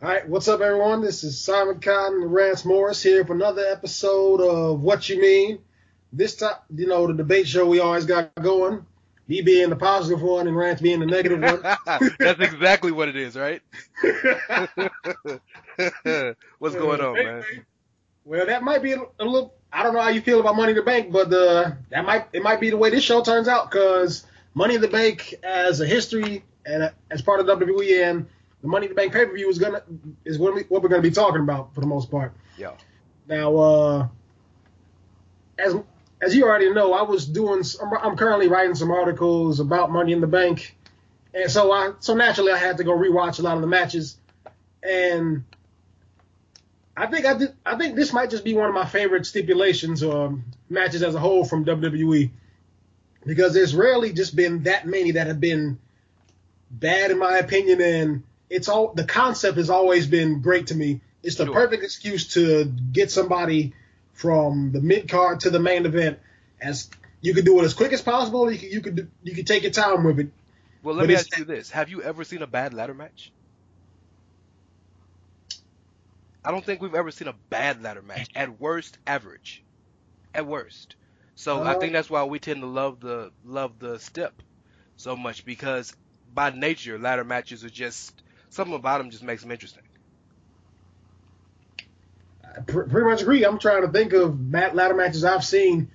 All right, what's up, everyone? This is Simon Cotton and Rance Morris here for another episode of What You Mean. This time, you know, the debate show we always got going. Me being the positive one and Rance being the negative one. That's exactly what it is, right? What's going on, man? Well, that might be a, a little. I don't know how you feel about Money in the Bank, but uh, that might it might be the way this show turns out because Money in the Bank as a history and as part of WWE and the Money in the Bank pay per view is gonna is what, we, what we're gonna be talking about for the most part. Yeah. Now, uh, as as you already know, I was doing. I'm, I'm currently writing some articles about Money in the Bank, and so I so naturally I had to go rewatch a lot of the matches, and I think I did. I think this might just be one of my favorite stipulations or matches as a whole from WWE, because there's rarely just been that many that have been bad in my opinion, and it's all the concept has always been great to me. It's the Sure. perfect excuse to get somebody from the mid card to the main event. As you could do it as quick as possible. You could you could you could take your time with it. Well, let But me ask you this: Have you ever seen a bad ladder match? I don't think we've ever seen a bad ladder match. At worst, average. At worst. So I Uh, think that's why we tend to love the love the step so much because by nature, ladder matches are just something about them just makes them interesting. I pr- pretty much agree. I'm trying to think of mat- ladder matches I've seen.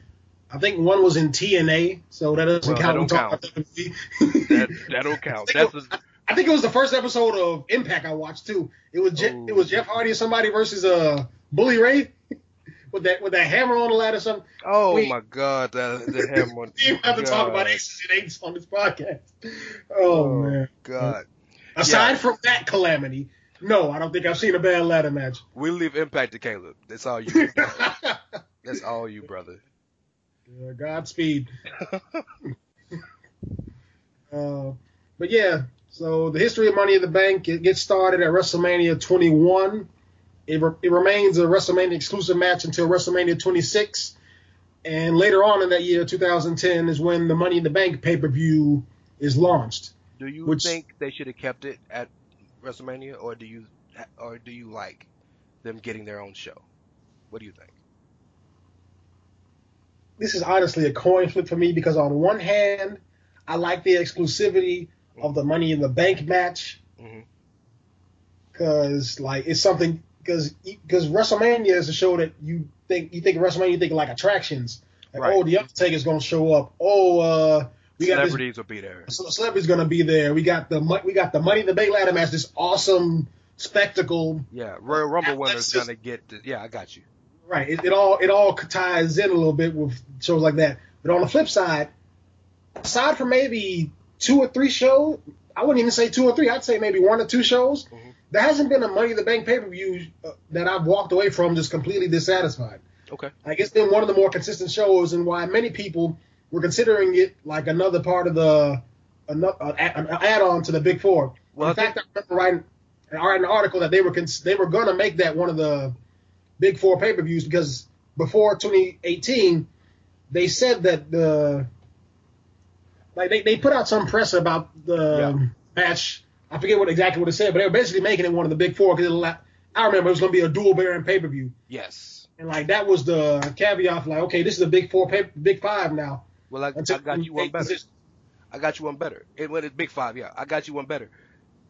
I think one was in TNA, so that doesn't Well, that count. don't count. That that don't count. That's a, I think it was the first episode of Impact I watched too. It was Je- Oh. it was Jeff Hardy and somebody versus uh Bully Ray with that with that hammer on the ladder. or Something. oh Wait. my god, the, the hammer. You have to talk about God. Aces and Eights on this podcast. Oh, Oh man. God. Aside Yeah. from that calamity, no, I don't think I've seen a bad ladder match. We leave impact to Caleb. That's all you. That's all you, brother. Yeah, Godspeed. uh, but yeah, so the history of Money in the Bank it gets started at WrestleMania 21. It, re- it remains a WrestleMania exclusive match until WrestleMania 26. And later on in that year, 2010, is when the Money in the Bank pay per view is launched. Do you Which- think they should have kept it at WrestleMania, or do you, or do you like them getting their own show? What do you think? This is honestly a coin flip for me because on one hand, I like the exclusivity of the Money in the Bank match. Mhm. because like it's something because because WrestleMania is a show that you think you think of WrestleMania you think of like attractions like Right. oh the Undertaker's gonna show up oh uh Celebrities will be there. this so celebrity's gonna be there we got the we got the Money in the Bank ladder match this awesome spectacle Yeah, Royal Rumble winner's gonna get. The, yeah, I got you. right it, it all it all ties in a little bit with shows like that but on the flip side aside from maybe two or three shows I wouldn't even say two or three I'd say maybe one or two shows Mhm. there hasn't been a Money in the Bank pay per view uh, that I've walked away from just completely dissatisfied. Okay. Like it's been one of the more consistent shows, and why many people were considering it like another part of the another uh, an add-on to the Big Four. Well, In fact, I remember writing, writing an article that they were cons- they were gonna make that one of the Big Four pay per views because before 2018, they said that the like they, they put out some press about the match. I forget what exactly what it said, but they were basically making it one of the Big Four because I remember it was gonna be a dual bearing pay per view. Yes. And like that was the caveat, like, okay, this is a big four, pay, big five now. Well, I, I got you one better. I got you one better. It went at Big Five. Yeah, I got you one better.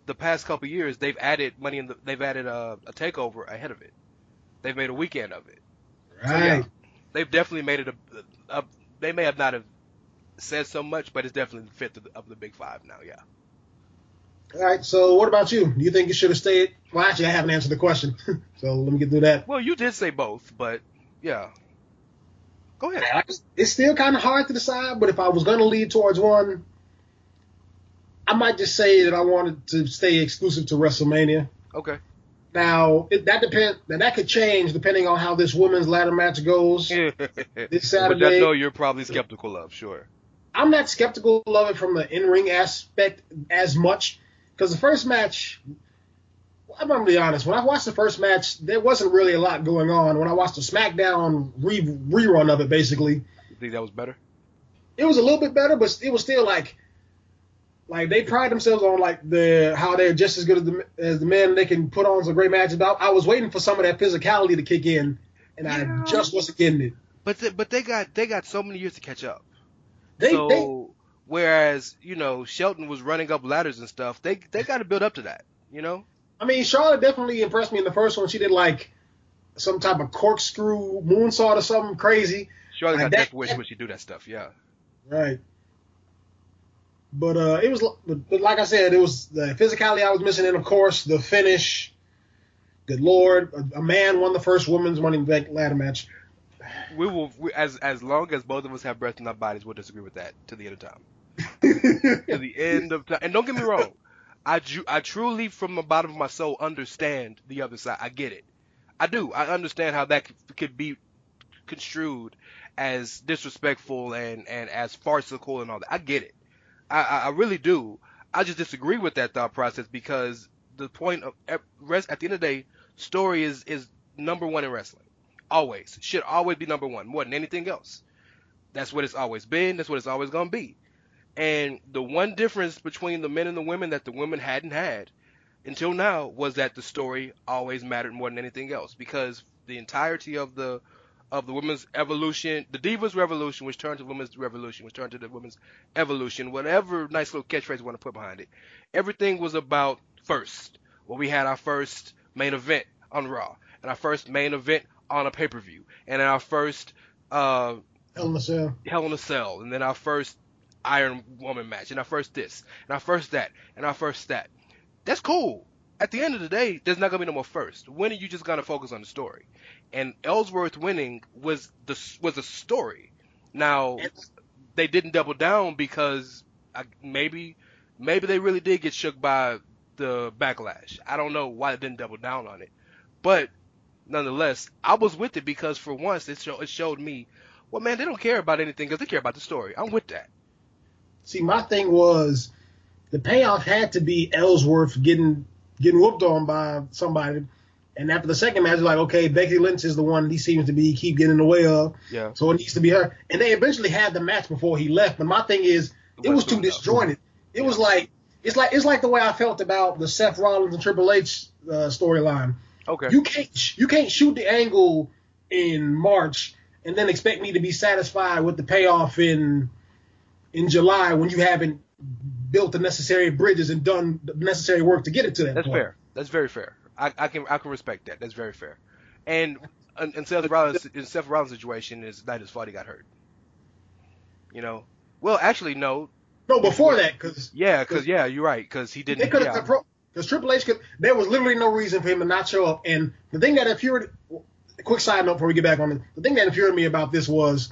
The past couple years, they've added money in the. They've added a, a takeover ahead of it. They've made a weekend of it. So, yeah, Right. they've definitely made it a, a. They may have not have said so much, but it's definitely the fifth of the, of the Big Five now. Yeah. All right. So what about you? Do you think you should have stayed? Well, actually, I haven't answered the question, so let me get through that. Well, you did say both, but yeah. Go ahead. I It's still kind of hard to decide, but if I was gonna lean towards one, I might just say that I wanted to stay exclusive to WrestleMania. Okay. Now it, that depend. Now that could change depending on how this women's ladder match goes. Which I Saturday- know you're probably skeptical of. Sure. I'm not skeptical of it from the in-ring aspect as much because the first match. I'm gonna be honest. When I watched the first match, there wasn't really a lot going on. When I watched the SmackDown re- rerun of it, basically, You think that was better? it was a little bit better, but it was still like like they pride themselves on like the how they're just as good as the, as the men. They can put on some great matches. But I, I was waiting for some of that physicality to kick in, and Yeah. I just wasn't getting it. But th- but they got they got so many years to catch up. They, so they whereas you know Shelton was running up ladders and stuff, they they got to build up to that. You know. I mean, Charlotte definitely impressed me in the first one. She did like some type of corkscrew moonsault or something crazy. Charlotte Like got that- death wish when she do that stuff. Yeah. Right. But uh, it was, but, like I said, it was the physicality I was missing, and of course the finish. Good lord, a, a man won the first women's Money ladder match. We will we, as as long as both of us have breath in our bodies, we'll disagree with that to the end of time. to the end of time. And don't get me wrong, I ju- I truly from the bottom of my soul understand the other side. I get it. I do. I understand how that could, be construed as disrespectful and and as farcical and all that. I get it. I I, I really do. I just disagree with that thought process because the point of rest at the end of the day, story is is number one in wrestling. Always should always be number one more than anything else. That's what it's always been. That's what it's always gonna be. And the one difference between the men and the women that the women hadn't had until now was that the story always mattered more than anything else because the entirety of the of the women's evolution, the Divas Revolution, which turned to women's revolution, which turned to the women's evolution, whatever nice little catchphrase you want to put behind it. Everything was about first. Well, we had our first main event on Raw, and our first main event on a pay per view, and our first uh, Hell in a Cell. Hell in a Cell, and then our first Iron Woman match, and our first this, and our first that, and our first that. That's cool. At the end of the day, there's not gonna be no more first. When are you just gonna focus on the story. And Ellsworth winning was the was a story. Now they didn't double down because I, maybe maybe they really did get shook by the backlash. I don't know why they didn't double down on it, but nonetheless, I was with it because for once it, show, it showed me, well, man, they don't care about anything because they care about the story. I'm with that. See, my thing was the payoff had to be Ellsworth getting getting whooped on by somebody. And after the second match, like, okay, Becky Lynch is the one he seems to be keep getting in the way of, Yeah. so it needs to be her. And they eventually had the match before he left. But my thing is, it was too disjointed. It was like it's like it's like the way I felt about the Seth Rollins and Triple H uh, storyline. Okay. You can't you can't shoot the angle in March and then expect me to be satisfied with the payoff in in July when you haven't built the necessary bridges and done the necessary work to get it to that That's point. fair. That's very fair. I, I can I can respect that. That's very fair. And and and Seth Rollins in Seth Rollins' situation is that his fault he got hurt. You know. Well, actually, no. No, before that, because Yeah, because yeah, you're right. Because he didn't. could Yeah. have because Triple H could. There was literally no reason for him to not show up. And the thing that infuriated. Quick side note before we get back on it. The thing that infuriated me about this was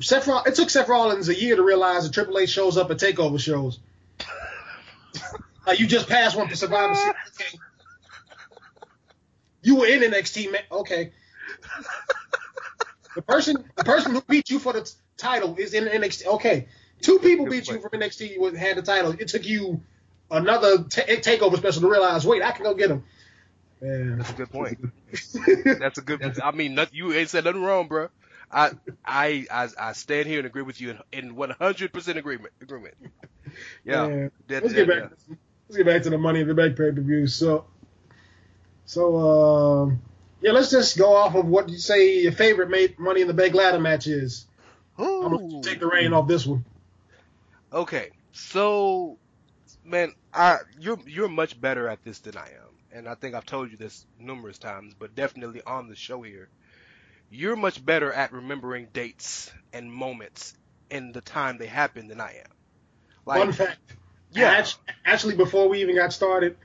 Seth. Roll- It took Seth Rollins a year to realize that Triple H shows up at takeover shows. like you just passed one for Survivor Series. Okay. You were in NXT, man. Okay. The person, the person who beat you for the t- title is in NXT. Okay, two people beat you from NXT had the title. It took you another ta eh, takeover special to realize, wait, I can go get him. Yeah. That's a good point. That's a good. I mean, you ain't said nothing wrong, bro. I I I, I stand here and agree with you in, in 100% agreement. Agreement. Yeah. Yeah. That- let's get that- back. Let's get back to the Money in the Bank pay per view. So, so um, yeah, let's just go off of what you say your favorite ma- Money in the Bank ladder match is. I'm gonna take the reign off this one. Okay, so man, I you're you're much better at this than I am, and I think I've told you this numerous times, but definitely on the show here, you're much better at remembering dates and moments and the time they happened than I am. Fun fact. yeah, Actually, before we even got started,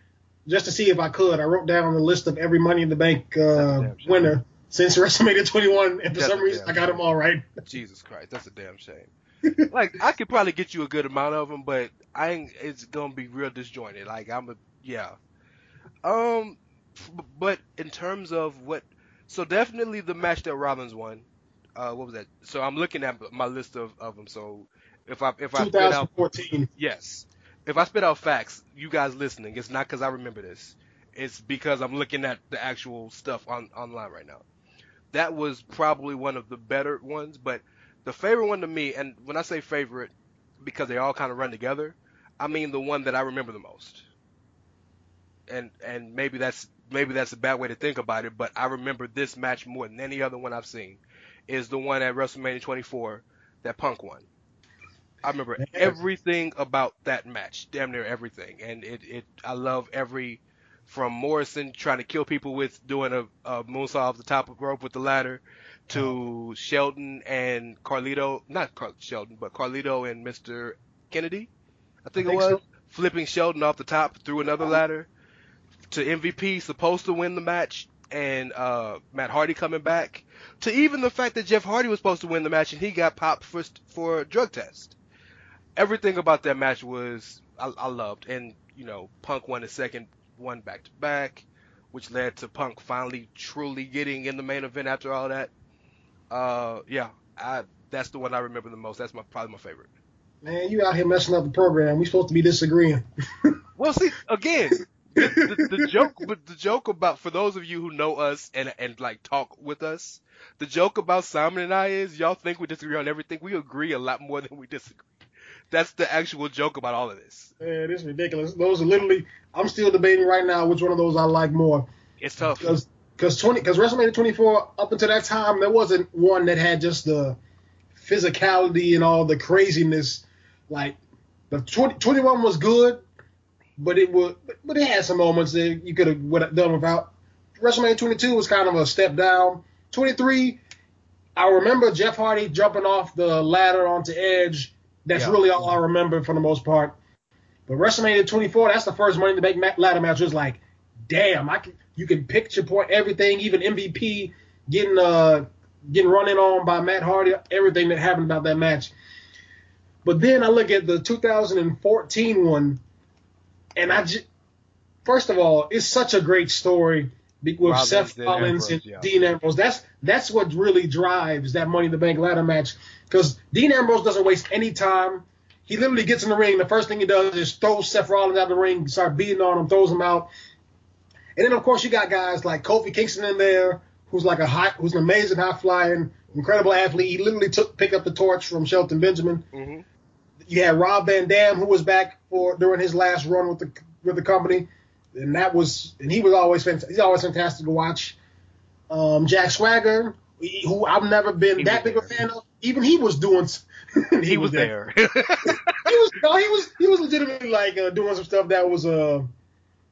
just to see if I could, I wrote down the list of every Money in the Bank uh, winner since WrestleMania 21, and for That's some reason I got them all right. Jesus Christ, that's a damn shame. like I could probably get you a good amount of them, but I ain't. It's gonna be real disjointed. Like I'm a yeah. Um, but in terms of what, so definitely the match that Rollins won. Uh, what was that? So I'm looking at my list of of them. So if I if I spit out 2014. yes, if I spit out facts, you guys listening, it's not because I remember this. It's because I'm looking at the actual stuff on online right now. That was probably one of the better ones, but the favorite one to me, and when I say favorite, because they all kind of run together, I mean the one that I remember the most. And and maybe that's maybe that's a bad way to think about it, but I remember this match more than any other one I've seen. Is the one at WrestleMania 24 that Punk won. I remember everything about that match, damn near everything, and it, it I love every from Morrison trying to kill people with doing a, a moonsault off the top of the rope with the ladder, to uh-huh. Shelton and Carlito, not Car- Shelton, but Carlito and Mr. Kennedy, I think, I think it was, so. flipping Shelton off the top through another uh-huh. ladder, to MVP supposed to win the match, and uh, Matt Hardy coming back, to even the fact that Jeff Hardy was supposed to win the match and he got popped for for a drug test. Everything about that match was I, I loved, and you know Punk won his second one back to back, which led to Punk finally truly getting in the main event after all that. Uh, yeah, I that's the one I remember the most. That's my probably my favorite. Man, you out here messing up the program. We supposed to be disagreeing. well, see, again, the, the, joke, but the joke about for those of you who know us and and like talk with us, the joke about Simon and I is y'all think we disagree on everything. We agree a lot more than we disagree. That's the actual joke about all of this. Man, it's ridiculous. Those are literally. I'm still debating right now which one of those I like more. It's tough because because twenty because WrestleMania 24 up until that time there wasn't one that had just the physicality and all the craziness. Like the 20, 21 was good, but it was but it had some moments that you could have done without. WrestleMania 22 was kind of a step down. 23, I remember Jeff Hardy jumping off the ladder onto Edge. That's yeah. really all I remember for the most part. But WrestleMania 24, that's the first Money in the Bank ladder match. It was like, damn, I can you can picture point everything, even MVP getting uh getting run in on by Matt Hardy, everything that happened about that match. But then I look at the 2014 one, and I just first of all, it's such a great story with Rollins, Seth Rollins and yeah. Dean Ambrose. That's that's what really drives that Money in the Bank ladder match because Dean Ambrose doesn't waste any time. He literally gets in the ring. The first thing he does is throw Seth Rollins out of the ring, start beating on him, throws him out. And then of course you got guys like Kofi Kingston in there, who's like a high, who's an amazing high flying, incredible athlete. He literally took pick up the torch from Shelton Benjamin. Mm-hmm. You had Rob Van Dam, who was back for during his last run with the with the company, and that was and he was always fantastic. He's always fantastic to watch. Um, Jack Swagger, who I've never been he that big there. a fan of, even he was doing. he, he, was, was there. there. he was no, he was he was legitimately like uh, doing some stuff that was uh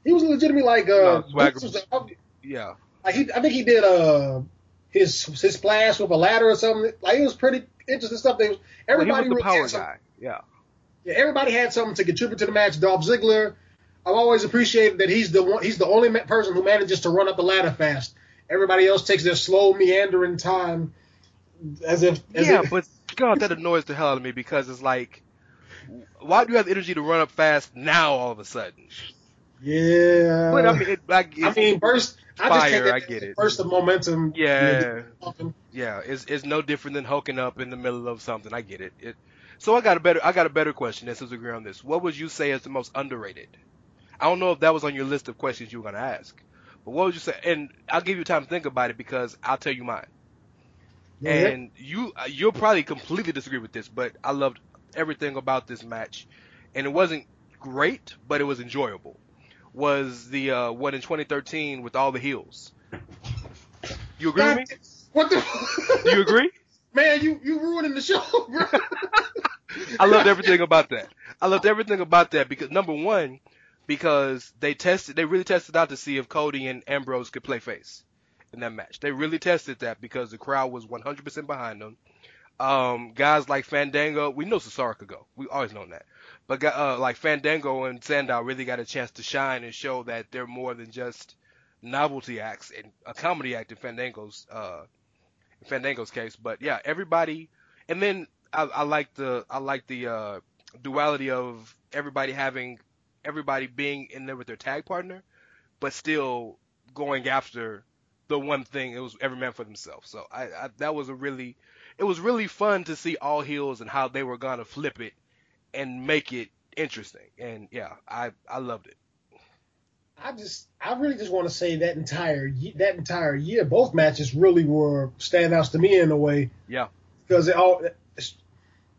he was legitimately like uh, no, yeah. Like he, I think he did uh his his splash with a ladder or something. Like it was pretty interesting stuff. They was, everybody well, he was the power guy. Yeah. Yeah, everybody had something to contribute to the match. Dolph Ziggler, I've always appreciated that he's the one. He's the only person who manages to run up the ladder fast. Everybody else takes their slow meandering time, as if. As yeah, if, but God, that annoys the hell out of me because it's like, why do you have the energy to run up fast now all of a sudden? Yeah. But I mean, it, like, I mean, burst. I just take I get it. Burst of momentum. Yeah. Yeah, it's it's no different than hulking up in the middle of something. I get it. It. So I got a better I got a better question. Let's agree on this. What would you say is the most underrated? I don't know if that was on your list of questions you were gonna ask, but what would you say? And I'll give you time to think about it because I'll tell you mine. Yeah. And you you'll probably completely disagree with this, but I loved everything about this match, and it wasn't great, but it was enjoyable was the uh, one in 2013 with all the heels. You agree with me? What the? you agree? Man, you you ruining the show, bro. I loved everything about that. I loved everything about that because number one, because they tested, they really tested out to see if Cody and Ambrose could play face in that match. They really tested that because the crowd was 100% behind them. Um, guys like Fandango, we know Cesaro could go. We always known that. But uh, like Fandango and Sandow really got a chance to shine and show that they're more than just novelty acts and a comedy act in Fandango's uh, in Fandango's case. But yeah, everybody, and then I, I like the I like the uh, duality of everybody having everybody being in there with their tag partner, but still going after the one thing. It was every man for themselves. So I, I that was a really it was really fun to see all heels and how they were gonna flip it and make it interesting. And yeah, I I loved it. I just I really just want to say that entire that entire year, both matches really were standouts to me in a way. Yeah. Because it all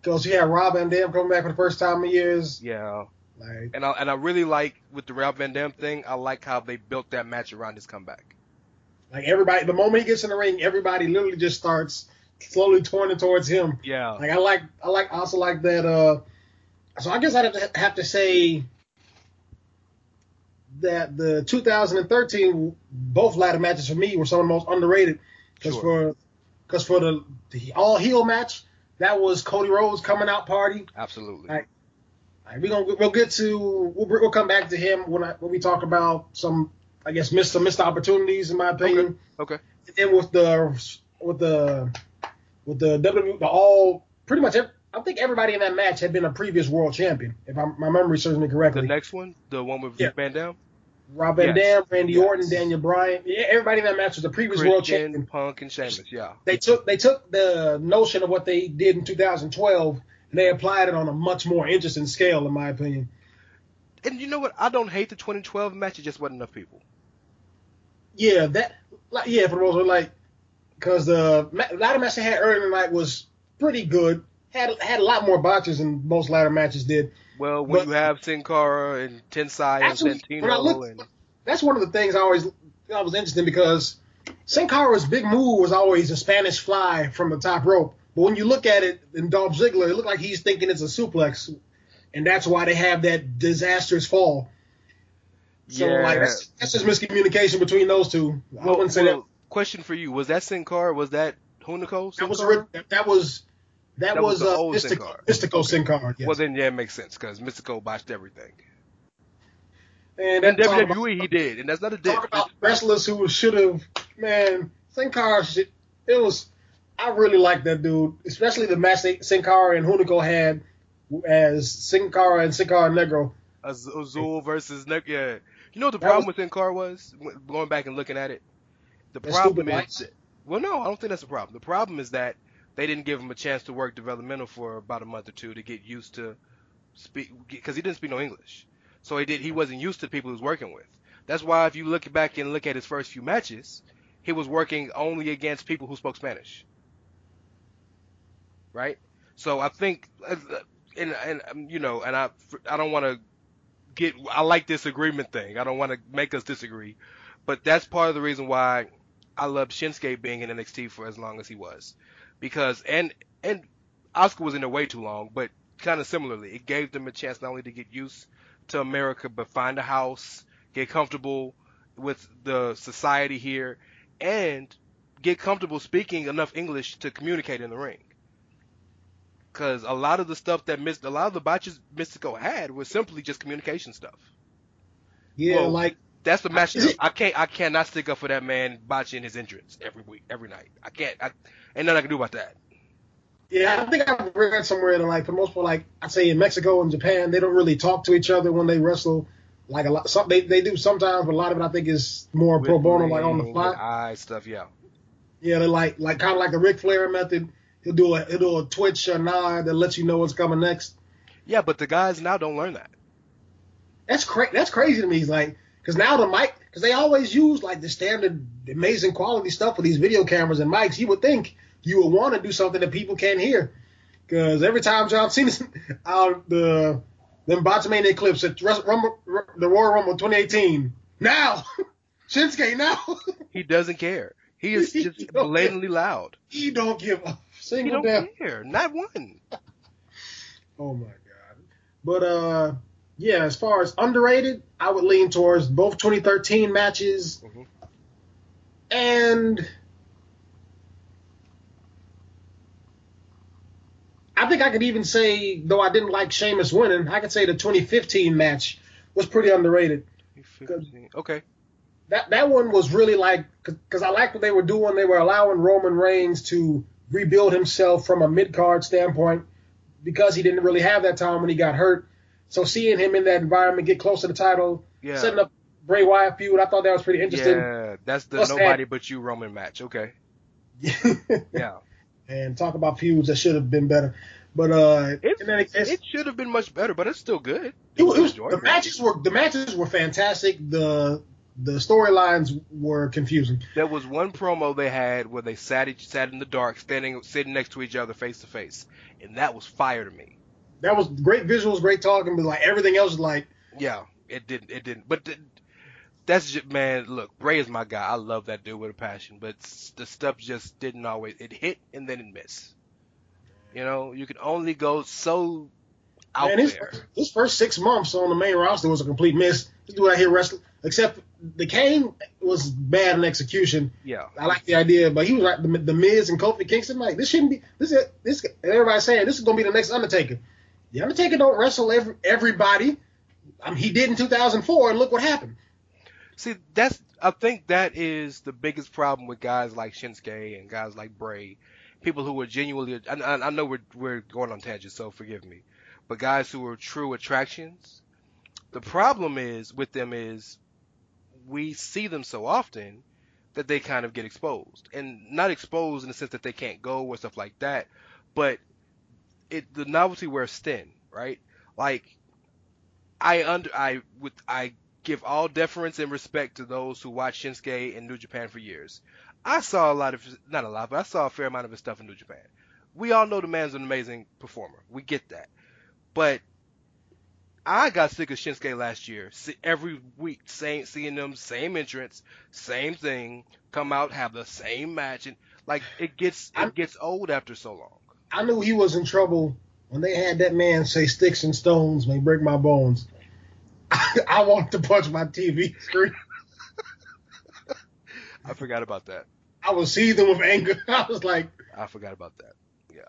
because you had Rob Van Dam coming back for the first time in years. Yeah. Like, And I and I really like with the Rob Van Dam thing. I like how they built that match around his comeback. like everybody, the moment he gets in the ring, everybody literally just starts slowly turning towards him. Yeah. Like I like, I like, I also like that. uh So I guess I'd have to, have to say that the 2013 both ladder matches for me were some of the most underrated because Sure. for because for the, the all heel match that was Cody Rhodes coming out party. Absolutely. Right. Like, we gonna we'll get to we'll, we'll come back to him when I when we talk about some I guess missed some missed opportunities in my opinion. Okay. And then with the with the with the W the all pretty much ev- I think everybody in that match had been a previous world champion if I'm, my memory serves me correctly. The next one, the one with Yeah. Van Dam, Rob Van Yes. Dam, Randy Yes. Orton, Daniel Bryan, yeah, everybody in that match was a previous world Christian, champion. Punk, and Sheamus. Yeah. They took they took the notion of what they did in 2012 and they applied it on a much more interesting scale in my opinion. And you know what? I don't hate the 2012 match. It just wasn't enough people. Yeah, that like yeah for the most part like because the ma- ladder match they had earlier in the night was pretty good. Had had a lot more botches than most ladder matches did. Well, when But- you have Sin Cara and Tensai Actually, and Santino look- and That's one of the things I always I was interested in because Sin Cara's big move was always a Spanish fly from the top rope. But when you look at it in Dolph Ziggler, it looked like he's thinking it's a suplex, and that's why they have that disastrous fall. So yeah. like that's, that's just miscommunication between those two. I wouldn't say well, question for you: Was that Sin Cara? Was that Hunico? that that was Sin Cara? ori- that was that, That was was, the uh, old Sin Mystical, Cara. Mystical Sin Cara. Yes. Well, then yeah, it makes sense because Mystico botched everything. and then talk about- WWE he did, and that's not a dick. talk about wrestlers who should have man Sin Cara shit. It was I really like that dude, especially the match they, Sin Cara and Hunico had as Sin Cara and Sin Cara Negro. Az- Azul versus Nick. Yeah. You know what the That problem was- with Sin Cara was? Going back and looking at it, the The problem is. lights. well, no, I don't think that's a problem. The problem is that they didn't give him a chance to work developmental for about a month or two to get used to speak because he didn't speak no English. So he did. He wasn't used to people he was working with. That's why if you look back and look at his first few matches, he was working only against people who spoke Spanish. Right. So I think, uh, and and um, you know, and I I don't want to get. I like this agreement thing. I don't want to make us disagree, but that's part of the reason why I love Shinsuke being in NXT for as long as he was, because and and Oscar was in there way too long, but kind of similarly, it gave them a chance not only to get used to America, but find a house, get comfortable with the society here, and get comfortable speaking enough English to communicate in the ring. Because a lot of the stuff that missed, a lot of the botches Mystico had was simply just communication stuff. Yeah, Well, like That's the match. I can't. I cannot stick up for that man botching his entrance every week, every night. I can't. I, ain't nothing I can do about that. yeah, I think I've read somewhere that like for the most part, like I'd say in Mexico and Japan, they don't really talk to each other when they wrestle. Like a lot, some, they they do sometimes, but a lot of it I think is more pro bono, like on the fly. eye stuff. Yeah. Yeah, they like like kind of like the Ric Flair method. He'll do a he'll do a twitch or nod that lets you know what's coming next. Yeah, but the guys now don't learn that. That's cra- That's crazy to me. It's like because now the mic because they always use like the standard amazing quality stuff with these video cameras and mics. You would think you would want to do something that people can't hear. Because every time John Cena's out the them Botchamania clips at Rumble, the Royal Rumble 2018. Now, Shinsuke now He doesn't care. He is just don't blatantly loud. he don't give a He single don't damn. care. Not one. Oh my god. But uh yeah, as far as underrated, I would lean towards both 2013 matches Mhm. and I think I could even say, though I didn't like Sheamus winning, I could say the 2015 match was pretty underrated. Okay. That that one was really like because I liked what they were doing. They were allowing Roman Reigns to rebuild himself from a mid card standpoint because he didn't really have that time when he got hurt. So seeing him in that environment, get close to the title, Yeah. setting up Bray Wyatt feud, I thought that was pretty interesting. Yeah, that's the Plus nobody but you Roman match. Okay. Yeah. and talk about feuds that should have been better. But uh, any case, it should have been much better, but it's still good. it was, it was- enjoyable. the matches were the matches were fantastic. The the storylines were confusing. There was one promo they had where they sat each sat in the dark, standing sitting next to each other face to face, and that was fire to me. That was great visuals, great talking, but like everything else, like Yeah, it didn't. It didn't. But th- that's just man. Look, Bray is my guy. I love that dude with a passion. But the stuff just didn't always. It hit and then it missed. You know, you can only go so out man, his, there. his first six months on the main roster was a complete miss. This dude out here wrestling, except the Kane was bad in execution. Yeah. I like the idea, but he was like the, the Miz and Kofi Kingston. Like this shouldn't be this. Is, this and everybody's saying this is gonna be the next Undertaker. The Undertaker don't wrestle every, everybody. I mean, he did in 2004, and look what happened. See, that's I think that is the biggest problem with guys like Shinsuke and guys like Bray, people who are genuinely. I, I know we're we're going on tangents, so forgive me, but guys who are true attractions. The problem is with them is we see them so often that they kind of get exposed, and not exposed in the sense that they can't go or stuff like that, but it the novelty wears thin, right? Like I under I with I give all deference and respect to those who watch Shinsuke in New Japan for years. I saw a lot of not a lot, but I saw a fair amount of his stuff in New Japan. We all know the man's an amazing performer. We get that. But I got sick of Shinsuke last year. See, every week, same seeing them, same entrance, same thing, come out, have the same match, and like it gets it gets old after so long. I knew he was in trouble when they had that man say "sticks and stones may break my bones." I wanted to punch my TV screen. I forgot about that. I was seething with anger. I was like, I forgot about that. Yeah,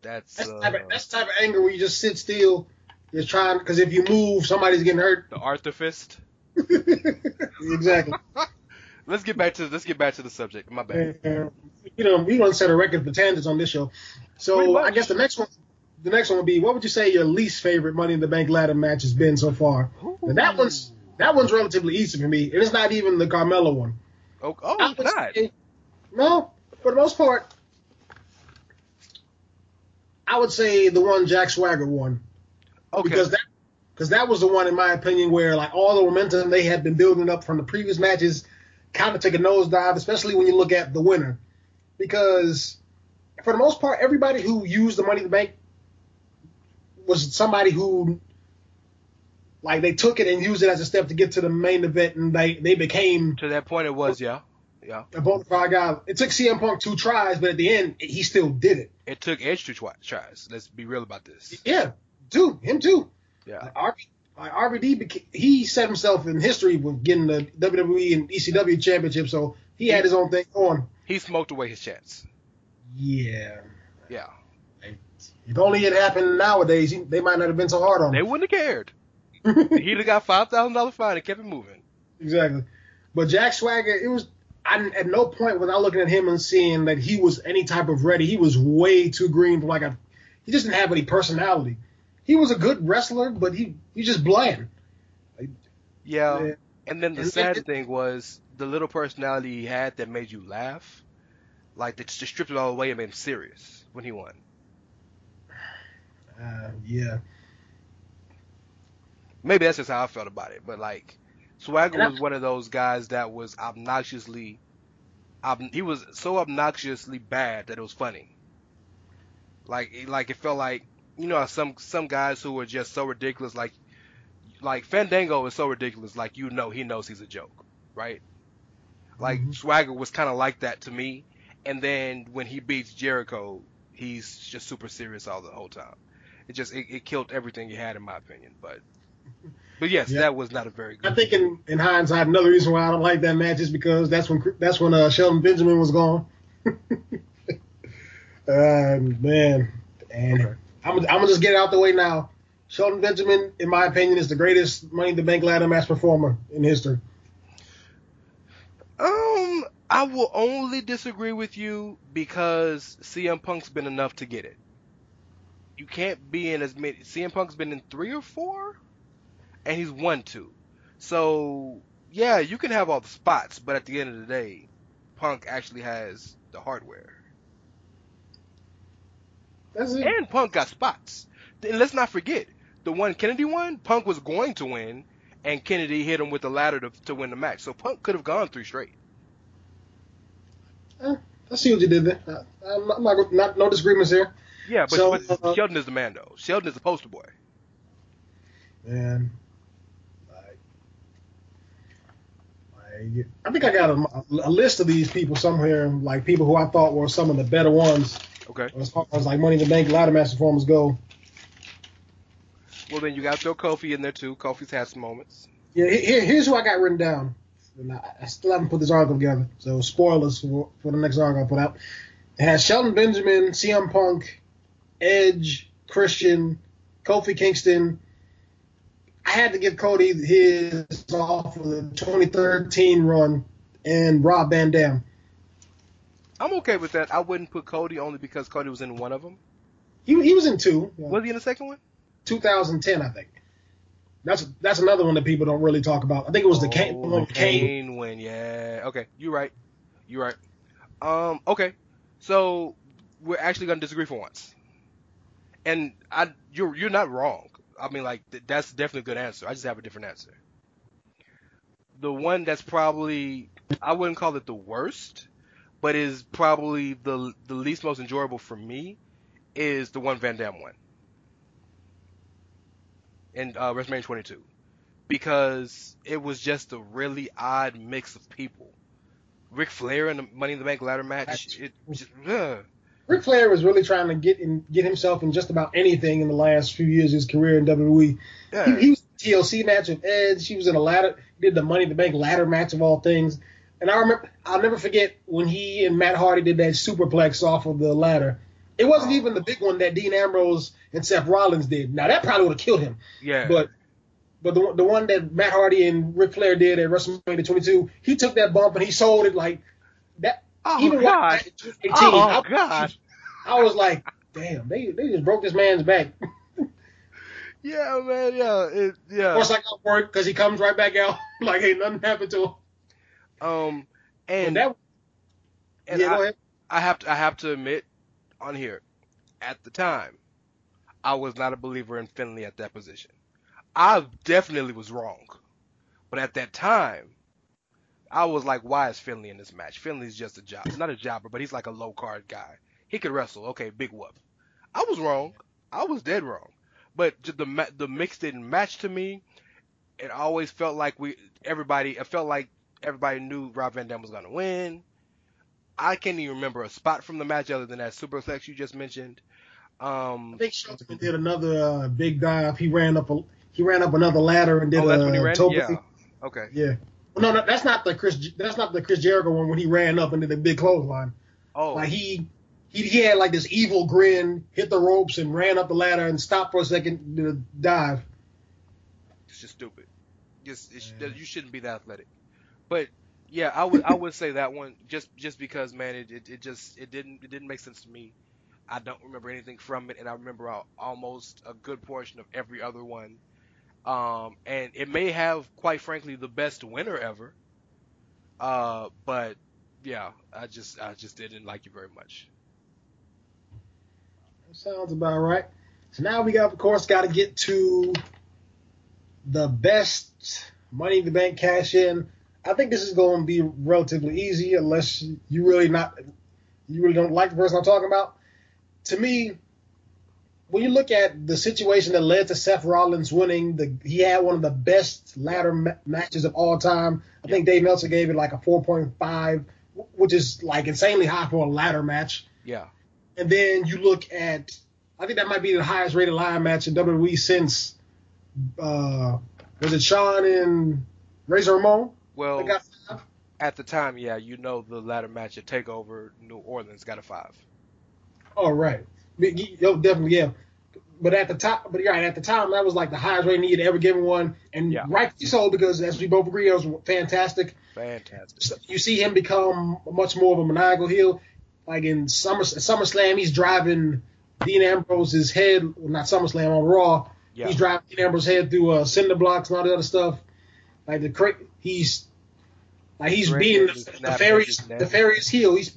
that's that's, uh, the type of, that's the type of anger where you just sit still. You're trying because if you move, somebody's getting hurt. the Arthur Fist. exactly. Let's get back to let's get back to the subject. My bad. You know, we don't set a record for tangents on this show. So. I guess the next one, the next one would be, what would you say your least favorite Money in the Bank ladder match has been so far? And that one's that one's relatively easy for me. It is not even the Carmella one. Oh, oh I not. say- no, for the most part, I would say the one Jack Swagger won Okay. because that because that was the one, in my opinion, where like all the momentum they had been building up from the previous matches kind of take a nosedive, especially when you look at the winner, because for the most part, everybody who used the Money in the Bank was somebody who like they took it and used it as a step to get to the main event, and they they became to that point, it was yeah, yeah. a bona fide guy. It took CM Punk two tries, but at the end, he still did it. It took Edge two twi- tries. Let's be real about this. Yeah, two, him too. Yeah. Like, like RVD, he set himself in history with getting the WWE and ECW championship, so he had his own thing going. He smoked away his chance. Yeah. Yeah. If only it happened nowadays, they might not have been so hard on him. They wouldn't have cared. He'd have got five thousand dollar fine and kept it moving. exactly. But Jack Swagger, it was. I, at no point was I looking at him and seeing that he was any type of ready. He was way too green for like a. He just didn't have any personality. He was a good wrestler, but he he just bland. Yeah. Yeah. And then the And- sad and- thing was the little personality he had that made you laugh. Like they just stripped it all away and made him serious when he won. Uh, yeah. Maybe that's just how I felt about it. But like, Swagger I- was one of those guys that was obnoxiously, ob- he was so obnoxiously bad that it was funny. Like, like it felt like you know some some guys who are just so ridiculous, like like Fandango is so ridiculous, like you know he knows he's a joke, right? Like Mhm. Swagger was kind of like that to me, and then when he beats Jericho, he's just super serious all the whole time. It just it, it killed everything he had in my opinion, but but yes, Yeah. that was not a very good. I think in, in hindsight, another reason why I don't like that match is because that's when that's when uh, Shelton Benjamin was gone. uh, man, and Okay. I'm, I'm gonna just get it out the way now. Shelton Benjamin, in my opinion, is the greatest Money in the Bank ladder match performer in history. Um, I will only disagree with you because CM Punk's been enough to get it. You can't be in as many. CM Punk's been in three or four, and he's won two. So yeah, you can have all the spots, but at the end of the day, Punk actually has the hardware. And Punk got spots. And let's not forget the one Kennedy won. Punk was going to win, and Kennedy hit him with the ladder to, to win the match. So Punk could have gone three straight. I see what you did there. I, I'm not, not, not no disagreements here. Yeah, but, So, but uh, Shelton is the man though. Shelton is the poster boy. Man, like, like, I think I got a, a list of these people somewhere, like people who I thought were some of the better ones Okay. as far as like Money in the Bank ladder match performers go. Well, then you got to throw Kofi in there too. Kofi's had some moments. Yeah, here, here's who I got written down. And I, I still haven't put this article together, so spoilers for, for the next article I put out. It has Shelton Benjamin, CM Punk, Edge, Christian, Kofi Kingston. I had to give Cody his off of the 2013 run and Rob Van Dam. I'm okay with that. I wouldn't put Cody only because Cody was in one of them. He, he was in two, yeah, Was he in the second one? 2010, I think. That's that's another one that people don't really talk about. I think it was the Kane, Oh, the one Kane. Kane win. Yeah. Okay. You're right. You're right. Um. Okay. So we're actually gonna disagree for once. And I, you're you're not wrong. I mean, like th- that's definitely a good answer. I just have a different answer. The one that's probably I wouldn't call it the worst, but is probably the the least most enjoyable for me is the one Van Dam won in uh, WrestleMania 22 because it was just a really odd mix of people. Ric Flair in the Money in the Bank ladder match. It just, ugh. Ric Flair was really trying to get in, get himself in just about anything in the last few years of his career in WWE. yeah. He, he was in the TLC match with Edge. He was in a ladder, did the Money in the Bank ladder match of all things. And I remember, I'll never forget when he and Matt Hardy did that superplex off of the ladder. It wasn't even the big one that Dean Ambrose and Seth Rollins did. Now that probably would have killed him. yeah. But but the the one that Matt Hardy and Ric Flair did at WrestleMania 22, he took that bump and he sold it like that. oh even God. watching that in 2018, Oh I, God. I was like, damn, they they just broke this man's back. Yeah, man. Yeah. It, Of yeah. course, I got work because he comes right back out like ain't nothing happened to him. Um. And that, and yeah, I. I have to I have to admit on here, at the time, I was not a believer in Finlay at that position. I definitely was wrong, but at that time, I was like, why is Finlay in this match? Finlay's just a job, He's not a jobber, but he's like a low card guy. He could wrestle, okay, big whoop. I was wrong. I was dead wrong. But the the mix didn't match to me. It always felt like we everybody. It felt like everybody knew Rob Van Dam was gonna win. I can't even remember a spot from the match other than that superplex you just mentioned. Um, I think Shelton did another uh, big dive. He ran up a he ran up another ladder and did oh, that's a when he ran. toe Yeah. Okay. Yeah. No, no, that's not the Chris. That's not the Chris Jericho one when he ran up did a big clothesline. Oh, Like he, he he had like this evil grin, hit the ropes and ran up the ladder and stopped for a second, a dive. it's just stupid. Just sh- you shouldn't be that athletic. But yeah, I would I would say that one just just because man, it, it, it just it didn't it didn't make sense to me. I don't remember anything from it, and I remember almost a good portion of every other one. Um, and it may have, quite frankly, the best winner ever. Uh, but yeah, I just I just didn't like it very much. Sounds about right. So now we got, of course, got to get to the best Money in the Bank cash in. I think this is going to be relatively easy unless you really not you really don't like the person I'm talking about. To me, when you look at the situation that led to Seth Rollins winning, the he had one of the best ladder ma- matches of all time. I think Dave Meltzer gave it like a 4.5, which is like insanely high for a ladder match. Yeah. And then you look at, I think that might be the highest rated ladder match in WWE since, uh, was it Shawn and Razor Ramon? Well, They got five? at the time, yeah, you know the ladder match at Takeover New Orleans got a five. All right, right. Yo, definitely, yeah. But at the top, but yeah, at the time, that was like the highest rating he had ever given one, and Yeah. rightfully so because as we both agree, it was fantastic. Fantastic. So you see him become much more of a maniacal heel. Like in Summer SummerSlam, he's driving Dean Ambrose's head, well, not SummerSlam on Raw. Yeah. He's driving Dean Ambrose's head through uh, cinder blocks and all the other stuff. Like the cra- he's like he's Great being the, snap nefarious Edge's heel. He's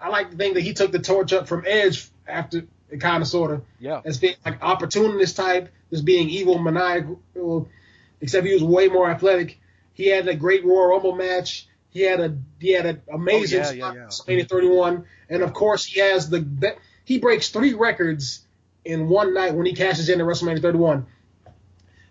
I like to think that he took the torch up from Edge after it kind of sort of Yeah. as being like opportunist type, as being evil, maniacal, except he was way more athletic. He had a great Royal Rumble match. He had a he had an amazing Oh, yeah, yeah, spot yeah. at WrestleMania 31, and of course he has the he breaks three records in one night when he cashes in at WrestleMania 31.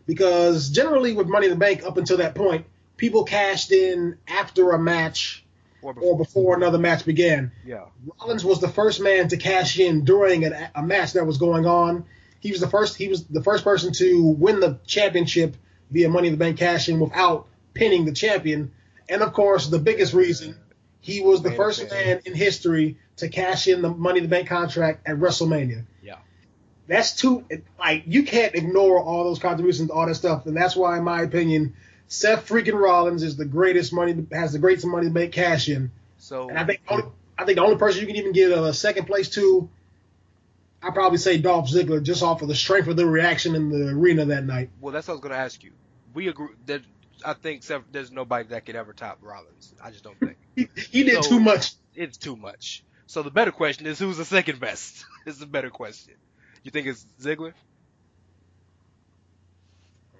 Because generally with Money in the Bank up until that point, people cashed in after a match Or or before another match began. Yeah. Rollins was the first man to cash in during a, a match that was going on. He was the first. He was the first person to win the championship via Money in the Bank cashing without pinning the champion. And of course, the biggest reason he was the first man in history to cash in the Money in the Bank contract at WrestleMania. Yeah. That's too like you can't ignore all those contributions, all that stuff, and that's why, in my opinion, Seth freaking Rollins is the greatest money has the greatest money to make cash in. So And I think only, I think the only person you can even get a uh, second place to, I probably say Dolph Ziggler, just off of the strength of the reaction in the arena that night. well, that's what I was gonna ask you. We agree that I think Seth, there's nobody that could ever top Rollins. I just don't think He, he did So- too much. it's too much. So the better question is who's the second best? is the better question. You think it's Ziggler?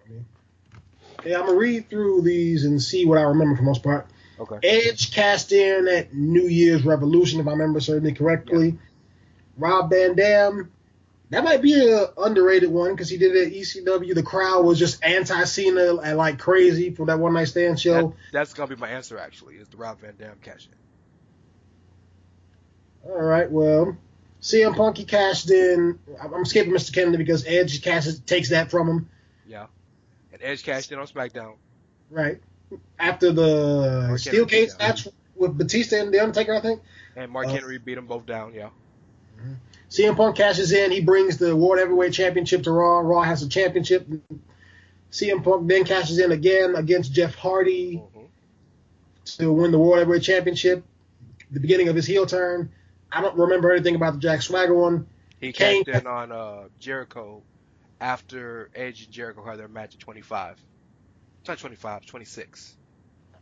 Yeah, I'm gonna read through these and see what I remember for the most part. Okay. Edge cast in at New Year's Revolution, if I remember certainly correctly. Rob Van Dam, that might be an underrated one because he did it at ECW. The crowd was just anti Cena and like crazy for that one night stand show. That, that's gonna be my answer actually. Is the Rob Van Dam cash in? All right, well, CM Punk he cashed in. I'm I'm skipping Mr. Kennedy because Edge cashes takes that from him. Yeah. And Edge cashed in on SmackDown. Right after the Mark steel Henry, cage match with Batista and the Undertaker, I think. And Mark Uh, Henry beat them both down. Yeah. CM Punk cashes in. He brings the World Heavyweight Championship to Raw. Raw has a championship. CM Punk then cashes in again against Jeff Hardy hmm to win the World Heavyweight Championship. The beginning of his heel turn. I don't remember anything about the Jack Swagger one. He Kane- cashed in on uh, Jericho after Edge and Jericho had their match at 25. It's not 25, 26.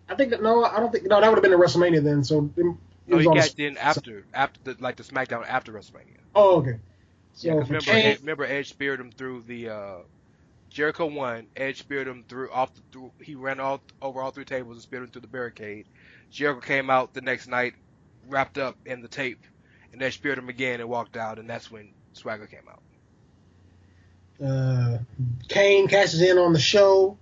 I think that no, I don't think no, that would have been at WrestleMania then. So it, it No, he was on the- in after after the, like the SmackDown after WrestleMania. Oh, okay. So Yeah, 'cause for remember, Kane- Ed, remember Edge speared him through the uh, Jericho won. Edge speared him through off the through. He ran all over all three tables and speared him through the barricade. Jericho came out the next night, wrapped up in the tape, and Edge speared him again and walked out. And that's when Swagger came out. Uh, Kane cashes in on the show.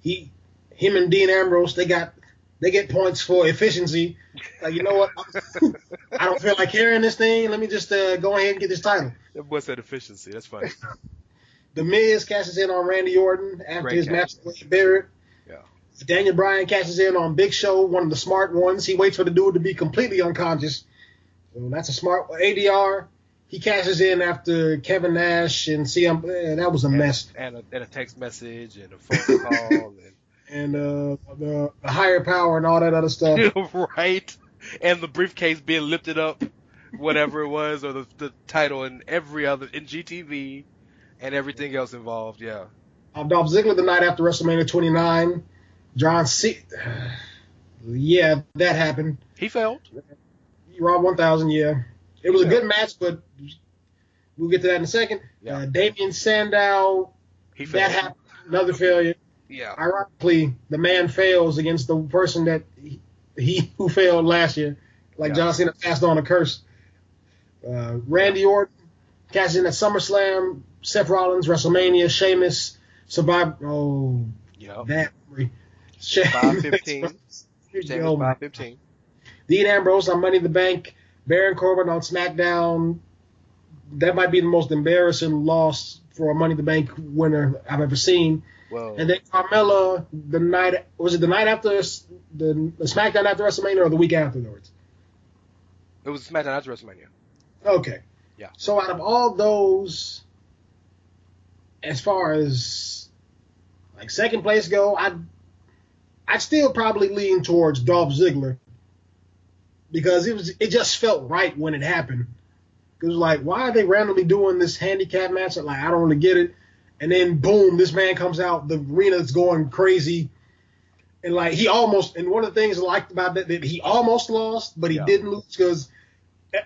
He, him and Dean Ambrose, they got they get points for efficiency. Like you know what, I don't feel like hearing this thing. Let me just uh, go ahead and get this title. What's That boy said efficiency. That's funny. The Miz cashes in on Randy Orton after Great his match with Barrett. Yeah. Daniel Bryan cashes in on Big Show, one of the smart ones. He waits for the dude to be completely unconscious. So that's a smart ADR. He cashes in after Kevin Nash and CM. eh, that was a mess. and a, and a text message and a phone call And uh, the, the higher power and all that other stuff. right, and the briefcase being lifted up, whatever it was, or the the title and every other in GTV, and everything else involved. Yeah. Um, Dolph Ziggler the night after WrestleMania 29. John C. Yeah, that happened. He failed. Raw 1000, yeah. It was a good match, but we'll get to that in a second. Yeah. Uh, Damien Sandow, He failed. that happened. Another failure. Yeah. Ironically, the man fails against the person that he, he who failed last year. Like Yeah. John Cena passed on a curse. Uh, Randy Orton cashed in at SummerSlam. Seth Rollins, WrestleMania, Sheamus, Survivor. Oh, Yeah. that memory. Sheamus. 515. Sheamus. James five fifteen. Dean Ambrose on Money in the Bank, Baron Corbin on SmackDown. That might be the most embarrassing loss for a Money in the Bank winner I've ever seen. Well, And then Carmella, the night was it the night after the, the SmackDown after WrestleMania or the week afterwards? it was SmackDown after WrestleMania. Okay. Yeah. So out of all those, as far as like second place go, I I'd still probably lean towards Dolph Ziggler because it was it just felt right when it happened. It was like, why are they randomly doing this handicap match? Like, I don't really get it. And then boom, this man comes out, the arena's going crazy. And like he almost, and one of the things I liked about that, that he almost lost, but he Yeah. didn't lose because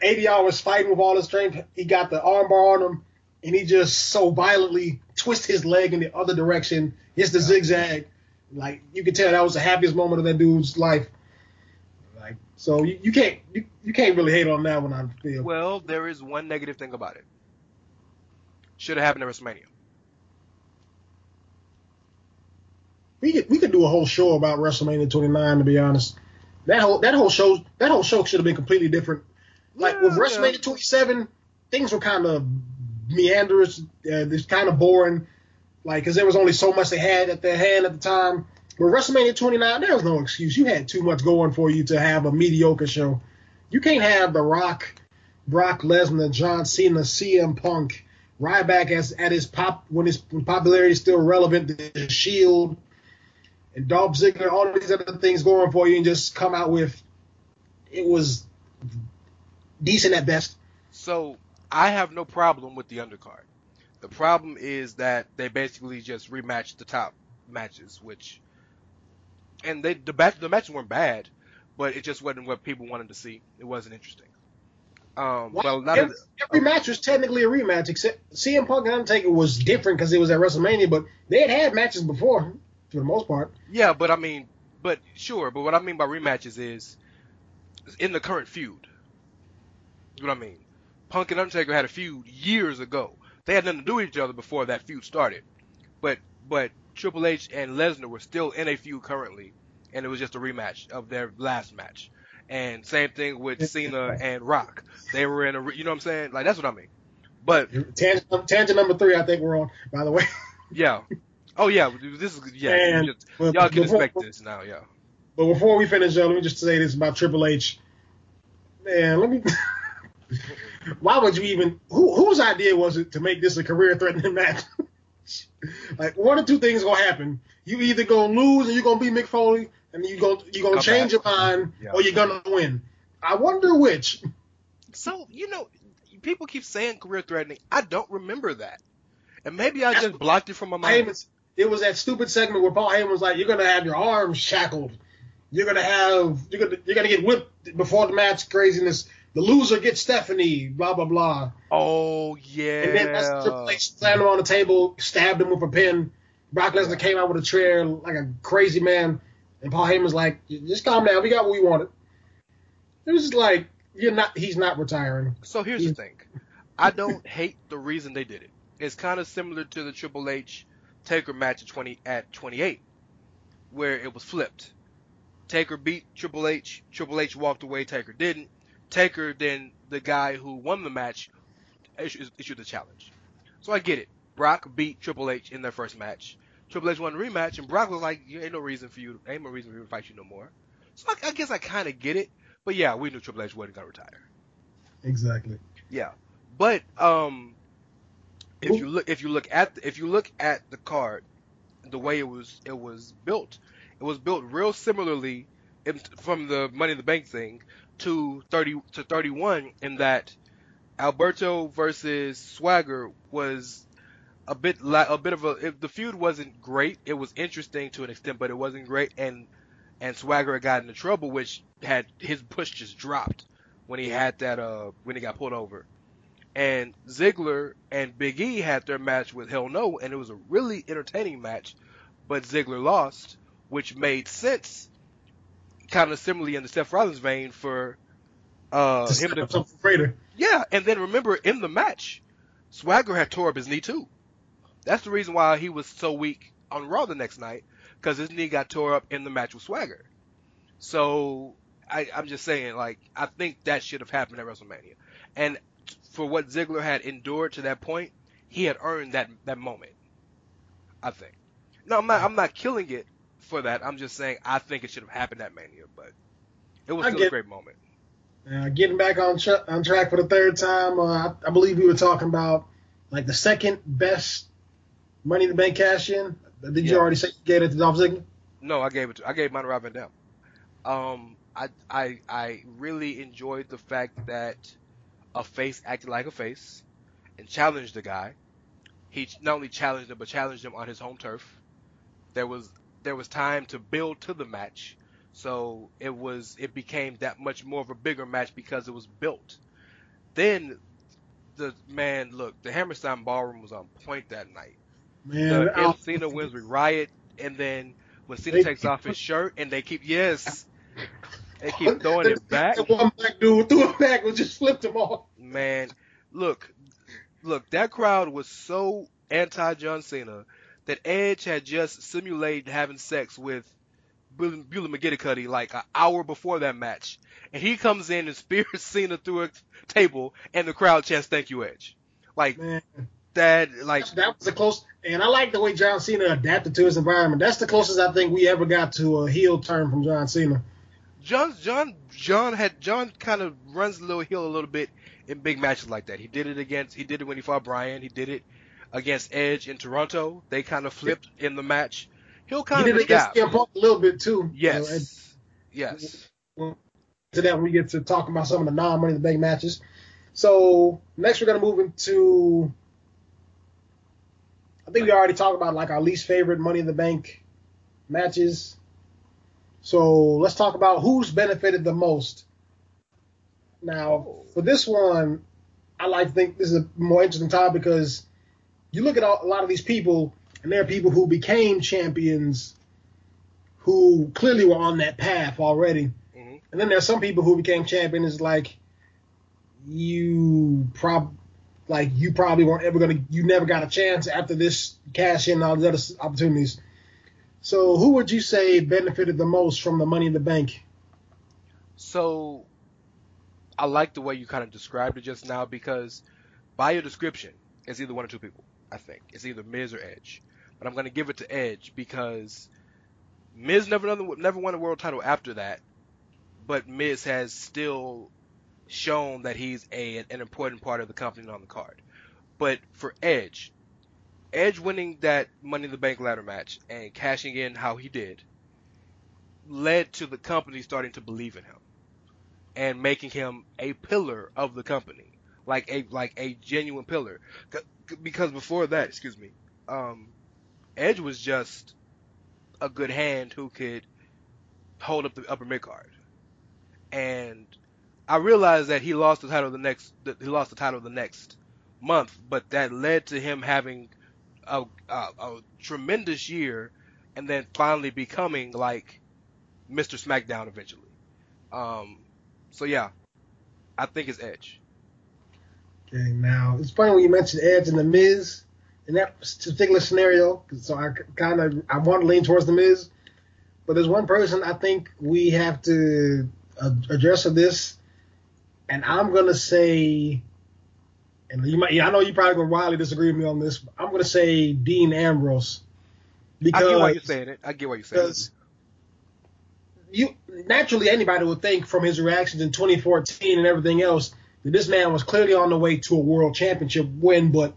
ADR was fighting with all his strength. He got the armbar on him, and he just so violently twist his leg in the other direction, hits the zigzag. Like you could tell that was the happiest moment of that dude's life. Like so, you, you can't you, you can't really hate on that one. I feel. Well, there is one negative thing about it. Should have happened at WrestleMania. we could we could do a whole show about WrestleMania 29. To be honest, that whole that whole show that whole show should have been completely different. Like with WrestleMania yeah. 27, things were kind of meanders. Uh, it's kind of boring. Like because there was only so much they had at their hand at the time. But WrestleMania 29, there was no excuse. You had too much going for you to have a mediocre show. You can't have The Rock, Brock Lesnar, John Cena, CM Punk, Ryback as at his pop when his popularity is still relevant. The Shield and Dolph Ziggler, all these other things going for you, and just come out with it was decent at best. So I have no problem with the undercard. The problem is that they basically just rematched the top matches, which and they the match the matches weren't bad, but it just wasn't what people wanted to see. It wasn't interesting. Um, well, not every, every match was technically a rematch, except CM Punk and Undertaker was different because it was at WrestleMania, but they had had matches before for the most part. yeah, but I mean, but sure, but what I mean by rematches is in the current feud. You know what I mean? Punk and Undertaker had a feud years ago. They had nothing to do with each other before that feud started. But but Triple H and Lesnar were still in a feud currently, and it was just a rematch of their last match. And same thing with Cena and Rock. They were in a, you know what I'm saying? Like that's what I mean. But Tangent, tangent number three, I think we're on. By the way, yeah, oh yeah, this is yeah. And- just- y'all can before- expect this now, yeah. but before we finish, uh, let me just say this about Triple H. Man, let me. Why would you even? Who, whose idea was it to make this a career-threatening match? like one or two things gonna happen. You either gonna lose and you're gonna be Mick Foley, and you gonna you gonna Come change back. your mind, Yeah. or you're gonna win. I wonder which. So you know, people keep saying career threatening. I don't remember that, and maybe I That's- just blocked it from my mind. Heyman's, it was that stupid segment where Paul Heyman was like, "You're gonna have your arms shackled. You're gonna have you're gonna you're gonna get whipped before the match. Craziness. The loser gets Stephanie. Blah blah blah." Oh yeah. And then that's Triple H slammed him on the table, stabbed him with a pin. Brock Lesnar came out with a chair like a crazy man, and Paul Heyman's like, "Just calm down. We got what we wanted." It was just like you're not. He's not retiring. So here's the thing. I don't hate the reason they did it. It's kind of similar to the Triple H Taker match at 20 at 28, where it was flipped. Taker beat Triple H. Triple H walked away. Taker didn't. Taker than the guy who won the match issued, issued the challenge. So I get it. Brock beat Triple H in their first match. Triple H won the rematch, and Brock was like, "You ain't no reason for you. Ain't no reason for you to fight you no more." So I, I guess I kind of get it. But yeah, we knew Triple H wasn't gonna retire. Exactly. Yeah, but um, if you look if you look at if you look at the card, the way it was it was built, it was built real similarly in, from the Money in the Bank thing to thirty to thirty one in that Alberto versus Swagger was a bit la- a bit of a the feud wasn't great. It was interesting to an extent, but it wasn't great. And and Swagger got into trouble, which had his push just dropped when he had that uh when he got pulled over. And Ziggler and Big E had their match with Hell No, and it was a really entertaining match, but Ziggler lost, which made sense, kind of similarly in the Seth Rollins vein for uh him to for Freighter. yeah, and then remember in the match, Swagger had tore up his knee too. That's the reason why he was so weak on Raw the next night, because his knee got tore up in the match with Swagger. So I, I'm just saying, like, I think that should have happened at WrestleMania. And for what Ziggler had endured to that point, he had earned that that moment. I think. No, I'm not. I'm not killing it for that. I'm just saying I think it should have happened at Mania, but it was I still a great moment. Uh, getting back on tra- on track for the third time, uh, I, I believe we were talking about like the second best Money in the Bank cash in. Did you already say you gave it to Dolph Ziggler? No, I gave it to I gave mine to Rob Van Dam. Um, I I I really enjoyed the fact that a face acted like a face and challenged the guy. He not only challenged him but challenged him on his home turf. There was there was time to build to the match, so it was it became that much more of a bigger match because it was built. Then the man, look, the Hammerstein Ballroom was on point that night Man, the Cena wins with Riot, and then when Cena takes keep off his shirt, and they keep yes, They keep throwing it back. The one black dude threw it back and just flipped him off. Man, look, look, that crowd was so anti John Cena that Edge had just simulated having sex with Beulah McGillicuddy like an hour before that match, and he comes in and spears Cena through a table, and the crowd chants "Thank you, Edge." Like Man, that, like that was the close. And I like the way John Cena adapted to his environment. That's the closest I think we ever got to a heel turn from John Cena. John, John, John had John kind of runs a little heel a little bit in big matches like that. He did it against, he did it when he fought Bryan. He did it against Edge in Toronto. They kind of flipped in the match. He'll He kind did of adapt. A little bit too. Yes, Uh, and yes. to that we get to talking about some of the non-money in the bank matches. So next we're gonna move into. I think we already talked about like our least favorite Money in the Bank matches. So let's talk about who's benefited the most. Now, for this one, I like to think this is a more interesting time because you look at all, a lot of these people, and there are people who became champions who clearly were on that path already. Mhm. And then there's some people who became champions like you prob like you probably weren't ever gonna you never got a chance after this cash in and all these other opportunities. So who would you say benefited the most from the money in the bank? So I like the way you kind of described it just now because by your description, it's either one or two people. I think it's either Miz or Edge, but I'm going to give it to Edge because Miz never never won a world title after that, but Miz has still shown that he's a an important part of the company on the card. But for Edge, Edge winning that Money in the Bank ladder match and cashing in how he did led to the company starting to believe in him and making him a pillar of the company, like a like a genuine pillar. Because before that, excuse me, um, Edge was just a good hand who could hold up the upper mid card, and I realized that he lost the title the next he lost the title the next month, but that led to him having a, a, a tremendous year, and then finally becoming like Mr. SmackDown eventually. Um, so yeah, I think it's Edge. Okay, now it's funny when you mentioned Edge and the Miz in that particular scenario. So I kind of I want to lean towards the Miz, but there's one person I think we have to address of this, and I'm gonna say, and you might I know you probably gonna wildly disagree with me on this, but I'm gonna say Dean Ambrose Because, I get why you're saying it. I get why you're saying it. you naturally anybody would think from his reactions in 2014 and everything else this man was clearly on the way to a world championship win. But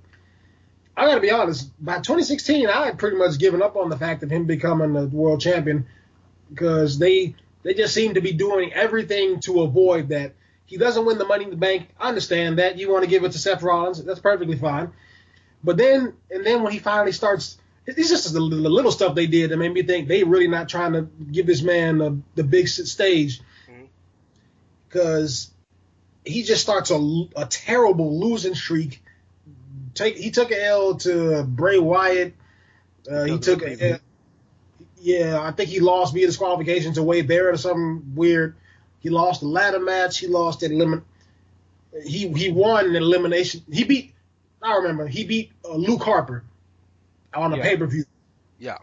I got to be honest, by 2016, I had pretty much given up on the fact of him becoming a world champion because they they just seem to be doing everything to avoid that. He doesn't win the Money in the Bank. I understand that you want to give it to Seth Rollins. That's perfectly fine. But then and then when he finally starts it's just the, the little stuff they did that made me think they really not trying to give this man the, the big stage mm-hmm. because he just starts a, a terrible losing streak. Take he took an L to Bray Wyatt. Uh, he took a, yeah, I think he lost via disqualification to Wade Barrett or something weird. He lost the ladder match. He lost at elimin. He he won an elimination. He beat. I remember he beat uh, Luke Harper on a Yeah. pay per view. Yeah,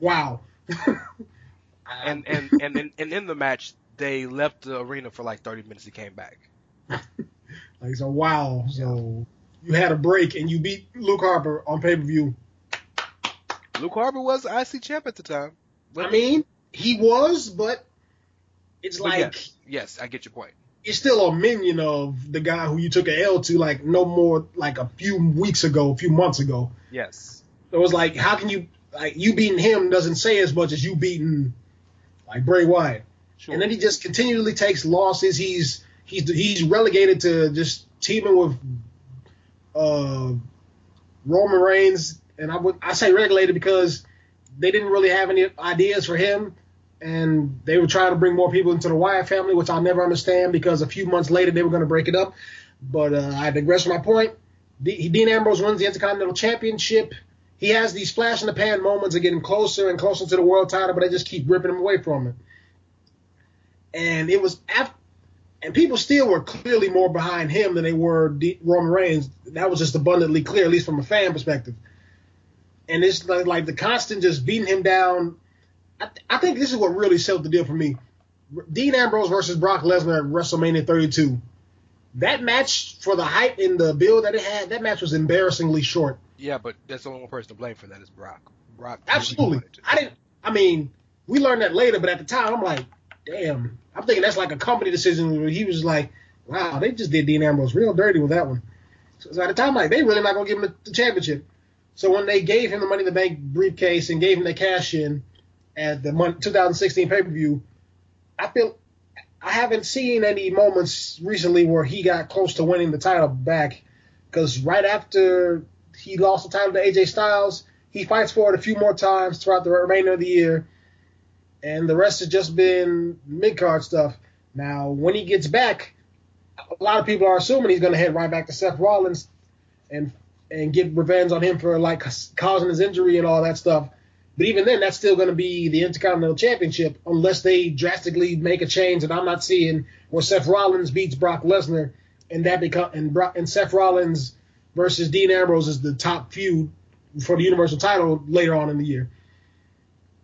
wow. and and and in, and in the match they left the arena for like 30 minutes. He came back. like so, wow. So you had a break and you beat Luke Harper on pay per view. Luke Harper was IC champ at the time. I mean, he was, but it's But like yes, yes, I get your point. you're still a minion of the guy who you took a L to, like no more, like a few weeks ago, a few months ago. Yes, So it was like, how can you, like, you beating him doesn't say as much as you beating, like Bray Wyatt. sure. And then he just continually takes losses. He's he's he's relegated to just teaming with uh, Roman Reigns, and I would I say relegated because they didn't really have any ideas for him, and they were trying to bring more people into the Wyatt family, which I'll never understand because a few months later they were going to break it up. But uh, I digress from my point. Dean Ambrose wins the Intercontinental Championship. He has these flash in the pan moments of getting closer and closer to the world title, but they just keep ripping him away from it. and it was after, and people still were clearly more behind him than they were D- Roman Reigns. That was just abundantly clear, at least from a fan perspective. And it's like, like the constant just beating him down. I, th- I think this is what really sealed the deal for me. Dean Ambrose versus Brock Lesnar at WrestleMania 32. That match for the hype and the build that it had, that match was embarrassingly short. Yeah, but that's the only one person to blame for that is Brock. Brock. Absolutely. I didn't. I mean, we learned that later, but at the time, I'm like, damn. I'm thinking that's like a company decision where he was like, wow, they just did Dean Ambrose real dirty with that one. So, so at the time, like, they really not gonna give him the, the championship. So when they gave him the Money in the Bank briefcase and gave him the cash in at the 2016 pay per view, I feel I haven't seen any moments recently where he got close to winning the title back. Because right after he lost the title to AJ Styles, he fights for it a few more times throughout the remainder of the year, and the rest has just been mid card stuff. Now, when he gets back, a lot of people are assuming he's going to head right back to Seth Rollins and and get revenge on him for like causing his injury and all that stuff. But even then, that's still going to be the Intercontinental Championship unless they drastically make a change. And I'm not seeing where Seth Rollins beats Brock Lesnar and that become and, Brock, and Seth Rollins versus Dean Ambrose is the top feud for the Universal title later on in the year.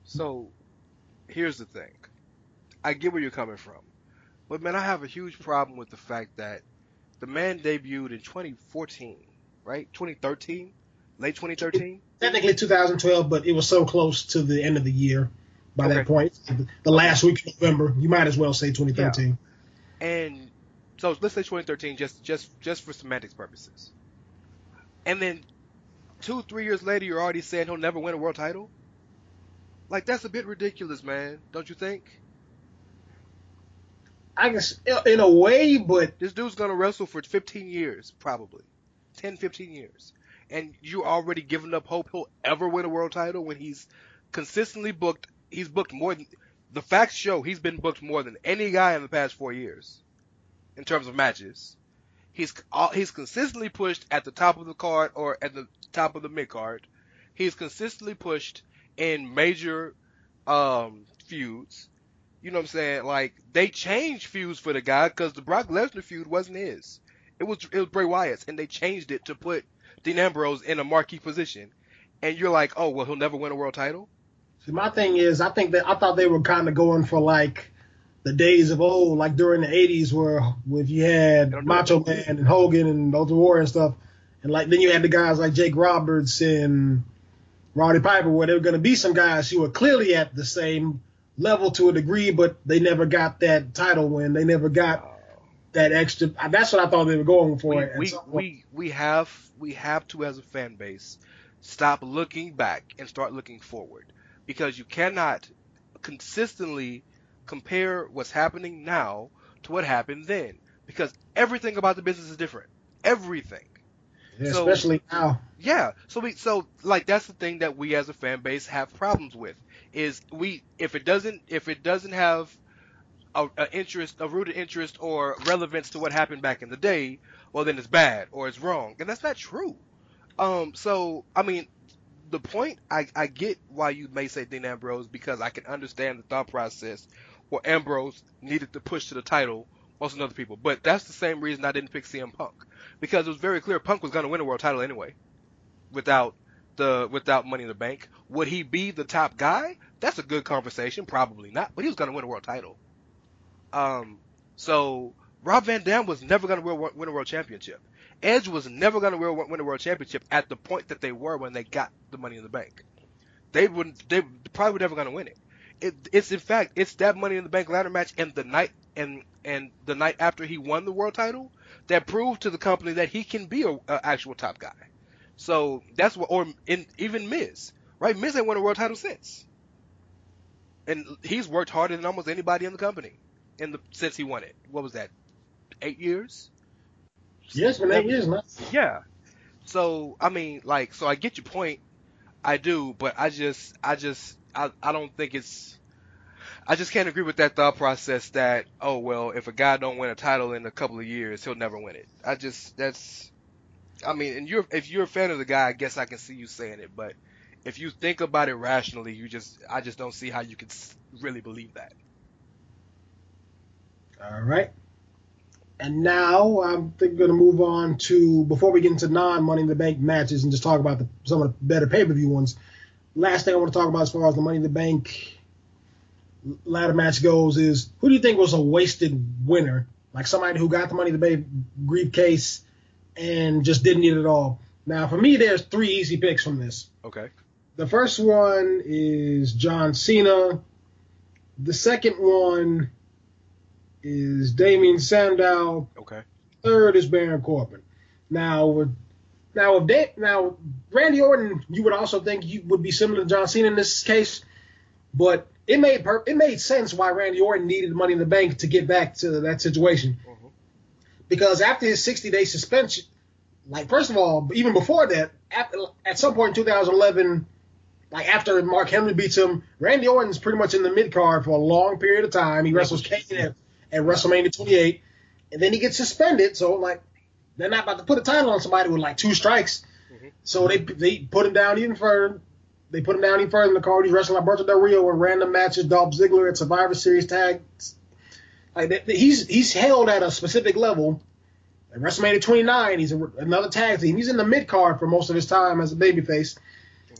So, here's the thing. I get where you're coming from. But man, I have a huge problem with the fact that the man debuted in 2014, right? 2013? Late 2013? Technically 2012, but it was so close to the end of the year by okay. that point. The last week of November. You might as well say 2013. Yeah. And so let's say 2013 just just just for semantics purposes. And then two, three years later, you're already saying he'll never win a world title? Like, that's a bit ridiculous, man. Don't you think? I guess, in a way, but. This dude's gonna wrestle for 15 years, probably. 10, 15 years. And you already given up hope he'll ever win a world title when he's consistently booked. He's booked more than. The facts show he's been booked more than any guy in the past four years in terms of matches. He's he's consistently pushed at the top of the card or at the top of the mid card. He's consistently pushed in major um, feuds. You know what I'm saying? Like they changed feuds for the guy because the Brock Lesnar feud wasn't his. It was it was Bray Wyatt's, and they changed it to put Dean Ambrose in a marquee position. And you're like, oh well, he'll never win a world title. See, my thing is, I think that I thought they were kind of going for like the days of old, like during the '80s, where if you had Macho Man and Hogan and Ultimate Warrior and stuff, and like then you had the guys like Jake Roberts and Roddy Piper, where there were going to be some guys who were clearly at the same level to a degree, but they never got that title win. They never got that extra. That's what I thought they were going for. We we, we, we have we have to as a fan base stop looking back and start looking forward because you cannot consistently compare what's happening now to what happened then because everything about the business is different. Everything. Yeah, so, especially now. Yeah. So we so like that's the thing that we as a fan base have problems with is we if it doesn't if it doesn't have a, a, interest a rooted interest or relevance to what happened back in the day, well then it's bad or it's wrong, and that's not true. Um. So I mean, the point I I get why you may say Dean Ambrose because I can understand the thought process where Ambrose needed to push to the title most other people. But that's the same reason I didn't pick CM Punk because it was very clear Punk was going to win a world title anyway without the without Money in the Bank. Would he be the top guy? That's a good conversation. Probably not, but he was going to win a world title. Um, so Rob Van Dam was never going to win a world championship. Edge was never going to win a world championship at the point that they were when they got the Money in the Bank. They wouldn't. They probably were never going to win it it, it's in fact it's that Money in the Bank ladder match and the night and and the night after he won the world title that proved to the company that he can be a, a actual top guy. So that's what, or in even Miz, right? Miz ain't won a world title since, and he's worked harder than almost anybody in the company in the since he won it. What was that? Eight years. Yes, been eight years now. Yeah. So I mean, like, so I get your point. I do, but I just, I just, I, I don't think it's. I just can't agree with that thought process that oh well if a guy don't win a title in a couple of years he'll never win it. I just that's. I mean, and you're if you're a fan of the guy, I guess I can see you saying it, but if you think about it rationally, you just I just don't see how you could really believe that. All right. And now I'm going to move on to before we get into non-Money in the Bank matches and just talk about the, some of the better pay-per-view ones. Last thing I want to talk about as far as the Money in the Bank ladder match goes is who do you think was a wasted winner? Like somebody who got the Money the Bank briefcase and just didn't need it all. Now, for me, there's three easy picks from this. Okay. The first one is John Cena. The second one is Damien Sandow. Okay. Third is Baron Corbin. Now, now if they, now Randy Orton, you would also think you would be similar to John Cena in this case, but it made per, it made sense why Randy Orton needed Money in the Bank to get back to that situation. Mhm. Because after his 60 day suspension, like first of all, even before that, at, at some point in 2011, like after Mark Henry beats him, Randy Orton's pretty much in the mid card for a long period of time. He wrestles Kane at, at WrestleMania 28, and then he gets suspended. So like, they're not about to put a title on somebody with like two strikes. Mhm. So they they put him down even further. They put him down even further in the card. He's wrestling Alberto Del Rio in random matches, Dolph Ziggler at Survivor Series tags. Like he's he's held at a specific level. At WrestleMania 29, he's a, another tag team. He's in the mid card for most of his time as a babyface.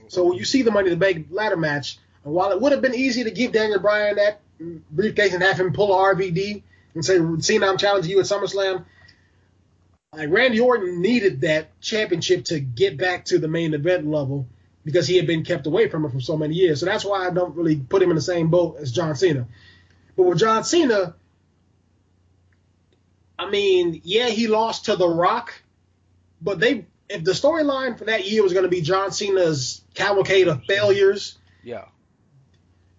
So you see the Money in the Bank ladder match, and while it would have been easy to give Daniel Bryan that briefcase and have him pull a RVD and say, "Cena, I'm challenging you at SummerSlam," like Randy Orton needed that championship to get back to the main event level because he had been kept away from it for so many years. So that's why I don't really put him in the same boat as John Cena. But with John Cena, I mean, yeah, he lost to The Rock, but they if the storyline for that year was going to be John Cena's cavalcade of failures Yeah.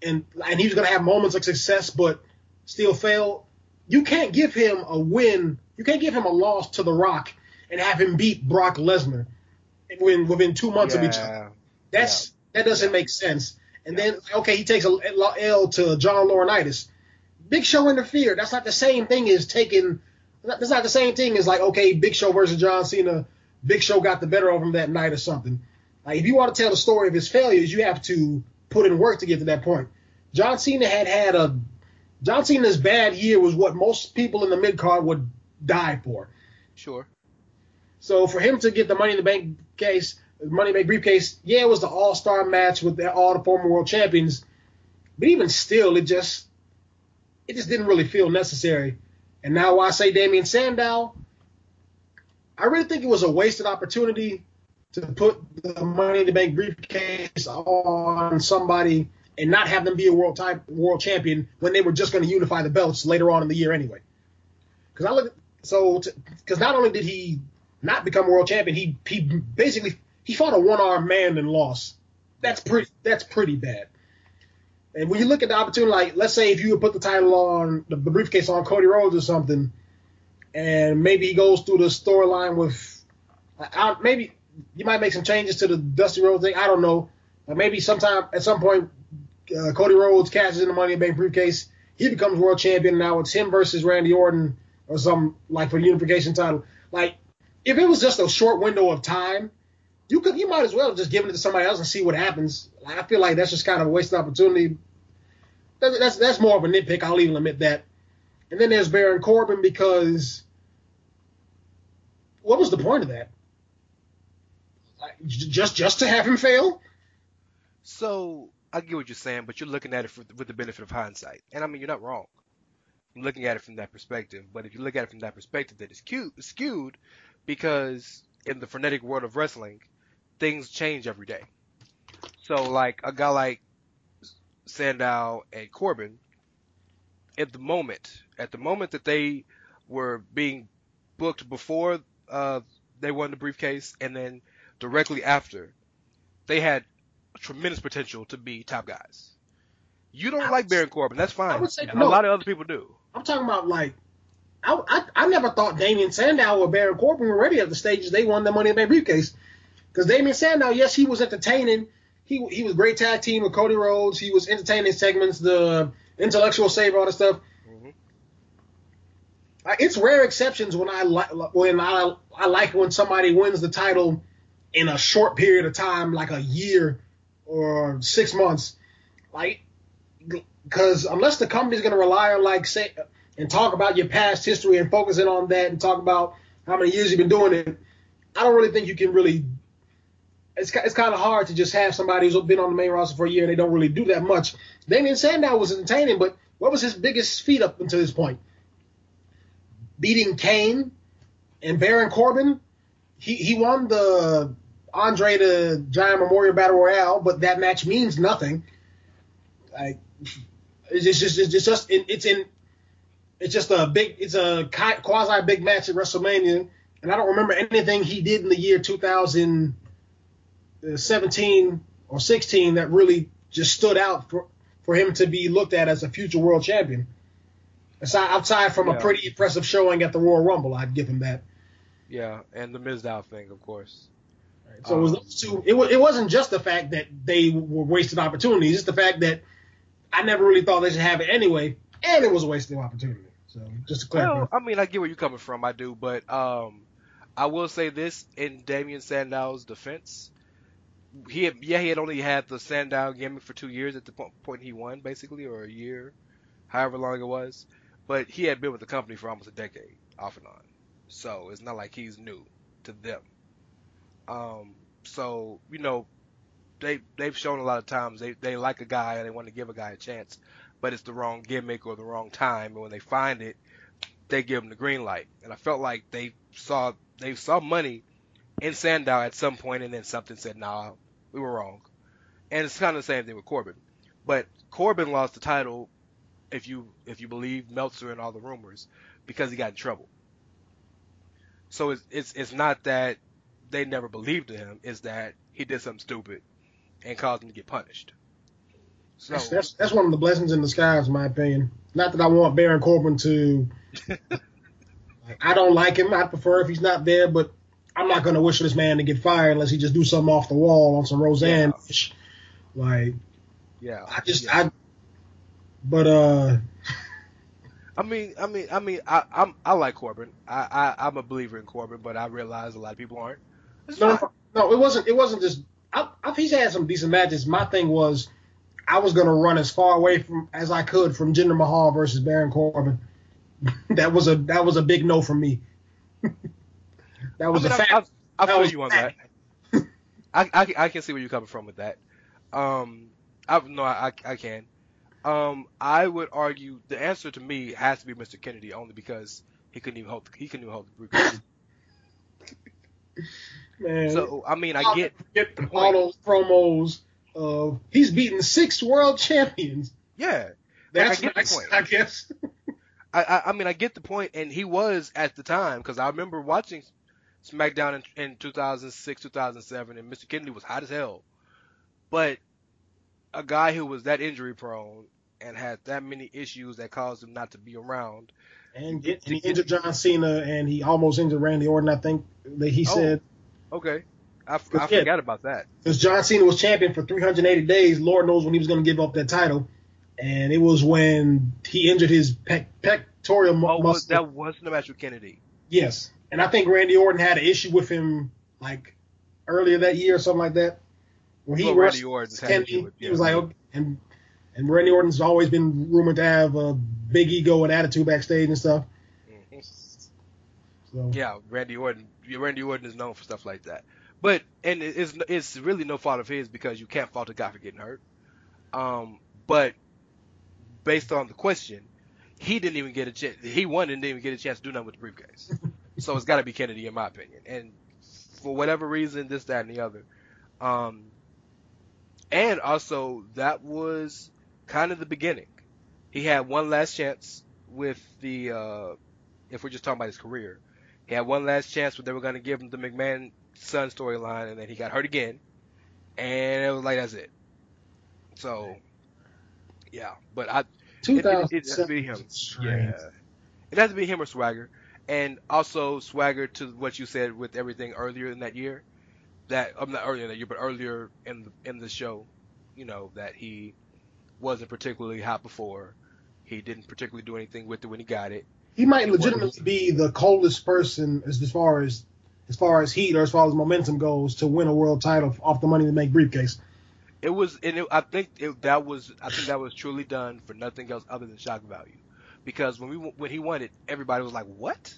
and and he was going to have moments of success but still fail, you can't give him a win. You can't give him a loss to The Rock and have him beat Brock Lesnar within within two months of each other. Yeah. That's that doesn't make sense. And then okay, he takes a L to John Laurinaitis. Big Show interfered. That's not the same thing as taking. That's not the same thing as like okay, Big Show versus John Cena. Big Show got the better of him that night or something. Like if you want to tell the story of his failures, you have to put in work to get to that point. John Cena had had a John Cena's bad year was what most people in the mid card would die for. Sure. So for him to get the Money in the Bank case, Money the briefcase, yeah, it was the All Star match with the, all the former world champions, but even still, it just it just didn't really feel necessary. And now I say Damien Sandow, I really think it was a wasted opportunity to put the Money in the Bank briefcase on somebody and not have them be a world type world champion when they were just going to unify the belts later on in the year anyway. Because I look so because not only did he not become world champion, he he basically he fought a one armed man and lost. That's pretty that's pretty bad. And when you look at the opportunity, like let's say if you would put the title on the, briefcase on Cody Rhodes or something, and maybe he goes through the storyline with, I, maybe you might make some changes to the Dusty Rhodes thing. I don't know. Or maybe sometime at some point, uh, Cody Rhodes cashes in the Money in Bank briefcase. He becomes world champion. Now it's him versus Randy Orton or some like for the unification title. Like if it was just a short window of time, you could you might as well just give it to somebody else and see what happens. I feel like that's just kind of a wasted opportunity. That's, that's that's more of a nitpick. I'll even admit that. And then there's Baron Corbin because what was the point of that? Just just to have him fail? So I get what you're saying, but you're looking at it for, with the benefit of hindsight, and I mean you're not wrong. I'm looking at it from that perspective, but if you look at it from that perspective, that is skewed because in the frenetic world of wrestling, things change every day. So like a guy like Sandow and Corbin, at the moment, at the moment that they were being booked before uh, they won the briefcase, and then directly after, they had tremendous potential to be top guys. You don't I like Baron Corbin, that's fine. I would say a lot of other people do. I'm talking about like I, I, I never thought Damien Sandow or Baron Corbin were ready at the stages they won the Money in the Bank briefcase. Because Damien Sandow, yes, he was entertaining. He he was great tag team with Cody Rhodes. He was entertaining segments, the intellectual save, all that stuff. Mhm. Like, it's rare exceptions when I like when I I like when somebody wins the title in a short period of time, like a year or six months. Like because unless the company's going to rely on like say and talk about your past history and focusing on that and talk about how many years you've been doing it, I don't really think you can really. It's it's kind of hard to just have somebody who's been on the main roster for a year and they don't really do that much. Damien Sandow was entertaining, but what was his biggest feat up until this point? Beating Kane and Baron Corbin. He he won the Andre the Giant Memorial Battle Royale, but that match means nothing. Like it's just it's just it's in it's just a big it's a quasi big match at WrestleMania, and I don't remember anything he did in the year 2017 or 16 that really just stood out for for him to be looked at as a future world champion. Aside outside from yeah. a pretty impressive showing at the Royal Rumble, I'd give him that. Yeah, and the Mizdow thing, of course. Right, so um, it was um, two. It, it wasn't just the fact that they were wasted opportunities; it's the fact that I never really thought they should have it anyway, and it was a waste of opportunity. So just to clarify. Well, I mean, I get where you're coming from. I do, but um, I will say this in Damien Sandow's defense. He had, yeah, he had only had the Sandow gimmick for two years at the point he won, basically, or a year, however long it was. But he had been with the company for almost a decade, off and on. So it's not like he's new to them. Um, so you know, they they've shown a lot of times they they like a guy and they want to give a guy a chance, but it's the wrong gimmick or the wrong time. And when they find it, they give him the green light. And I felt like they saw they saw money in Sandow at some point, and then something said, "Nah, we were wrong." And it's kind of the same thing with Corbin, but Corbin lost the title, if you if you believe Meltzer and all the rumors, because he got in trouble. So it's it's it's not that they never believed in him; it's that he did something stupid and caused him to get punished. So that's, that's, that's one of the blessings in disguise, in my opinion. Not that I want Baron Corbin to. I don't like him. I prefer if he's not there, but I'm not going to wish this man to get fired unless he just do something off the wall on some Roseanne. Yeah. Like, yeah, I just yeah. I. But uh. I mean, I mean, I mean, I, I'm I like Corbin. I, I I'm a believer in Corbin, but I realize a lot of people aren't. no, no, it wasn't. It wasn't just. I, I, he's had some decent matches. My thing was I was gonna run as far away from as I could from Jinder Mahal versus Baron Corbin. that was a that was a big no for me. That was I mean, a fact. I, I, I feel you on that. I, I, I can see where you're coming from with that. Um, I no, I I can. Um, I would argue the answer to me has to be Mr. Kennedy only because he couldn't even hold he couldn't even hold the briefcase. Man, so I mean, I get, get all those promos of he's beaten six world champions. Yeah, that's I nice, I guess. I, I, I mean I get the point, and he was at the time because I remember watching SmackDown in, in 2006, 2007, and Mr. Kennedy was hot as hell. But a guy who was that injury prone and had that many issues that caused him not to be around. And, get, and he injured John Cena, and he almost injured Randy Orton. I think that he oh, said. Okay. I, I forgot about that. Because John Cena was champion for 380 days. Lord knows when he was going to give up that title. And it was when he injured his pec- pectoral oh, muscle. That wasn't a match with Kennedy. Yes. And I think Randy Orton had an issue with him like earlier that year or something like that. When he well, Randy Orton's Kennedy, with, yeah. he was like, okay. and and Randy Orton's always been rumored to have a big ego and attitude backstage and stuff. Mm-hmm. So. Yeah, Randy Orton. Randy Orton is known for stuff like that. But and it's it's really no fault of his because you can't fault a guy for getting hurt. Um, but based on the question, he didn't even get a chance. He won and didn't even get a chance to do nothing with the briefcase. so it's got to be Kennedy, in my opinion. And for whatever reason, this, that, and the other. Um, and also that was kind of the beginning. He had one last chance with the, uh, if we're just talking about his career, he had one last chance where they were going to give him the McMahon son storyline, and then he got hurt again, and it was like that's it. So, yeah, but I, it, it, it has to be him. Yeah, it has to be him or Swagger, and also Swagger to what you said with everything earlier in that year. That I'm not earlier in that year, but earlier in the in the show, you know that he wasn't particularly hot before. He didn't particularly do anything with it when he got it. He might legitimately be the coldest person as far as as far as heat or as far as momentum goes to win a world title off the money to make briefcase. It was, and it, I think it, that was, I think that was truly done for nothing else other than shock value, because when we when he won it, everybody was like, "What?"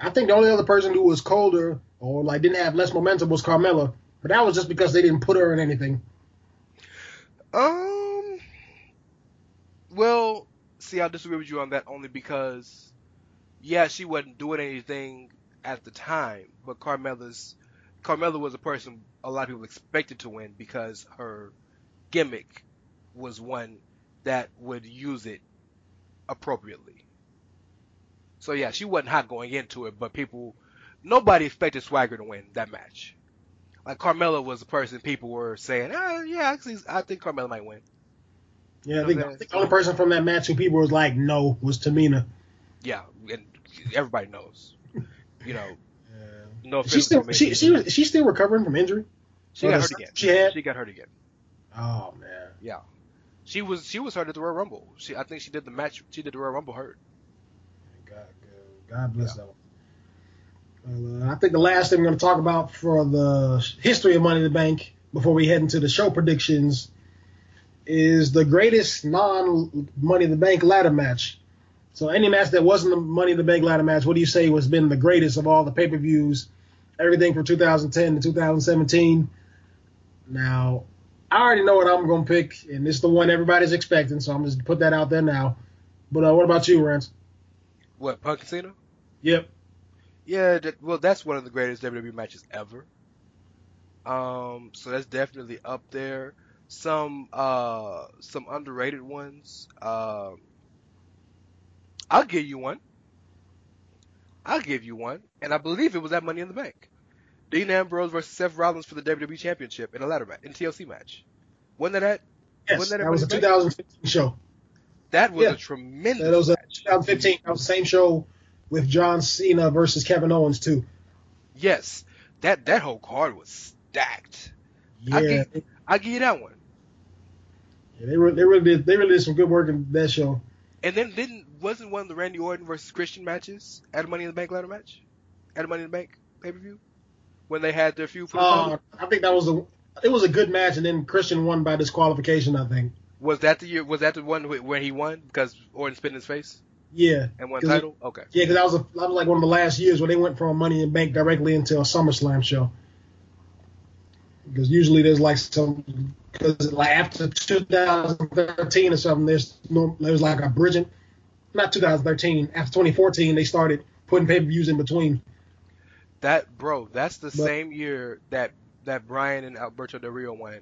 I think the only other person who was colder or like didn't have less momentum was Carmella, but that was just because they didn't put her in anything. Um. Well, see, I disagree with you on that only because, yeah, she wasn't doing anything at the time, but Carmella's Carmella was a person a lot of people expected to win because her gimmick was one that would use it appropriately. So yeah, she wasn't hot going into it, but people, nobody expected Swagger to win that match. Like Carmella was the person people were saying, ah, yeah, actually, I think Carmella might win. Yeah, I think, I think the only person from that match who people was like, no, was Tamina. Yeah, and everybody knows. You know, no She still she she was she's still recovering from injury. She got hurt again. She had. She got hurt again. Oh man. Yeah. She was she was hurt at the Royal Rumble. She I think she did the match. She did the Royal Rumble hurt. God, God bless them. Well, uh, I think the last thing we're going to talk about for the history of Money in the Bank before we head into the show predictions is the greatest non Money in the Bank ladder match. So any match that wasn't the Money in the Bank ladder match, what do you say was been the greatest of all the pay per views? Everything from 2010 to 2017. Now, I already know what I'm going to pick, and it's the one everybody's expecting, so I'm just put that out there now. But uh, what about you, Rance? What Punk Cena? Yep. Yeah, that, well, that's one of the greatest WWE matches ever. Um, so that's definitely up there. Some uh, some underrated ones. Um, I'll give you one. I'll give you one, and I believe it was that Money in the Bank. Dean Ambrose versus Seth Rollins for the WWE Championship in a ladder match, in TLC match. Wasn't that that? Yes, Wasn't that that, a was a Money in 2015 show. That was Yeah. a tremendous. That was a match. 2015. That was the same show with John Cena versus Kevin Owens too. Yes, that that whole card was stacked. I Yeah, get- I give you that one. yeah, they really, they really did they really did some good work in that show. And then didn't wasn't one of the Randy Orton versus Christian matches at a Money in the Bank ladder match, at a Money in the Bank pay per view, when they had their feud for the Uh, title? I think that was a it was a good match, and then Christian won by disqualification. I think. Was that the year? Was that the one where he won because Orton spit in his face Yeah, and won 'Cause it- title? Okay. yeah, because that was a, that was like one of the last years where they went from Money in Bank directly into a SummerSlam show. Because usually there's like some because like after 2013 or something, there's no there's like a bridging. Not 2013. After 2014, they started putting pay per views in between. That bro, that's the But- same year that that Bryan and Alberto Del Rio won.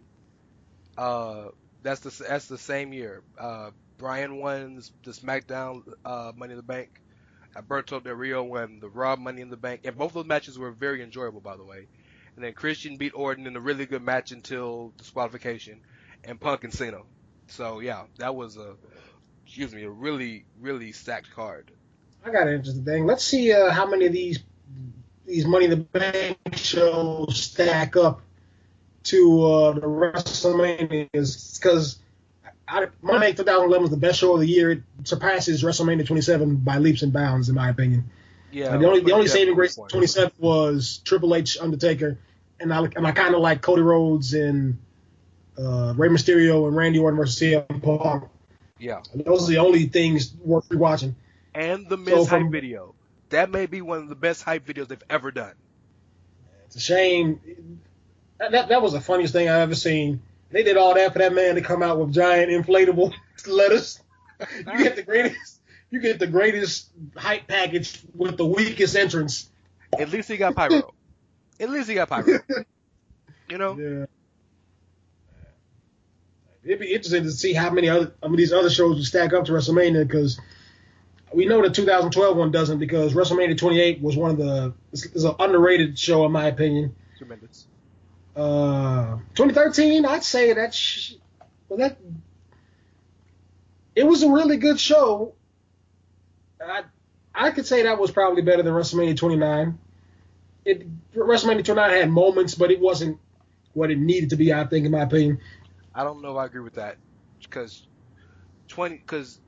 Uh, that's the that's the same year. Uh, Bryan won the SmackDown uh, Money in the Bank. Alberto Del Rio won the Raw Money in the Bank, and both those matches were very enjoyable, by the way. And then Christian beat Orton in a really good match until disqualification, and Punk and Cena. So yeah, that was a excuse me a really really stacked card. I got an interesting thing. Let's see uh, how many of these these Money in the Bank shows stack up to uh, the WrestleManias because Money in the Bank 2011 was the best show of the year. It surpasses WrestleMania 27 by leaps and bounds, in my opinion. Yeah, Like, the only the only saving grace 27 was Triple H, Undertaker, and I and I kind of like Cody Rhodes and uh, Rey Mysterio and Randy Orton versus CM Punk. Yeah. Those are the only things worth rewatching. and the So Miz from- hype video. That may be one of the best hype videos they've ever done. It's a shame. That, that, that was the funniest thing I've ever seen. They did all that for that man to come out with giant inflatable letters. You get the greatest. You get the greatest hype package with the weakest entrance. At least he got pyro. At least he got pyro. You know? Yeah. It'd be interesting to see how many other I mean, these other shows would stack up to WrestleMania because we know the 2012 one doesn't because WrestleMania 28 was one of the it's, it's an underrated show in my opinion. Tremendous. Uh, 2013, I'd say that sh- well that it was a really good show. I I could say that was probably better than WrestleMania 29. It WrestleMania 29 had moments, but it wasn't what it needed to be. I think, in my opinion. I don't know if I agree with that because twenty because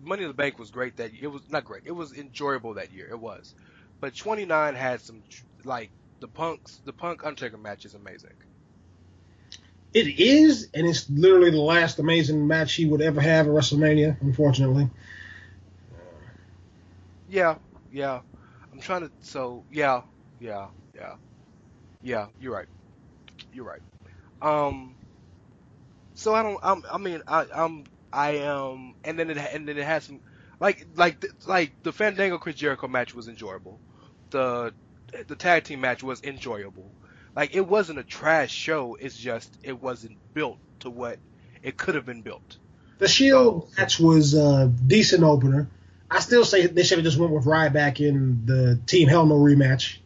Money in the Bank was great that year. It was not great. It was enjoyable that year. It was, but twenty nine had some like the punks. The Punk Undertaker match is amazing. It is, and it's literally the last amazing match he would ever have at WrestleMania. Unfortunately, Yeah, yeah. I'm trying to. So yeah, yeah, yeah, yeah. You're right. You're right. Um. So I don't. I'm, I mean, I, I'm. I am. And then it. And then it has some. Like, like, like the Fandango Chris Jericho match was enjoyable. The, the tag team match was enjoyable. Like, it wasn't a trash show. It's just it wasn't built to what it could have been built. The Shield so, match was a decent opener. I still say they should have just went with Ryback in the Team Hell No rematch.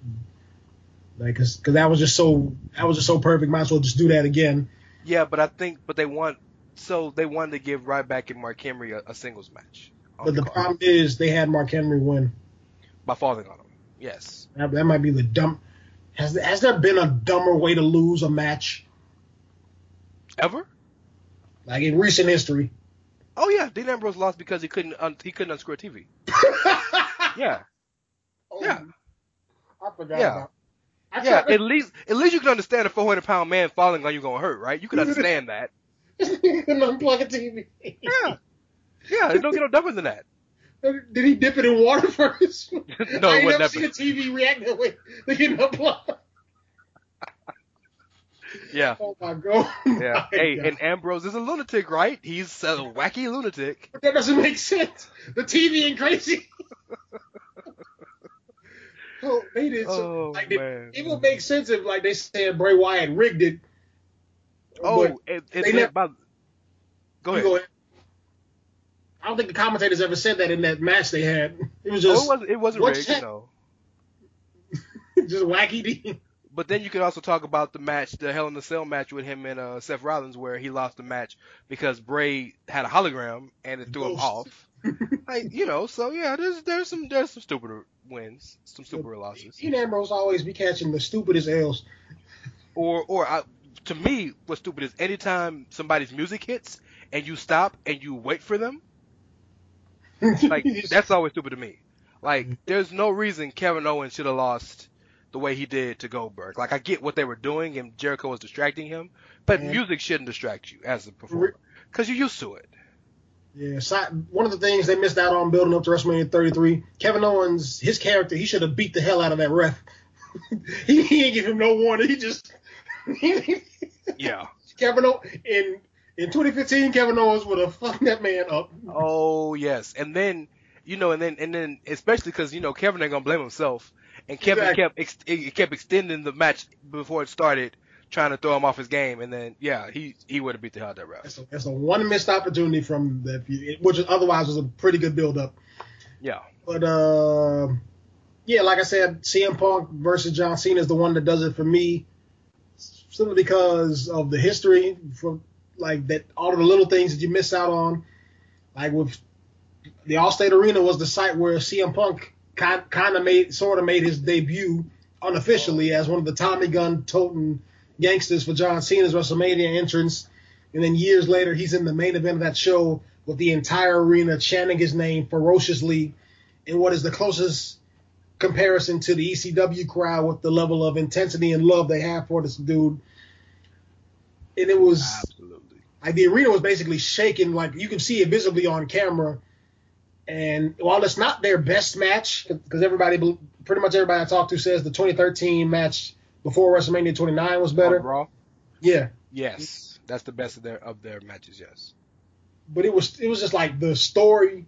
Like, cause, cause that was just so that was just so perfect. Might as well just do that again. Yeah, but I think, but they want so they wanted to give Ryback and Mark Henry a, a singles match. But the, the problem is they had Mark Henry win by falling on him. Yes, that, that might be the dumb. Has has there been a dumber way to lose a match ever? Like in recent history. Oh yeah, Dean Ambrose lost because he couldn't un- he couldn't unscrew a TV. yeah. Oh, yeah. I forgot yeah. about. I yeah, at least at least you can understand a 400 pound man falling on you gonna hurt, right? You can understand that. you can unplug a TV. yeah. Yeah, it don't get no dumber than that. Did he dip it in water first? no, I ain't never seen a TV react that way. They get unplugged. Yeah. Oh my god. Yeah. hey, god. and Ambrose is a lunatic, right? He's a wacky lunatic. But that doesn't make sense. The TV ain't crazy. so oh, they did. So, oh, like, man. It, would make sense if, like, they said Bray Wyatt rigged it. Oh, and, and never, by, go ahead. Go ahead. I don't think the commentators ever said that in that match they had. It was just. Oh, it wasn't, it wasn't rigged, you know. just wacky. But then you could also talk about the match, the Hell in a Cell match with him and uh, Seth Rollins, where he lost the match because Bray had a hologram and it threw Ghost. him off. like, you know, so yeah, there's there's some there's some stupider wins, some stupider losses. Dean Ambrose always be catching the stupidest L's. Or or I, to me, what's stupid is anytime somebody's music hits and you stop and you wait for them. like that's always stupid to me. Like, there's no reason Kevin Owens should have lost the way he did to Goldberg. Like I get what they were doing and Jericho was distracting him, but mm-hmm. music shouldn't distract you as a performer because you're used to it. Yeah, one of the things they missed out on building up to WrestleMania 33, Kevin Owens, his character, he should have beat the hell out of that ref. he, he didn't give him no warning. He just yeah. Kevin Owens in in 2015, Kevin Owens would have fucked that man up. Oh yes, and then you know, and then and then especially because you know Kevin ain't gonna blame himself and Kevin exactly. kept ex- kept extending the match before it started, trying to throw him off his game, and then yeah, he he would have beat the hell out of that ref. That's a, that's a one missed opportunity from that, which otherwise was a pretty good build up. Yeah, but uh, yeah, like I said, CM Punk versus John Cena is the one that does it for me, simply because of the history, from like that all of the little things that you miss out on, like with the Allstate Arena was the site where CM Punk kind of made sort of made his debut unofficially oh. as one of the Tommy gun toting gangsters for John Cena's WrestleMania entrance. And then years later, he's in the main event of that show with the entire arena chanting his name ferociously in what is the closest comparison to the ECW crowd with the level of intensity and love they have for this dude. And it was absolutely like the arena was basically shaking, like you can see it visibly on camera and while it's not their best match, because everybody, pretty much everybody I talked to says the 2013 match before WrestleMania 29 was better. Raw. Yeah. Yes, that's the best of their of their matches. Yes. But it was it was just like the story,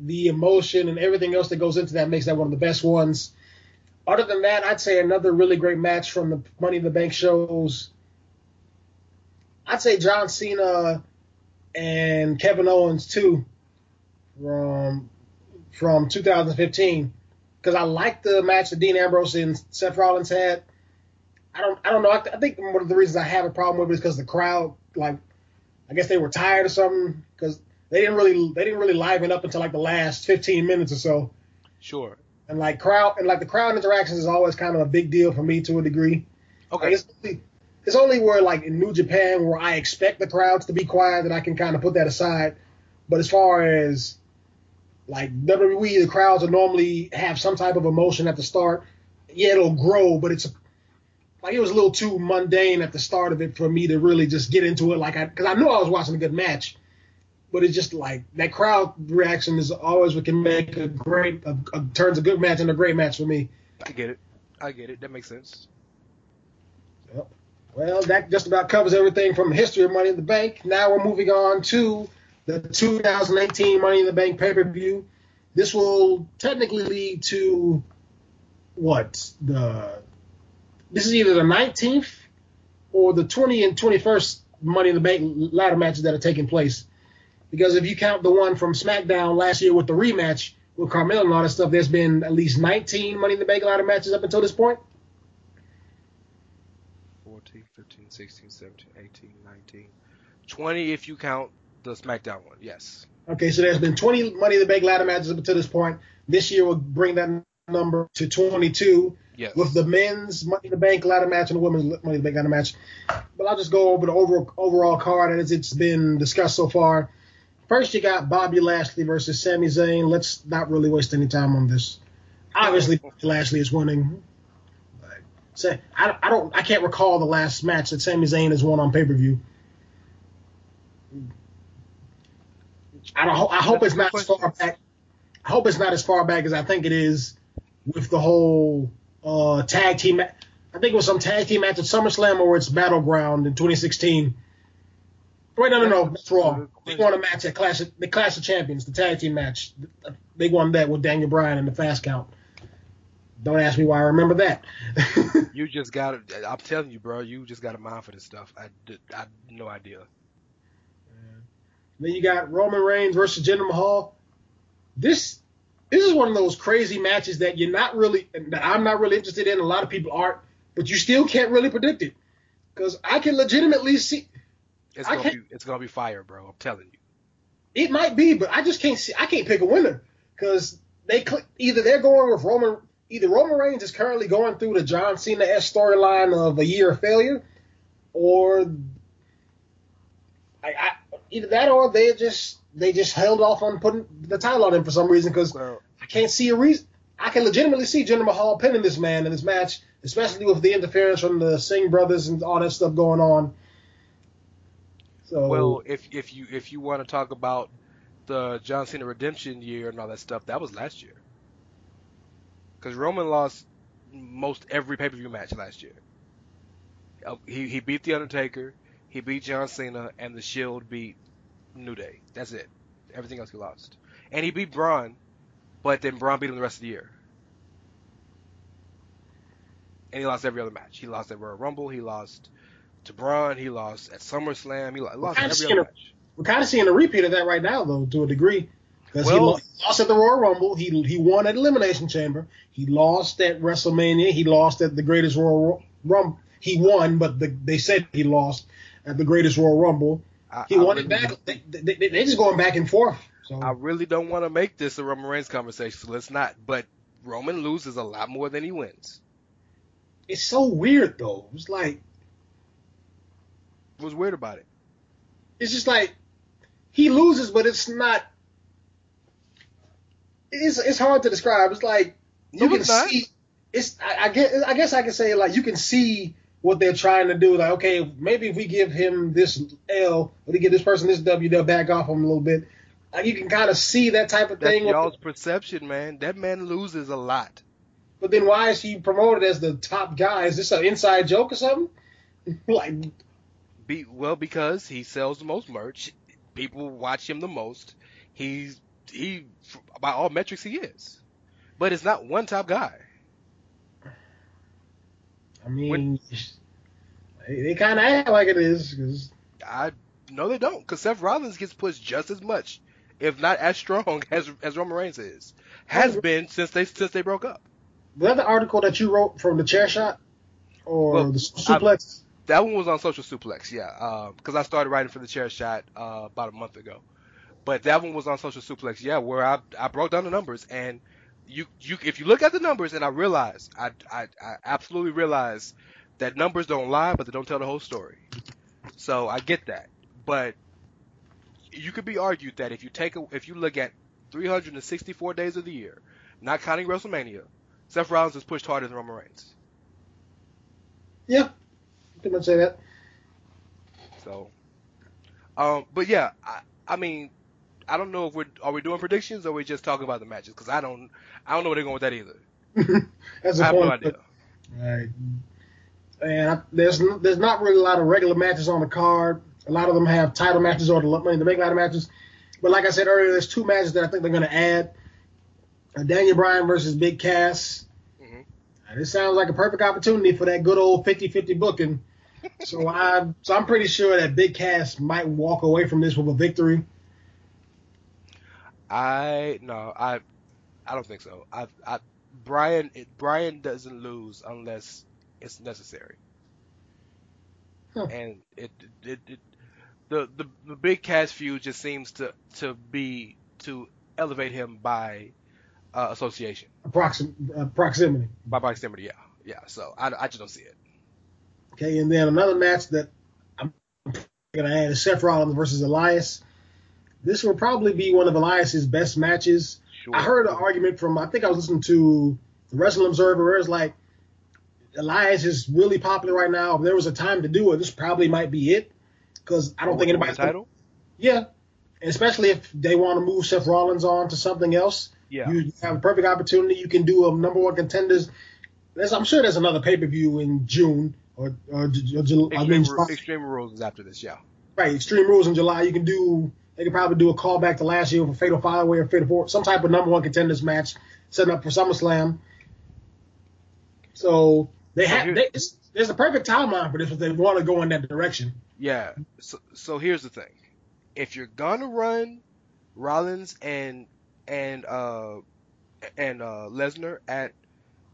the emotion, and everything else that goes into that makes that one of the best ones. Other than that, I'd say another really great match from the Money in the Bank shows. I'd say John Cena and Kevin Owens too from from 2015 because I like the match that Dean Ambrose and Seth Rollins had. I don't I don't know. I, th- I think one of the reasons I have a problem with it is because the crowd like I guess they were tired or something because they didn't really they didn't really liven up until like the last 15 minutes or so. Sure. And like crowd and like the crowd interactions is always kind of a big deal for me to a degree. Okay. Like, it's, it's only where like in New Japan where I expect the crowds to be quiet that I can kind of put that aside. But as far as like WWE, the crowds will normally have some type of emotion at the start. Yeah, it'll grow, but it's like it was a little too mundane at the start of it for me to really just get into it. Like I, because I knew I was watching a good match, but it's just like that crowd reaction is always what can make a great a, a, turns a good match into a great match for me. I get it. I get it. That makes sense. Yep. Well, that just about covers everything from the history of Money in the Bank. Now we're moving on to the 2018 Money in the Bank pay per view. This will technically lead to what the this is either the 19th or the 20 and 21st Money in the Bank ladder matches that are taking place. Because if you count the one from SmackDown last year with the rematch with Carmella and all that stuff, there's been at least 19 Money in the Bank ladder matches up until this point. 14, 15, 16, 17, 18, 19, 20 if you count the SmackDown one. Yes. Okay, so there's been 20 Money in the Bank ladder matches up until this point. This year will bring that number to 22. Yes. With the men's Money in the Bank ladder match and the women's Money in the Bank ladder match. But I'll just go over the overall, overall card as it's been discussed so far. First, you got Bobby Lashley versus Sami Zayn. Let's not really waste any time on this. Obviously, Bobby Lashley is winning. So I, I don't I can't recall the last match that Sami Zayn has won on pay per view. I don't. I hope it's not as far back. I hope it's not as far back as I think it is with the whole uh, tag team. I think it was some tag team match at SummerSlam or it's Battleground in 2016. Wait, no, no, no, that's wrong. They won a match at Clash of, the Clash of Champions, the tag team match. They won that with Daniel Bryan in the Fast Count. Don't ask me why I remember that. you just got it. I'm telling you, bro. You just got a mind for this stuff. I, I no idea. Then you got Roman Reigns versus Jinder Mahal. This this is one of those crazy matches that you're not really that I'm not really interested in. A lot of people aren't, but you still can't really predict it because I can legitimately see. It's gonna be it's gonna be fire, bro. I'm telling you. It might be, but I just can't see. I can't pick a winner because they either they're going with Roman. Either Roman Reigns is currently going through the John Cena S storyline of a year of failure, or I, I either that or they just they just held off on putting the title on him for some reason because well, I can't see a reason. I can legitimately see Jinder Mahal pinning this man in this match, especially with the interference from the Singh brothers and all that stuff going on. So, well, if if you if you want to talk about the John Cena redemption year and all that stuff, that was last year. Because Roman lost most every pay per view match last year. Uh, he he beat the Undertaker. He beat John Cena, and the Shield beat New Day. That's it. Everything else he lost, and he beat Braun, but then Braun beat him the rest of the year. And he lost every other match. He lost at Royal Rumble. He lost to Braun. He lost at SummerSlam. He lost every other a, match. We're kind of seeing a repeat of that right now, though, to a degree. Because well, he lost at the Royal Rumble. He he won at Elimination Chamber. He lost at WrestleMania. He lost at the Greatest Royal Rumble. He won, but the, they said he lost at the greatest Royal Rumble. He I won really, it back. They, they, they just going back and forth. So. I really don't want to make this a Roman Reigns conversation, so let's not. But Roman loses a lot more than he wins. It's so weird though. It's like what's weird about it? It's just like he loses, but it's not. It's it's hard to describe. It's like you no, can see. It's I, I guess I guess I can say like you can see what they're trying to do. Like, okay, maybe if we give him this L, or we give this person this W, they'll back off him a little bit. Like, you can kind of see that type of That's thing. Y'all's perception, man. That man loses a lot. But then why is he promoted as the top guy? Is this an inside joke or something? like, be, well, because he sells the most merch, people watch him the most. He's he by all metrics he is, but it's not one top guy. I mean, when, they, they kind of act like it is. Cause... I no, they don't. Because Seth Rollins gets pushed just as much, if not as strong as as Roman Reigns is, has been since they since they broke up. Was that the article that you wrote from the chair shot or well, the suplex? I, that one was on Social Suplex, yeah. Because uh, I started writing for the chair shot uh, about a month ago, but that one was on Social Suplex, yeah, where I I broke down the numbers and you you if you look at the numbers, and I realize I I, I absolutely realize that numbers don't lie, but they don't tell the whole story. So I get that, but you could be argued that if you take a, if you look at 364 days of the year, not counting WrestleMania, Seth Rollins is pushed harder than Roman Reigns. Yeah, you can say that. So, um, but yeah, I, I mean, I don't know if we're are we doing predictions or are we just talking about the matches because I don't I don't know where they're going with that either. That's I have no point. idea. Right. And I, there's there's not really a lot of regular matches on the card. A lot of them have title matches or the Money the Bank ladder matches. But like I said earlier, there's two matches that I think they're going to add. Uh, Daniel Bryan versus Big Cass. Mhm. This sounds like a perfect opportunity for that good old 50-50 booking. So I so I'm pretty sure that Big Cass might walk away from this with a victory. I no, I I don't think so. I I Bryan it, Bryan doesn't lose unless it's necessary. Huh. And it, it it the the the big Cass feud just seems to to be to elevate him by uh, association Approxim- uh, proximity. by proximity. Yeah, yeah. So I I just don't see it. Okay, and then another match that I'm going to add is Seth Rollins versus Elias. This will probably be one of Elias's best matches. Sure. I heard an argument from I think I was listening to the Wrestling Observer where it's like Elias is really popular right now. If there was a time to do it, this probably might be it because I don't think Win the anybody's title. Yeah, especially if they want to move Seth Rollins on to something else, Yeah. you have a perfect opportunity. You can do a number one contenders. There's, I'm sure there's another pay per view in June or or, or Ju- I mean, Extreme, Ru- Extreme Rules is after this. Yeah. right Extreme Rules in July. You can do. They could probably do a callback to last year for Fatal Five Way or Fatal Four, some type of number one contenders match setting up for SummerSlam. So they So have. They, there's a perfect timeline for this if they want to go in that direction. Yeah. So, so here's the thing: if you're gonna run Rollins and and uh and uh Lesnar at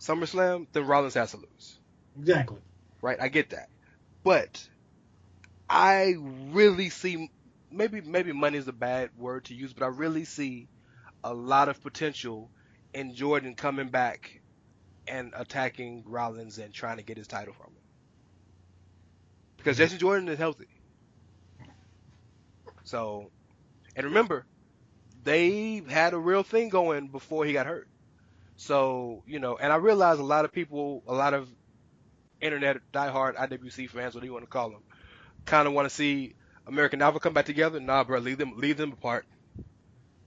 SummerSlam, then Rollins has to lose, Exactly. Right? I get that, but I really see maybe maybe money is a bad word to use, but I really see a lot of potential in Jordan coming back and attacking Rollins and trying to get his title from him. Because Jason Jordan is healthy. So, and remember, they had a real thing going before he got hurt. So, you know, and I realize a lot of people, a lot of internet diehard IWC fans, what do you want to call them, kind of want to see American Alpha come back together. Nah, bro, leave them, leave them apart.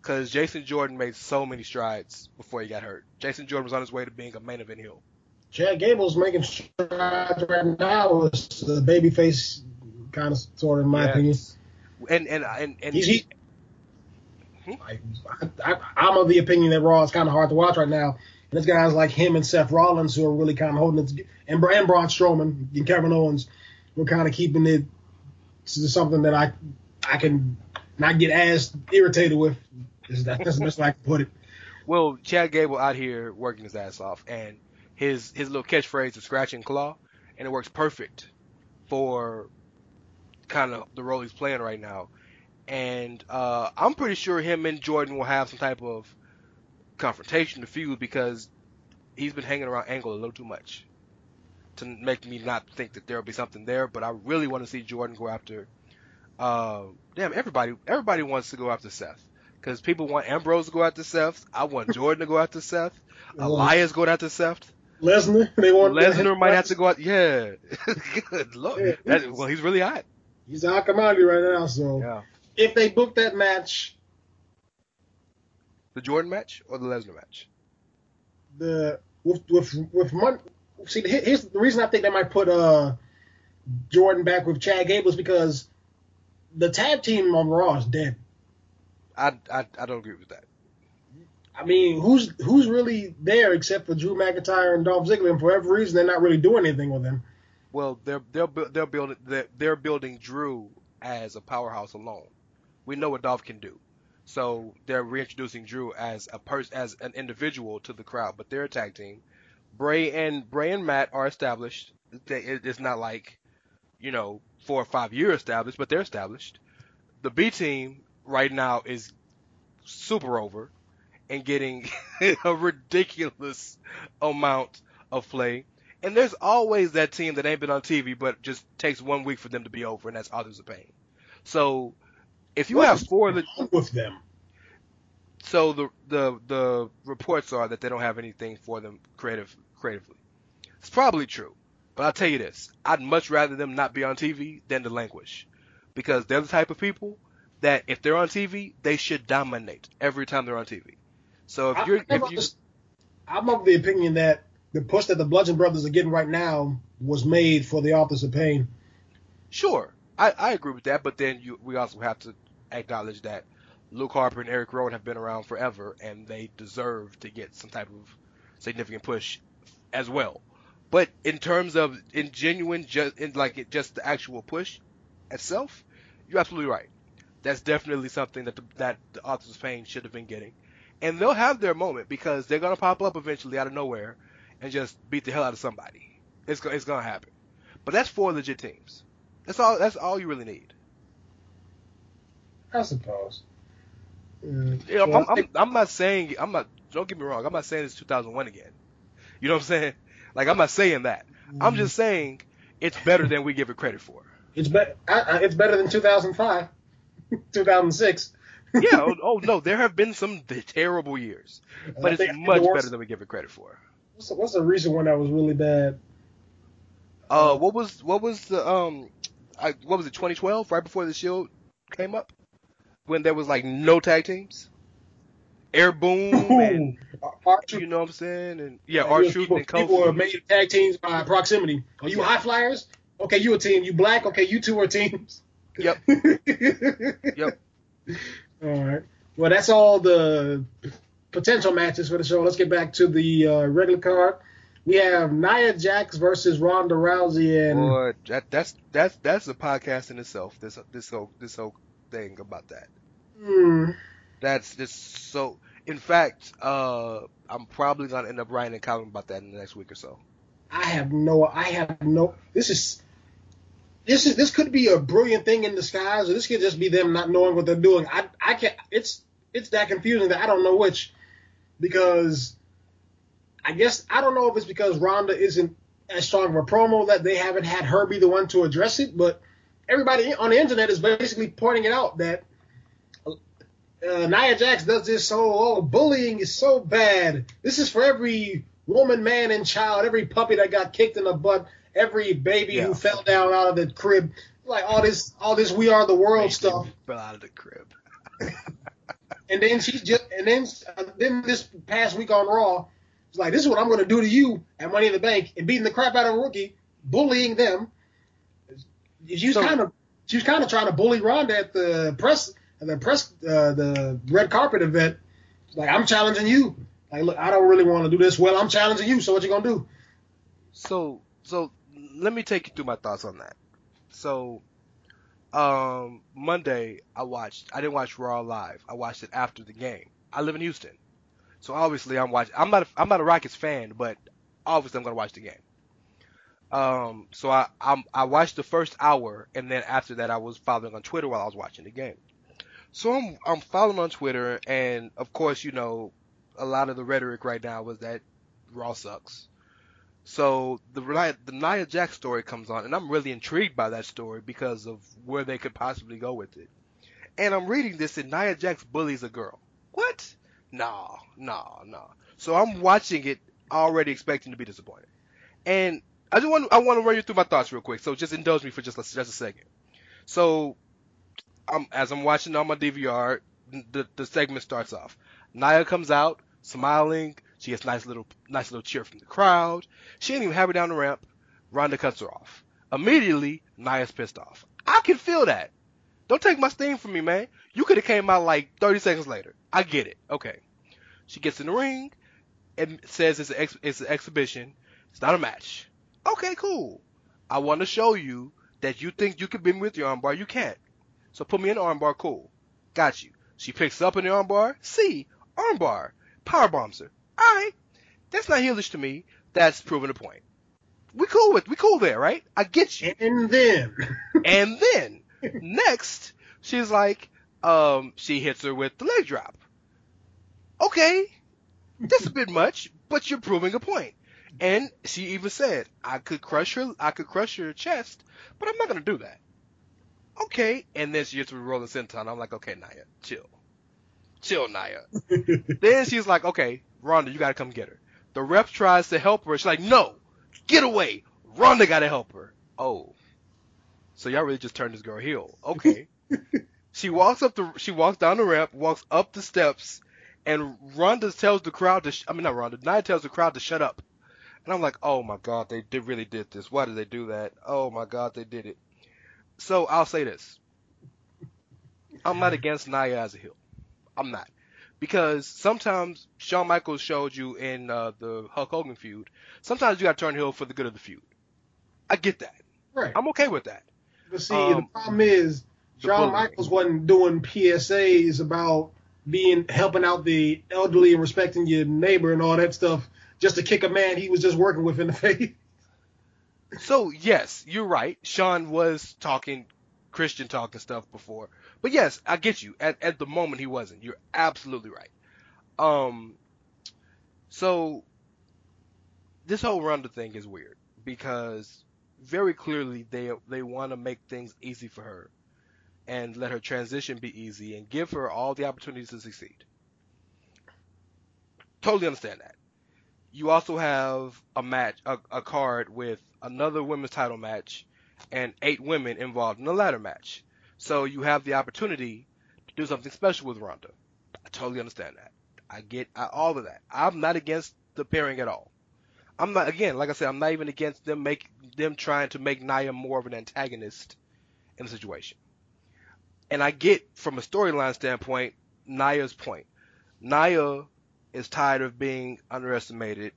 Because Jason Jordan made so many strides before he got hurt. Jason Jordan was on his way to being a main event heel. Chad Gable's making strides right now as the babyface kind of sort of in my Yes. opinion. And and and and He's he, Hmm? I, I, I'm of the opinion that Raw is kind of hard to watch right now. There's guys like him and Seth Rollins who are really kind of holding it, and, and Braun Strowman and Kevin Owens were kind of keeping it to something that I I can not get as irritated with. Is that's the best way I can put it. Well, Chad Gable out here working his ass off, and his his little catchphrase is "scratch and claw," and it works perfect for kind of the role he's playing right now. And uh, I'm pretty sure him and Jordan will have some type of confrontation to feud because he's been hanging around Angle a little too much to make me not think that there'll be something there. But I really want to see Jordan go after. Uh, damn, everybody everybody wants to go after Seth because people want Ambrose to go after Seth. I want Jordan to go after Seth. Elias going after Seth. Lesnar, they want Lesnar might have to go out. Yeah, good lord. Yeah. That, well, he's really hot. He's a commodity right now. So Yeah. if they book that match, The Jordan match or the Lesnar match? the with with with Mon- see here's the reason I think they might put uh Jordan back with Chad Gable is because the tag team on Raw is dead. I, I I don't agree with that. I mean, who's who's really there except for Drew McIntyre and Dolph Ziggler, and for every reason they're not really doing anything with them. Well, they're they're they're building they're, they're building Drew as a powerhouse alone. We know what Dolph can do, so they're reintroducing Drew as a person as an individual to the crowd. But they're a tag team. Bray and Bray and Matt are established. It's not like you know four or five year established, but they're established. The B team right now is super over and getting a ridiculous amount of play. And there's always that team that ain't been on TV, but just takes one week for them to be over, and that's Authors of Pain. So if you What have four of the, with them. so the the the reports are that they don't have anything for them creative creatively. It's probably true, but I'll tell you this: I'd much rather them not be on TV than to languish, because they're the type of people that if they're on TV, they should dominate every time they're on TV. So if you're if you I'm of the opinion that the push that the Bludgeon Brothers are getting right now was made for the authors of pain. Sure, I, I agree with that, but then you, we also have to acknowledge that Luke Harper and Eric Rowan have been around forever, and they deserve to get some type of significant push as well. But in terms of in genuine, just in like it, just the actual push itself, you're absolutely right. That's definitely something that the, that the authors of pain should have been getting, and they'll have their moment because they're gonna pop up eventually out of nowhere and just beat the hell out of somebody. It's it's gonna happen. But that's four legit teams. That's all. That's all you really need. I suppose. Mm, You know, well, I'm, I'm, I'm not saying. I'm not. Don't get me wrong. I'm not saying it's 2001 again. You know what I'm saying? Like I'm not saying that. I'm just saying it's better than we give it credit for. it's better. It's better than 2005, 2006. Yeah. oh, oh no, there have been some terrible years, but it's much worst- better than we give it credit for. What's the, what's the recent one that was really bad? Uh, what was what was the um, I, what was it? 2012, right before the Shield came up, when there was like no tag teams. Air Boom and Our you know what I'm saying, and yeah, Yeah, our you- truth people, and people are Kofi. made tag teams by proximity. Are you Yeah. high flyers? Okay, you a team. You black? Okay, you two are teams. Yep. yep. All right. Well, that's all the potential matches for the show. Let's get back to the uh, regular card. We have Nia Jax versus Ronda Rousey, and Boy, that, that's that's that's a podcast in itself. This this whole this whole thing about that. Hmm, That's just so. In fact, uh, I'm probably gonna end up writing a column about that in the next week or so. I have no. I have no. This is. This is this could be a brilliant thing in disguise, or this could just be them not knowing what they're doing. I I can't. It's it's that confusing that I don't know which, because I guess I don't know if it's because Ronda isn't as strong of a promo that they haven't had her be the one to address it, but everybody on the internet is basically pointing it out that uh, Nia Jax does this so oh bullying is so bad. This is for every woman, man, and child, every puppy that got kicked in the butt, every baby Yeah. who fell down out of the crib, like all this all this we are the world stuff. Fell out of the crib. And then she's just and then uh, then this past week on Raw, it's like this is what I'm going to do to you at Money in the Bank and beating the crap out of a rookie, bullying them. She was So- kind of she was kind of trying to bully Ronda at the press the press uh, the red carpet event. Like I'm challenging you. Like look, I don't really want to do this. Well, I'm challenging you. So what you gonna do? So so let me take you through my thoughts on that. So um Monday I watched I didn't watch Raw live. I watched it after the game. I live in Houston. So obviously I'm watching I'm not a, I'm not a Rockets fan, but obviously I'm to watch the game. Um so I I'm, I watched the first hour and then after that I was following on Twitter while I was watching the game. So I'm I'm following on Twitter and of course, you know, a lot of the rhetoric right now was that Raw sucks. So the the Nia Jax story comes on, and I'm really intrigued by that story because of where they could possibly go with it. And I'm reading this, and Nia Jax bullies a girl. What? Nah, nah, nah. So I'm watching it, already expecting to be disappointed. And I just want I want to run you through my thoughts real quick. So just indulge me for just just a second. So, um, as I'm watching on my DVR, the the segment starts off. Nia comes out smiling. She gets nice little nice little cheer from the crowd. She ain't even halfway down the ramp. Ronda cuts her off. Immediately, Nia's pissed off. I can feel that. Don't take my steam from me, man. You could have came out like 30 seconds later. I get it. Okay. She gets in the ring and says it's an, ex- it's an exhibition. It's not a match. Okay, cool. I want to show you that you think you can beat me with your armbar. You can't. So put me in the armbar. Cool. Got you. She picks up in the armbar. See, armbar. Power bombs her. Alright. That's not heelish to me. That's proving a point. We cool with, we cool there, right? I get you. And then And then next, she's like, um, she hits her with the leg drop. Okay, that's a bit much, but you're proving a point. And she even said, I could crush her, I could crush her chest, but I'm not gonna do that. Okay, and then she used to be rolling senton. I'm like, okay, Nia, chill, chill, Nia. then she's like, okay, Ronda, you gotta come get her. The ref tries to help her. She's like, no, get away. Ronda gotta help her. Oh. So y'all really just turned this girl heel. Okay. She walks up the she walks down the ramp, walks up the steps, and Ronda tells the crowd to sh- I mean not Ronda, Nia tells the crowd to shut up. And I'm like, oh my god, they, they really did this. Why did they do that? Oh my god, they did it. So I'll say this. I'm not against Nia as a heel. I'm not. Because sometimes Shawn Michaels showed you in uh, the Hulk Hogan feud, sometimes you gotta turn heel for the good of the feud. I get that. Right. I'm okay with that. But see, Um, the problem is Shawn. Michaels wasn't doing PSAs about being helping out the elderly and respecting your neighbor and all that stuff just to kick a man he was just working with in the face. So yes, you're right. Shawn was talking Christian talk and stuff before. But yes, I get you. At at the moment he wasn't. You're absolutely right. Um so this whole Ronda thing is weird because very clearly they they want to make things easy for her and let her transition be easy and give her all the opportunities to succeed. Totally understand that. You also have a match, a, a card with another women's title match and eight women involved in the ladder match. So you have the opportunity to do something special with Ronda. I totally understand that. I get all of that. I'm not against the pairing at all. I'm not again, like I said, I'm not even against them make them trying to make Nia more of an antagonist in the situation. And I get from a storyline standpoint Nia's point. Nia is tired of being underestimated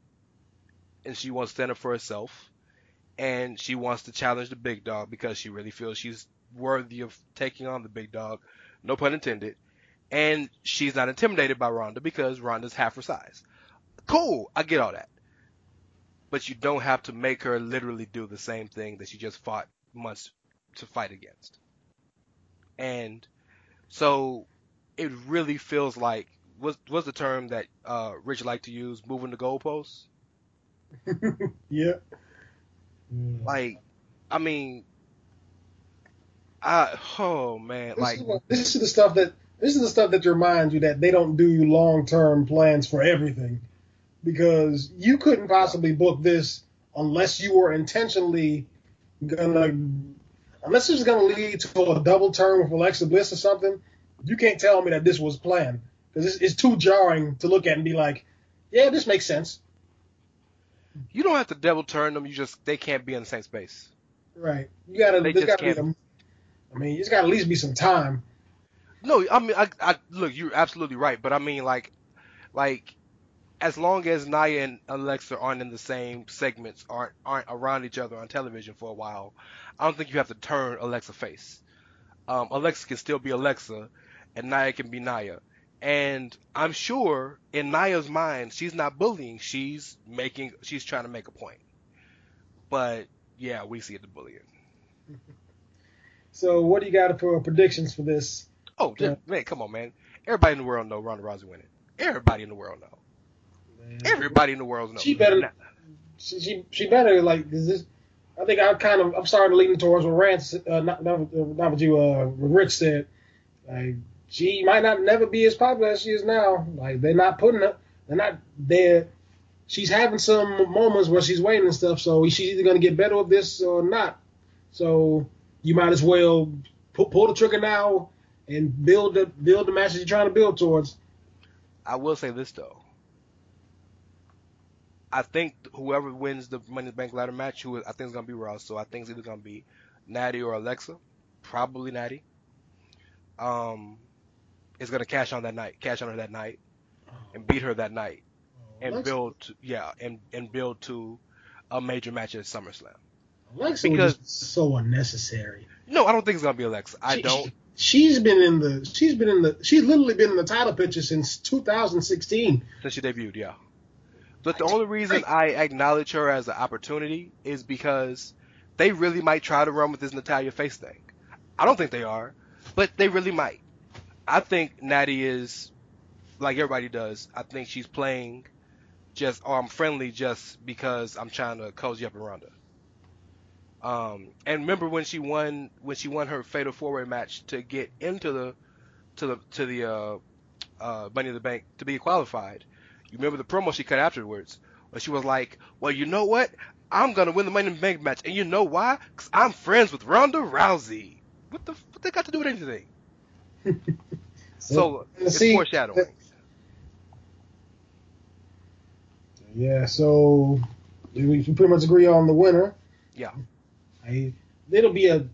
and she wants to stand up for herself and she wants to challenge the big dog because she really feels she's worthy of taking on the big dog, no pun intended. And she's not intimidated by Ronda because Ronda's half her size. Cool, I get all that. But you don't have to make her literally do the same thing that she just fought months to fight against. And so it really feels like was was the term that uh, Rich liked to use, moving the goalposts. yeah. Mm. Like, I mean, I oh man, This, like is what, this is the stuff that this is the stuff that reminds you that they don't do long term plans for everything, because you couldn't possibly book this unless you were intentionally gonna, unless it was gonna lead to a double turn with Alexa Bliss or something. You can't tell me that this was planned because it's, it's too jarring to look at and be like, yeah, this makes sense. You don't have to double turn them. You just they can't be in the same space. Right. You gotta. They just gotta be. can't. A, I mean, there's gotta at least be some time. No, I mean, I, I look, you're absolutely right, but I mean, like, like, as long as Nia and Alexa aren't in the same segments, aren't aren't around each other on television for a while, I don't think you have to turn Alexa face. Um, Alexa can still be Alexa, and Nia can be Nia. And I'm sure in Nia's mind, she's not bullying; she's making, she's trying to make a point. But yeah, we see it the bullying. So, what do you got for predictions for this? Oh, Yeah. man, come on, man! Everybody in the world know Ronda Rousey winning. Everybody in the world know. Everybody in the world knows. She better- Nah, she, she she better like is this. I think I kind of I'm starting to lean towards what Rance uh, not not, not what you uh Rich said. Like she might not never be as popular as she is now. Like they're not putting her. They're not there. She's having some moments where she's waiting and stuff. So she's either gonna get better with this or not. So you might as well pull, pull the trigger now and build the build the match that you're trying to build towards. I will say this though. I think whoever wins the Money in the Bank ladder match, who I think is gonna be Ross, so I think it's either gonna be Natty or Alexa, probably Natty. Um, is gonna cash on that night, cash on her that night, oh. and beat her that night, oh, and Alexa- build, to, yeah, and and build to a major match at SummerSlam. Alexa was because- just so unnecessary. No, I don't think it's gonna be Alexa. I She- don't. She's been in the. She's been in the. She's literally been in the title picture since 2016. since she debuted, yeah. But the only reason I acknowledge her as an opportunity is because they really might try to run with this Natalya face thing. I don't think they are, but they really might. I think Natty is like everybody does. I think she's playing just or I'm friendly just because I'm trying to cozy up her. Um, and remember when she won when she won her fatal four way match to get into the to the to the uh, uh, Money in the Bank to be qualified. You remember the promo she cut afterwards, where she was like, "Well, you know what? I'm gonna win the Money in the Bank match, and you know why? Cause I'm friends with Ronda Rousey. What the what they got to do with anything? So it's See, foreshadowing. Yeah, so we can pretty much agree on the winner. Yeah. I, it'll be a.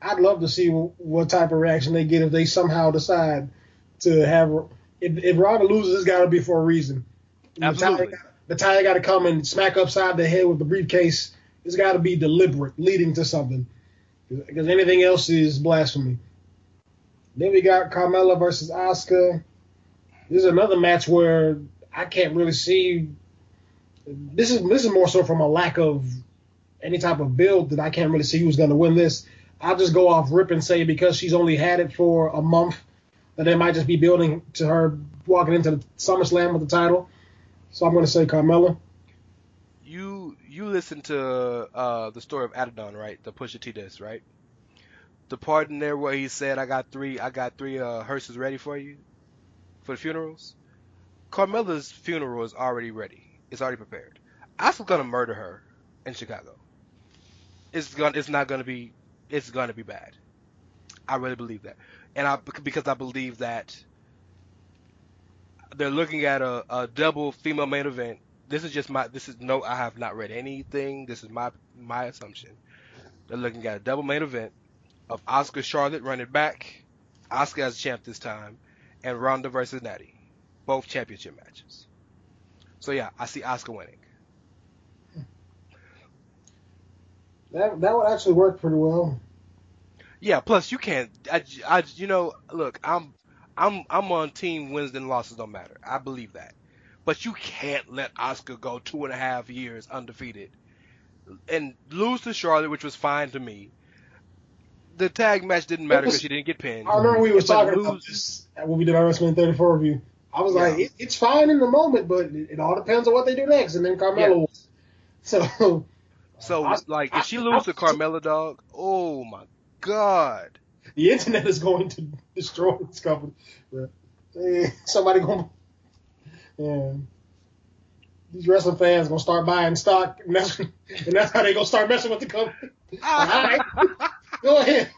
I'd love to see what, what type of reaction they get if they somehow decide to have. If, if Ronda loses, it's got to be for a reason. Absolutely. The tie got to come and smack upside the head with the briefcase. It's got to be deliberate, leading to something. Because anything else is blasphemy. Then we got Carmella versus Asuka. This is another match where I can't really see. This is this is more so from a lack of any type of build that I can't really see who's going to win this. I'll just go off rip and say because she's only had it for a month that they might just be building to her walking into the SummerSlam with the title. So I'm going to say Carmella. You you listened to uh, the story of Adidon, right? The Pusha T disc, right? The part in there where he said, "I got three, I got three uh, hearses ready for you for the funerals." Carmella's funeral is already ready. It's already prepared. Asuka's gonna murder her in Chicago. It's gonna. It's not gonna be. It's gonna be bad. I really believe that, and I because I believe that they're looking at a, a double female main event. This is just my. This is no. I have not read anything. This is my my assumption. They're looking at a double main event of Asuka Charlotte running back, Asuka as champ this time, and Ronda versus Natty, both championship matches. So yeah, I see Asuka winning. That that would actually work pretty well. Yeah. Plus, you can't. I, I, you know, look, I'm, I'm, I'm on team wins and losses don't matter. I believe that, but you can't let Asuka go two and a half years undefeated and lose to Charlotte, which was fine to me. The tag match didn't matter because she didn't get pinned. I remember we were talking lose- about this when we did our WrestleMania 34 review. I was Yeah. like, it, it's fine in the moment, but it, it all depends on what they do next. And then Carmella Yeah. was. So, So I- like, if she I- loses to I- Carmella, dog, oh my god. the internet is going to destroy this company. Somebody going to. Yeah. These wrestling fans gonna start buying stock, and that's and that's how they gonna start messing with the company. All right, go ahead.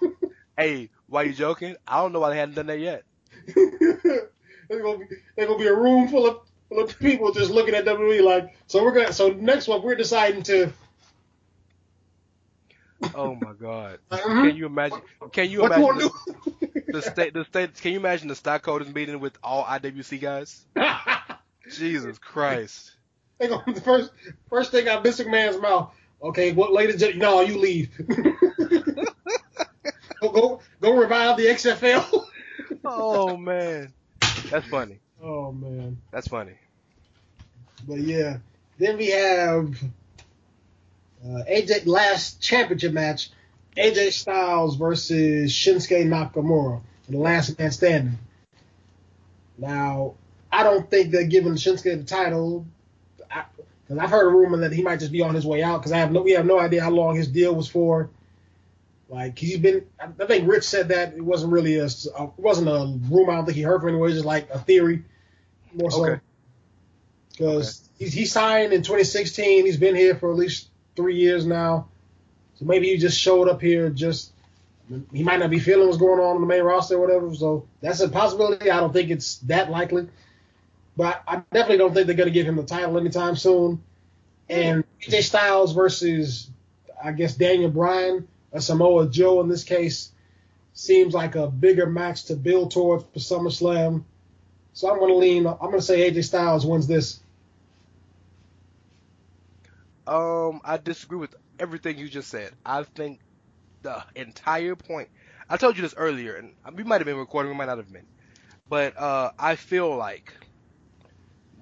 Hey, why you joking? I don't know why they hadn't done that yet. there's gonna be there's gonna be a room full of full of people just looking at WWE like, so we're gonna so next one we're deciding to. Oh my god. Mhm. Can you imagine? Can you what imagine want the, the state? The state? Can you imagine the stockholders meeting with all IWC guys? Jesus Christ. they gonna, the first first thing out of Vince McMahon's mouth. Okay, what ladies? and gen- No, you leave. Go, go go revive the XFL. Oh man, that's funny. oh man. That's funny. But yeah, then we have uh, AJ last championship match, AJ Styles versus Shinsuke Nakamura, in the last man standing. Now, I don't think they're giving Shinsuke the title, because I've heard a rumor that he might just be on his way out. Because I have no, we have no idea how long his deal was for. Like he's been, I think Rich said that it wasn't really a, a it wasn't a rumor. I don't think he heard from anywhere. It's just like a theory, more so Okay. because he's he signed in 2016. He's been here for at least three years now. So maybe he just showed up here. Just he might not be feeling what's going on in the main roster or whatever. So that's a possibility. I don't think it's that likely, but I definitely don't think they're going to give him the title anytime soon. And AJ Styles versus I guess Daniel Bryan or Samoa Joe in this case seems like a bigger match to build towards for SummerSlam. So I'm going to lean. I'm going to say AJ Styles wins this. Um, I disagree with everything you just said. I think the entire point. I told you this earlier, and we might have been recording, we might not have been, but uh, I feel like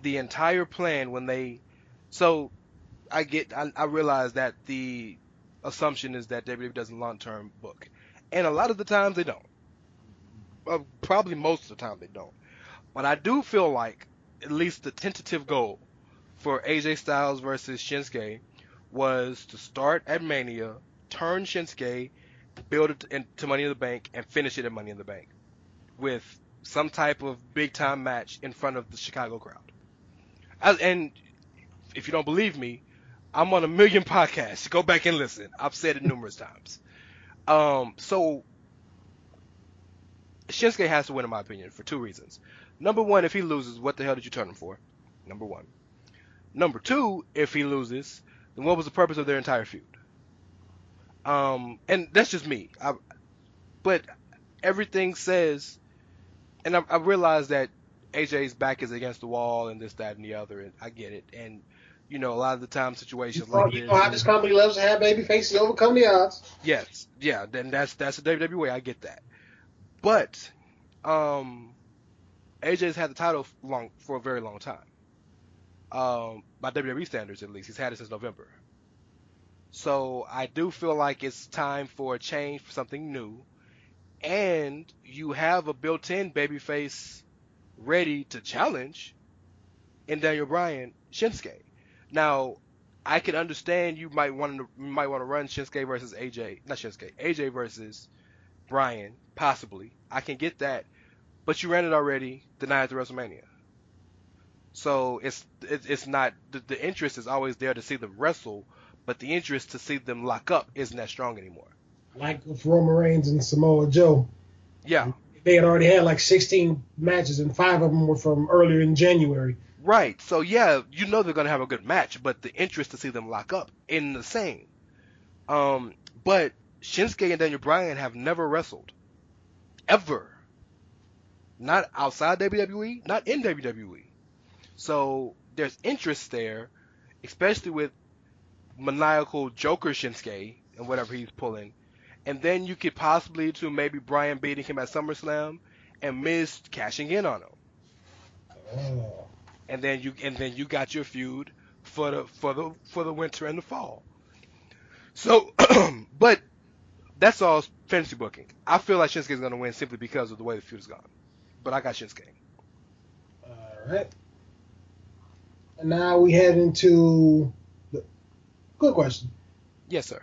the entire plan when they. So, I get. I, I realize that the assumption is that WWE doesn't long-term book, and a lot of the times they don't. Uh, probably most of the time they don't. But I do feel like at least the tentative goal for AJ Styles versus Shinsuke was to start at Mania, turn Shinsuke, build it into Money in the Bank, and finish it at Money in the Bank with some type of big time match in front of the Chicago crowd. And if you don't believe me, I'm on a million podcasts. Go back and listen. I've said it numerous times. Um, so Shinsuke has to win, in my opinion, for two reasons. Number one, if he loses, what the hell did you turn him for? Number one. Number two, if he loses, then what was the purpose of their entire feud? Um, and that's just me. I, but everything says, and I, I realize that AJ's back is against the wall and this, that, and the other, and I get it. And you know, a lot of the time situations like you this. know how this company loves to have baby faces overcome the odds. Yes, yeah, then that's that's the WWE. I get that, but um, AJ's had the title long for a very long time. Um, by WWE standards, at least, he's had it since November. So I do feel like it's time for a change, for something new, and you have a built-in babyface ready to challenge in Daniel Bryan Shinsuke. Now, I can understand you might want to might want to run Shinsuke versus AJ, not Shinsuke, AJ versus Bryan, possibly. I can get that, but you ran it already the night after WrestleMania. So it's it's not the, the interest is always there to see them wrestle, but the interest to see them lock up isn't that strong anymore. Like with Roman Reigns and Samoa Joe. Yeah. They had already had like 16 matches, and five of them were from earlier in January. Right. So yeah, you know they're gonna have a good match, but the interest to see them lock up in the same. Um, but Shinsuke and Daniel Bryan have never wrestled, ever. Not outside WWE, not in WWE. So there's interest there, especially with maniacal Joker Shinsuke and whatever he's pulling. And then you could possibly to maybe Bryan beating him at SummerSlam and Miz cashing in on him. Oh. And then you and then you got your feud for the for the for the winter and the fall. So but that's all fantasy booking. I feel like Shinsuke is gonna win simply because of the way the feud is gone. But I got Shinsuke. All right. And now we head into the good question. Yes, sir.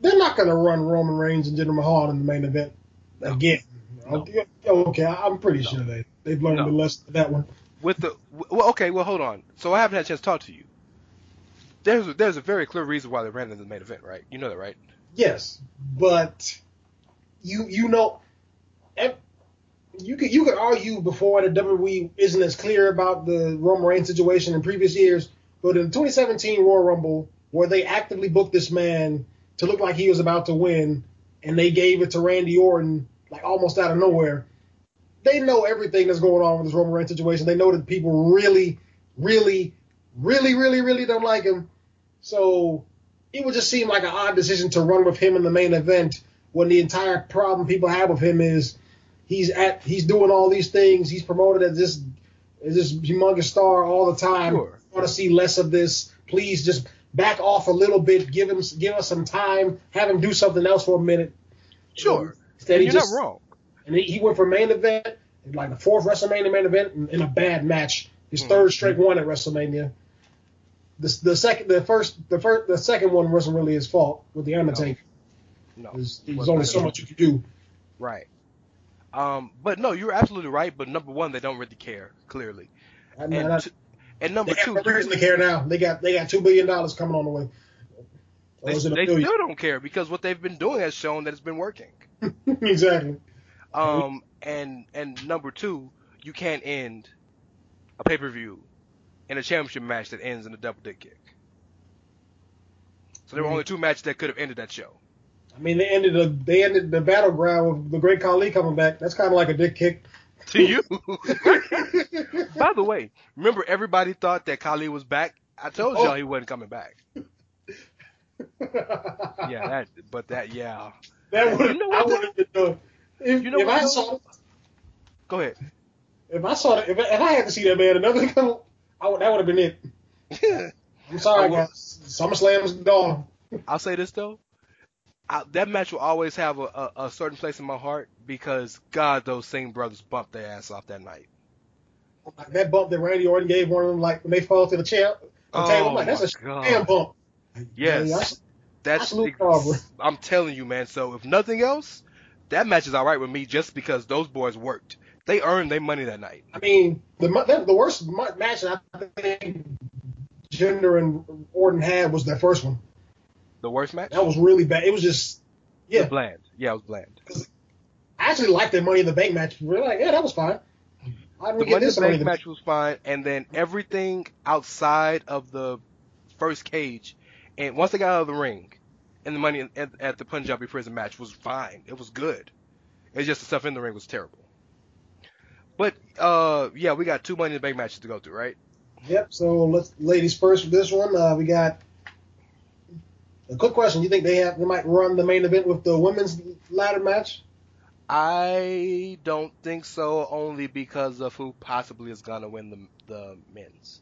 They're not going to run Roman Reigns and Jinder Mahal in the main event No. again. No. Okay, okay, I'm pretty No. sure they they've learned No. the lesson of that one. With the well, okay, well, hold on. So I haven't had a chance to talk to you. There's a, there's a very clear reason why they ran in the main event, right? You know that, right? Yes, but you you know, you could you could argue before the WWE isn't as clear about the Roman Reigns situation in previous years, but in the 2017 Royal Rumble, where they actively booked this man to look like he was about to win, and they gave it to Randy Orton like almost out of nowhere. They know everything that's going on with this Roman Reigns situation. They know that people really, really, really, really, really don't like him. So it would just seem like an odd decision to run with him in the main event when the entire problem people have with him is he's at he's doing all these things. He's promoted as this as this humongous star all the time. Sure. Want to see less of this. Please just back off a little bit. Give him give us some time. Have him do something else for a minute. Sure. Instead, you're just not wrong. And he, went for main event, like the fourth WrestleMania main event, in, a bad match. His Mhm. third straight one at WrestleMania. The, the second, the first, the first, the second one wasn't really his fault with the Undertaker. No. There's, there's only so much you can do. Right. Um, but no, you're absolutely right. But number one, they don't really care clearly, I mean, and I- t- and number they two, no reason to care now. They got they got two billion dollars coming on the way. Or they, is it a they still don't care because what they've been doing has shown that it's been working. exactly. Um, and and number two, you can't end a pay per view in a championship match that ends in a double dick kick. So there were only two matches that could have ended that show. I mean, they ended the they ended the battleground with the Great Khali coming back. That's kind of like a dick kick. To you. By the way, remember everybody thought that Khali was back. I told Oh. y'all he wasn't coming back. Yeah, that. But that. Yeah. that would You know I would have been doing. If, You know if I saw Go ahead. if I saw if, I- if I had to see that man another come, I would, that would have been it. I'm sorry, guys. SummerSlam's gone. I'll say this though. I, that match will always have a, a, a certain place in my heart because God, those Singh brothers bumped their ass off that night. That bump that Randy Orton gave one of them, like when they fall to the chair, the table, I'm like, that's a Oh damn bump. Yes. Yeah, that's- That's Absolute ex- I'm telling you, man. So if nothing else, that match is all right with me just because those boys worked. They earned their money that night. I mean, the the worst match I think Jinder and Orton had was their first one. The worst match? That was really bad. It was just, It was yeah, bland. Yeah, it was bland. I actually liked the Money in the Bank match. We are like, yeah, that was fine. Why did we the get Money this in the Bank match was fine, and then everything outside of the first cage, and once they got out of the ring, and the money at, at the Punjabi prison match was fine. It was good. It's just the stuff in the ring was terrible. But uh, yeah, we got two Money in the Bank matches to go through, right? Yep. So let's ladies first for this one. Uh, we got a quick question. You think they have they might run the main event with the women's ladder match? I don't think so, only because of who possibly is gonna win the the men's.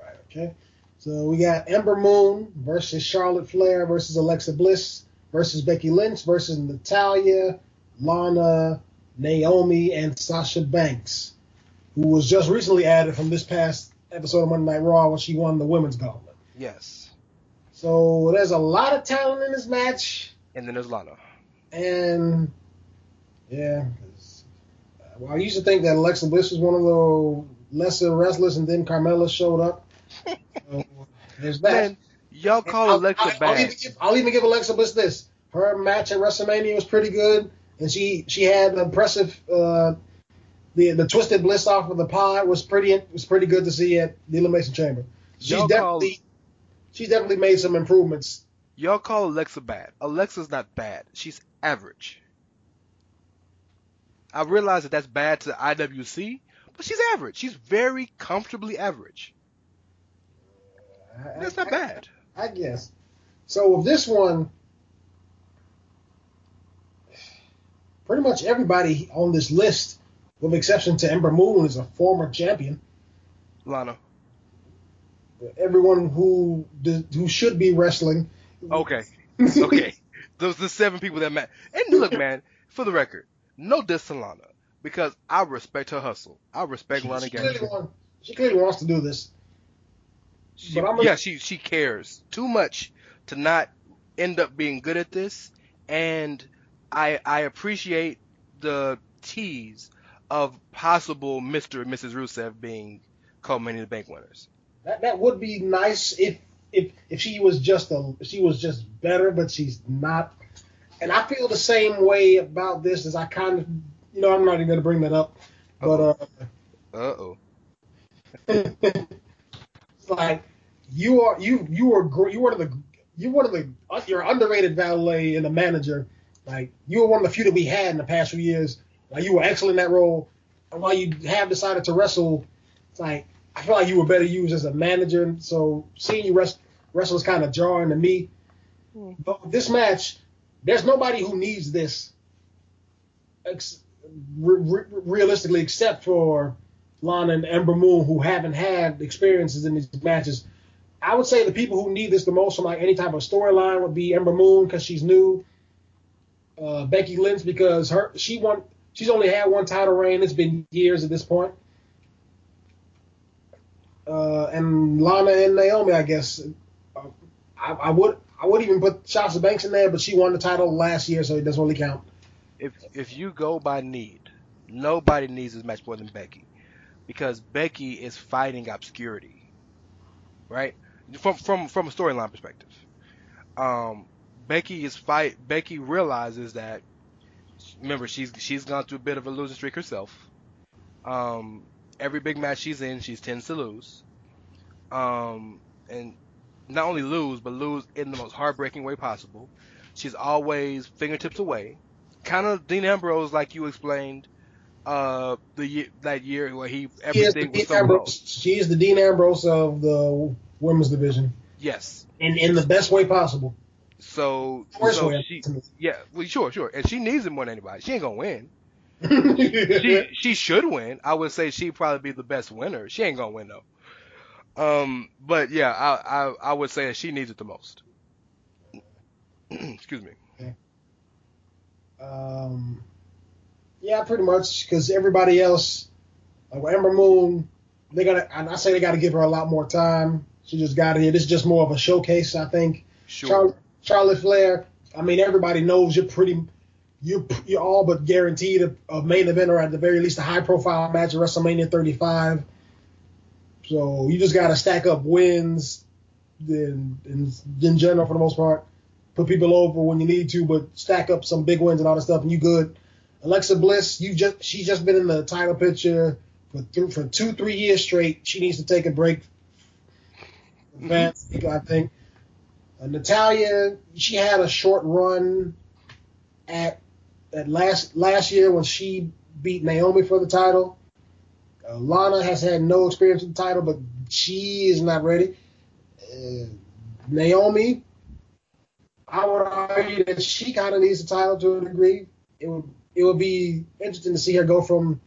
Right. Okay. So we got Ember Moon versus Charlotte Flair versus Alexa Bliss versus Becky Lynch versus Natalya, Lana, Naomi, and Sasha Banks, who was just recently added from this past episode of Monday Night Raw when she won the women's gauntlet. Yes. So there's a lot of talent in this match. And then there's Lana. And yeah, uh, well, I used to think that Alexa Bliss was one of the lesser wrestlers, and then Carmella showed up. so, there's that. Man, y'all call I'll, Alexa I'll, bad. I'll even, give, I'll even give Alexa Bliss this. Her match at WrestleMania was pretty good, and she she had impressive. Uh, the the twisted bliss off of the pod was pretty was pretty good to see at the Elimination Chamber. She's y'all definitely call, she's definitely made some improvements. Y'all call Alexa bad. Alexa's not bad. She's average. I realize that that's bad to IWC, but she's average. She's very comfortably average. I, that's not I, bad. I guess. So with this one, pretty much everybody on this list, with exception to Ember Moon, is a former champion. Lana. Everyone who who should be wrestling. Okay. Okay. Those the seven people that matter. And look, man, for the record, no diss to Lana because I respect her hustle. I respect she, Lana she clearly, want, she clearly wants to do this. She, yeah, she she cares too much to not end up being good at this, and I I appreciate the tease of possible Mr. and Mrs. Rusev being co-Money the Bank winners. That that would be nice if if if she was just a she was just better, but she's not and I feel the same way about this as I kind of, you know, I'm not even going to bring that up, but uh uh oh, it's like you are you you are you one of the you one of the you're underrated valet and a manager. Like you were one of the few that we had in the past few years. Like you were excellent in that role. And while you have decided to wrestle, it's like I feel like you were better used as a manager. So seeing you wrestle, wrestle is kind of jarring to me. Hmm. But this match, there's nobody who needs this ex- re- re- realistically except for Lana and Ember Moon who haven't had experiences in these matches. I would say the people who need this the most from like any type of storyline would be Ember Moon because she's new. Uh, Becky Lynch because her she won she's only had one title reign. It's been years at this point. Uh, and Lana and Naomi, I guess. Uh, I, I, would I would even put Sasha Banks in there, but she won the title last year, so it doesn't really count. If if you go by need, nobody needs this match more than Becky, because Becky is fighting obscurity, right? From from from a storyline perspective, um, Becky is fight. Becky realizes that. Remember, she's she's gone through a bit of a losing streak herself. Um, every big match she's in, she tends to lose. Um, and not only lose, but lose in the most heartbreaking way possible. She's always fingertips away. Kind of Dean Ambrose, like you explained, uh, the that year where he everything was so Ambrose, She is the Dean Ambrose of the women's division. Yes. In in the best way possible. So, so way, she, yeah, well, sure, sure, and she needs it more than anybody. She ain't gonna win. she she should win. I would say she'd probably be the best winner. She ain't gonna win though. Um, but yeah, I, I, I would say that she needs it the most. Excuse me. Okay. Um, yeah, pretty much because everybody else, like Ember Moon, they gotta. I say they gotta give her a lot more time. She just got here. This is just more of a showcase, I think. Sure. Char- Charlotte Flair. I mean, everybody knows you're pretty. You you're all but guaranteed a, a main event or at the very least a high profile match at WrestleMania 35. So you just got to stack up wins in, in, in general for the most part. Put people over when you need to, but stack up some big wins and all that stuff, and you good. Alexa Bliss, you just she's just been in the title picture for th- for two three years straight. She needs to take a break. Fans, I think. Uh, Natalya, she had a short run at at last last year when she beat Naomi for the title. Uh, Lana has had no experience with the title, but she is not ready. Uh, Naomi, I would argue that she kind of needs the title to a degree. It would it would be interesting to see her go from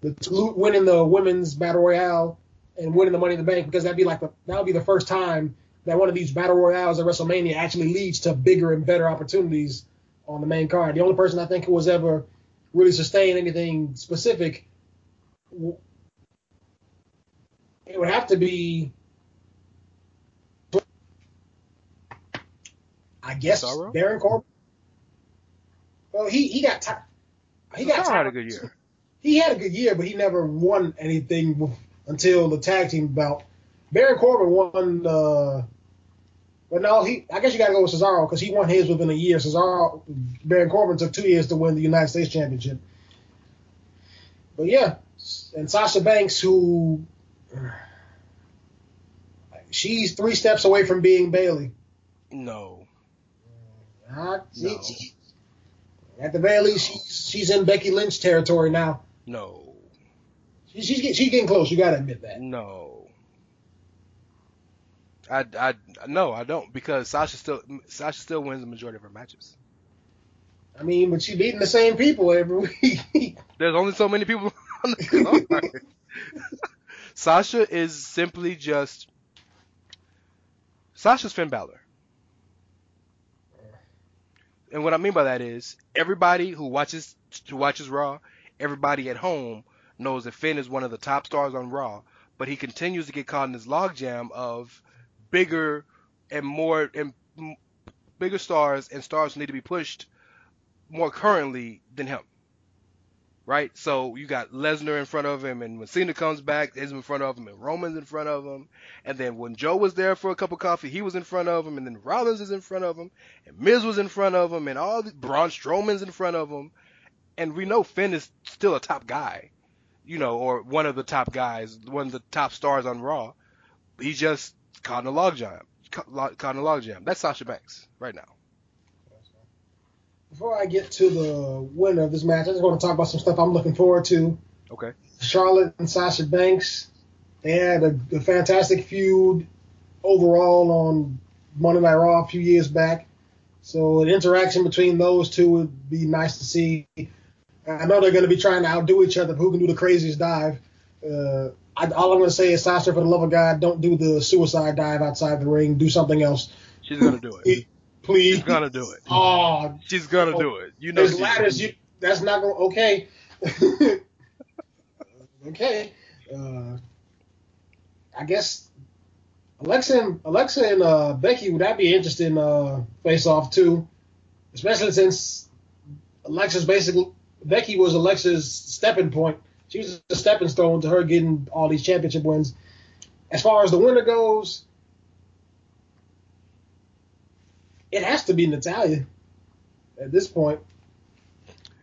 the winning the women's battle royale and winning the Money in the Bank because that'd be like the, that would be the first time that one of these battle royales at WrestleMania actually leads to bigger and better opportunities on the main card. The only person I think who was ever really sustained anything specific, it would have to be, I guess, Cesaro? Baron Corbin. Well, he he got tired. He got had a good year. He had a good year, but he never won anything until the tag team bout. Baron Corbin won. Uh, but no, he. I guess you got to go with Cesaro because he won his within a year. Cesaro, Baron Corbin took two years to win the United States Championship. But yeah, and Sasha Banks, who she's three steps away from being Bayley. No. Uh, no. At the very least, she's she's in Becky Lynch territory now. No. She, she's she's getting close. You got to admit that. No. I, I no, I don't because Sasha still Sasha still wins the majority of her matches. I mean, but she's beating the same people every week. There's only so many people on the card. Sasha is simply just Sasha's Finn Balor. And what I mean by that is everybody who watches who watches Raw, everybody at home knows that Finn is one of the top stars on Raw, but he continues to get caught in this logjam of bigger and more and bigger stars and stars need to be pushed more currently than him. Right? So you got Lesnar in front of him, and when Cena comes back, he's in front of him, and Roman's in front of him. And then when Joe was there for a cup of coffee, he was in front of him, and then Rollins is in front of him, and Miz was in front of him, and all the Braun Strowman's in front of him. And we know Finn is still a top guy, you know, or one of the top guys, one of the top stars on Raw. He's just caught in a logjam. Caught in a logjam. That's Sasha Banks right now. Before I get to the winner of this match, I just want to talk about some stuff I'm looking forward to. Okay. Charlotte and Sasha Banks. They had a, a fantastic feud overall on Monday Night Raw a few years back. So an interaction between those two would be nice to see. I know they're going to be trying to outdo each other. Who can do the craziest dive? Uh, I, all I'm going to say is, Sasha, for the love of God, don't do the suicide dive outside the ring. Do something else. She's going to do it. Please. She's gonna do it. Oh, she's gonna oh, do it. You know, there's ladders. You, that's not gonna. Okay. okay. Uh, I guess Alexa and Alexa and uh, Becky would that be interesting uh, face off too, especially since Alexa's basically Becky was Alexa's stepping point. She was a stepping stone to her getting all these championship wins. As far as the winner goes, it has to be Natalya at this point.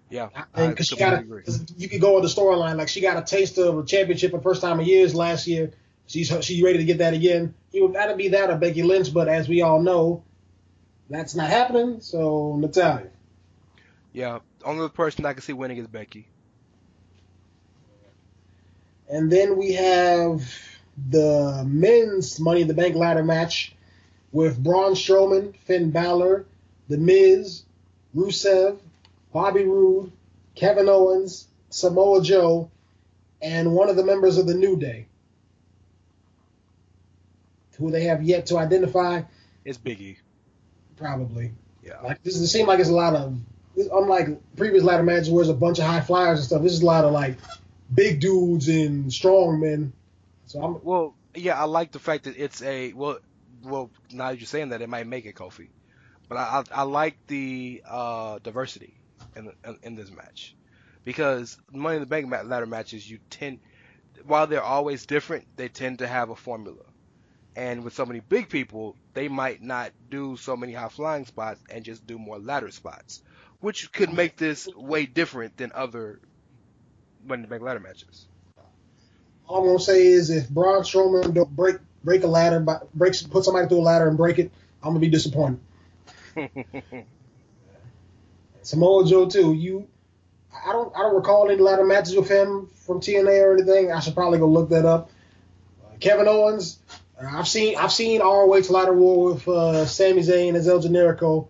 Yeah, because she got a, you could go on the storyline like she got a taste of a championship for the first time in years last year. She's she's ready to get that again. It would gotta be that or Becky Lynch, but as we all know, that's not happening. So Natalya. Yeah, only person I can see winning is Becky. And then we have the men's Money in the Bank ladder match with Braun Strowman, Finn Balor, The Miz, Rusev, Bobby Roode, Kevin Owens, Samoa Joe, and one of the members of the New Day, who they have yet to identify. It's Biggie. Probably. Yeah. Like this, it seems like it's a lot of. Unlike previous ladder matches where there's a bunch of high flyers and stuff, this is a lot of like big dudes and strong men. So I'm. Well, yeah, I like the fact that it's a well well, now that you're saying that, it might make it Kofi. But I, I, I like the uh, diversity in, in, in this match because Money in the Bank ladder matches you tend, while they're always different, they tend to have a formula. And with so many big people, they might not do so many high flying spots and just do more ladder spots. which could make this way different than other Money in the Bank ladder matches. All I'm gonna say is if Braun Strowman don't break break a ladder, breaks put somebody through a ladder and break it, I'm gonna be disappointed. Samoa Joe too. You, I don't I don't recall any ladder matches with him from TNA or anything. I should probably go look that up. Uh, Kevin Owens. I've seen I've seen ROH ladder war with uh, Sami Zayn as El Generico.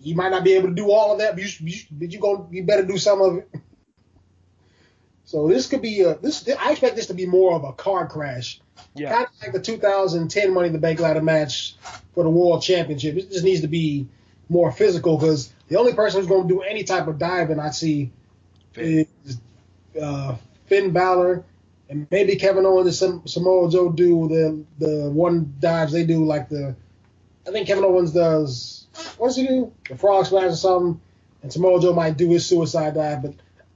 You might not be able to do all of that, but you, you, but you go you better do some of it. So this could be a this. I expect this to be more of a car crash. Yeah. Kind of like the 2010 Money in the Bank ladder match for the World Championship. It just needs to be more physical because the only person who's going to do any type of diving I see Finn. is uh, Finn Balor and maybe Kevin Owens and Samoa Joe do the the one dives they do like the. I think Kevin Owens does. What does he do? The frog splash or something. And Samoa Joe might do his suicide dive, but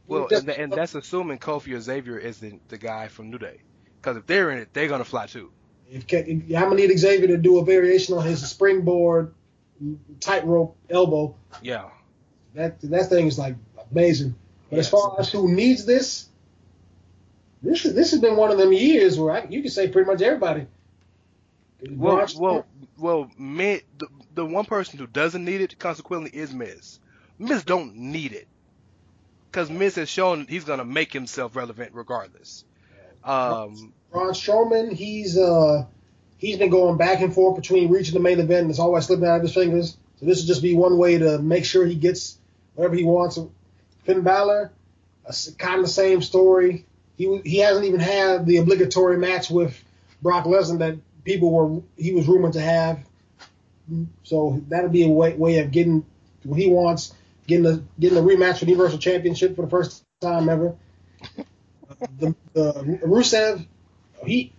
well, and, and, that's assuming Kofi or Xavier is the, the guy from New Day. Because if they're in it, they're gonna fly too. If, if I'm gonna need Xavier to do a variation on his springboard tightrope elbow. Yeah. That that thing is like amazing. But as far as who needs this, this is, this has been one of them years where I, you can say pretty much everybody. Well, well, well, Miz, the, the one person who doesn't need it, consequently, is Miz. Miz don't need it because Miz has shown he's gonna make himself relevant regardless. Um, Braun Strowman, he's uh he's been going back and forth between reaching the main event and it's always slipping out of his fingers. So this will just be one way to make sure he gets whatever he wants. Finn Balor, kind of the same story. He he hasn't even had the obligatory match with Brock Lesnar that people were he was rumored to have. So that'll be a way, way of getting what he wants getting a getting a rematch for the Universal Championship for the first time ever. the, the Rusev, he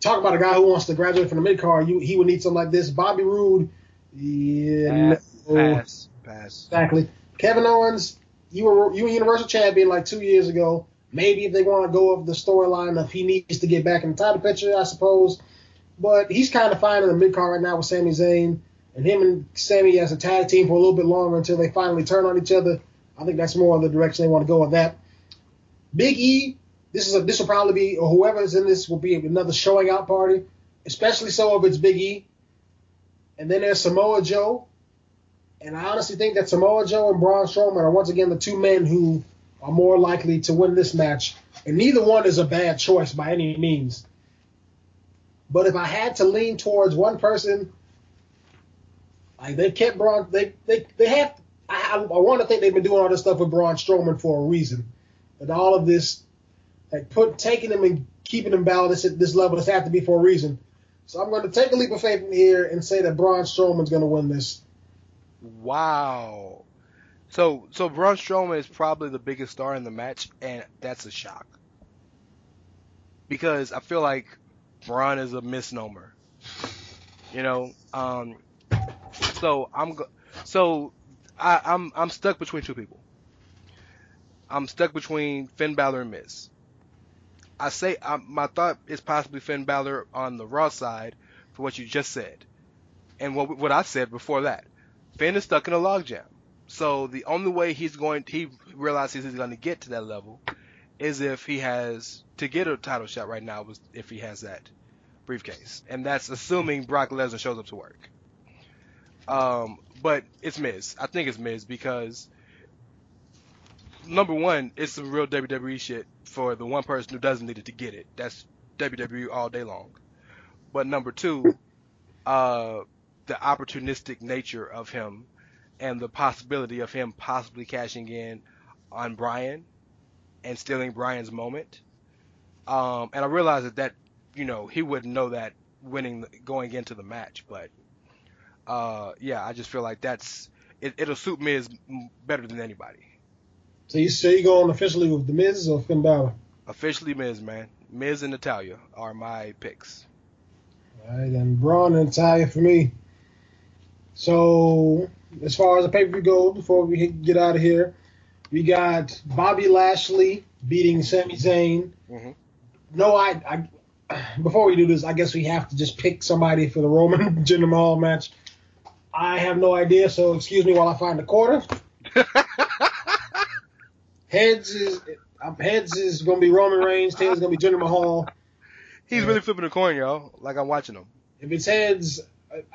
talk about a guy who wants to graduate from the mid card. He would need something like this. Bobby Roode, yeah, pass, no. pass, pass. Exactly. Kevin Owens, you were you were Universal Champion like two years ago. Maybe if they want to go over the storyline of he needs to get back in the title picture, I suppose. But he's kind of fine in the mid card right now with Sami Zayn and him and Sami as a tag team for a little bit longer until they finally turn on each other. I think that's more the direction they want to go with that. Big E, this is a, this will probably be or whoever's in this will be another showing out party, especially so if it's Big E. And then there's Samoa Joe, and I honestly think that Samoa Joe and Braun Strowman are once again the two men who are more likely to win this match, and neither one is a bad choice by any means. But if I had to lean towards one person like they kept Braun, they they they have. I, I want to think they've been doing all this stuff with Braun Strowman for a reason, but all of this, like put taking him and keeping him balanced at this level, this to be for a reason. So I'm going to take a leap of faith in here and say that Braun Strowman's going to win this. Wow. So so Braun Strowman is probably the biggest star in the match, and that's a shock. Because I feel like Braun is a misnomer. You know, um, so I'm go- so I, I'm I'm stuck between two people. I'm stuck between Finn Balor and Miz. I say my thought is possibly Finn Balor on the Raw side for what you just said, and what what I said before that. Finn is stuck in a logjam. So the only way he's going, he realizes he's going to get to that level, is if he has to get a title shot right now. Was if he has that briefcase, and that's assuming Brock Lesnar shows up to work. Um, but it's Miz. I think it's Miz because number one, it's some real WWE shit for the one person who doesn't need it to get it. That's WWE all day long. But number two, uh, the opportunistic nature of him and the possibility of him possibly cashing in on Bryan and stealing Bryan's moment. Um, and I realize that that, you know, he wouldn't know that winning, going into the match, but uh, yeah, I just feel like that's it, will suit Miz better than anybody. So you say you going officially with the Miz or Finn Balor? Officially Miz, man. Miz and Natalya are my picks. All right, and Braun and Natalya for me. So as far as the pay per view goes, before we get out of here, we got Bobby Lashley beating Sami Zayn. Mm-hmm. No, I, I. Before we do this, I guess we have to just pick somebody for the Roman Jinder Mahal match. I have no idea, so excuse me while I find the quarter. Heads is um, heads is gonna be Roman Reigns. Tails is gonna be Jinder Mahal. He's really flipping the coin, y'all. Like I'm watching him. If it's heads,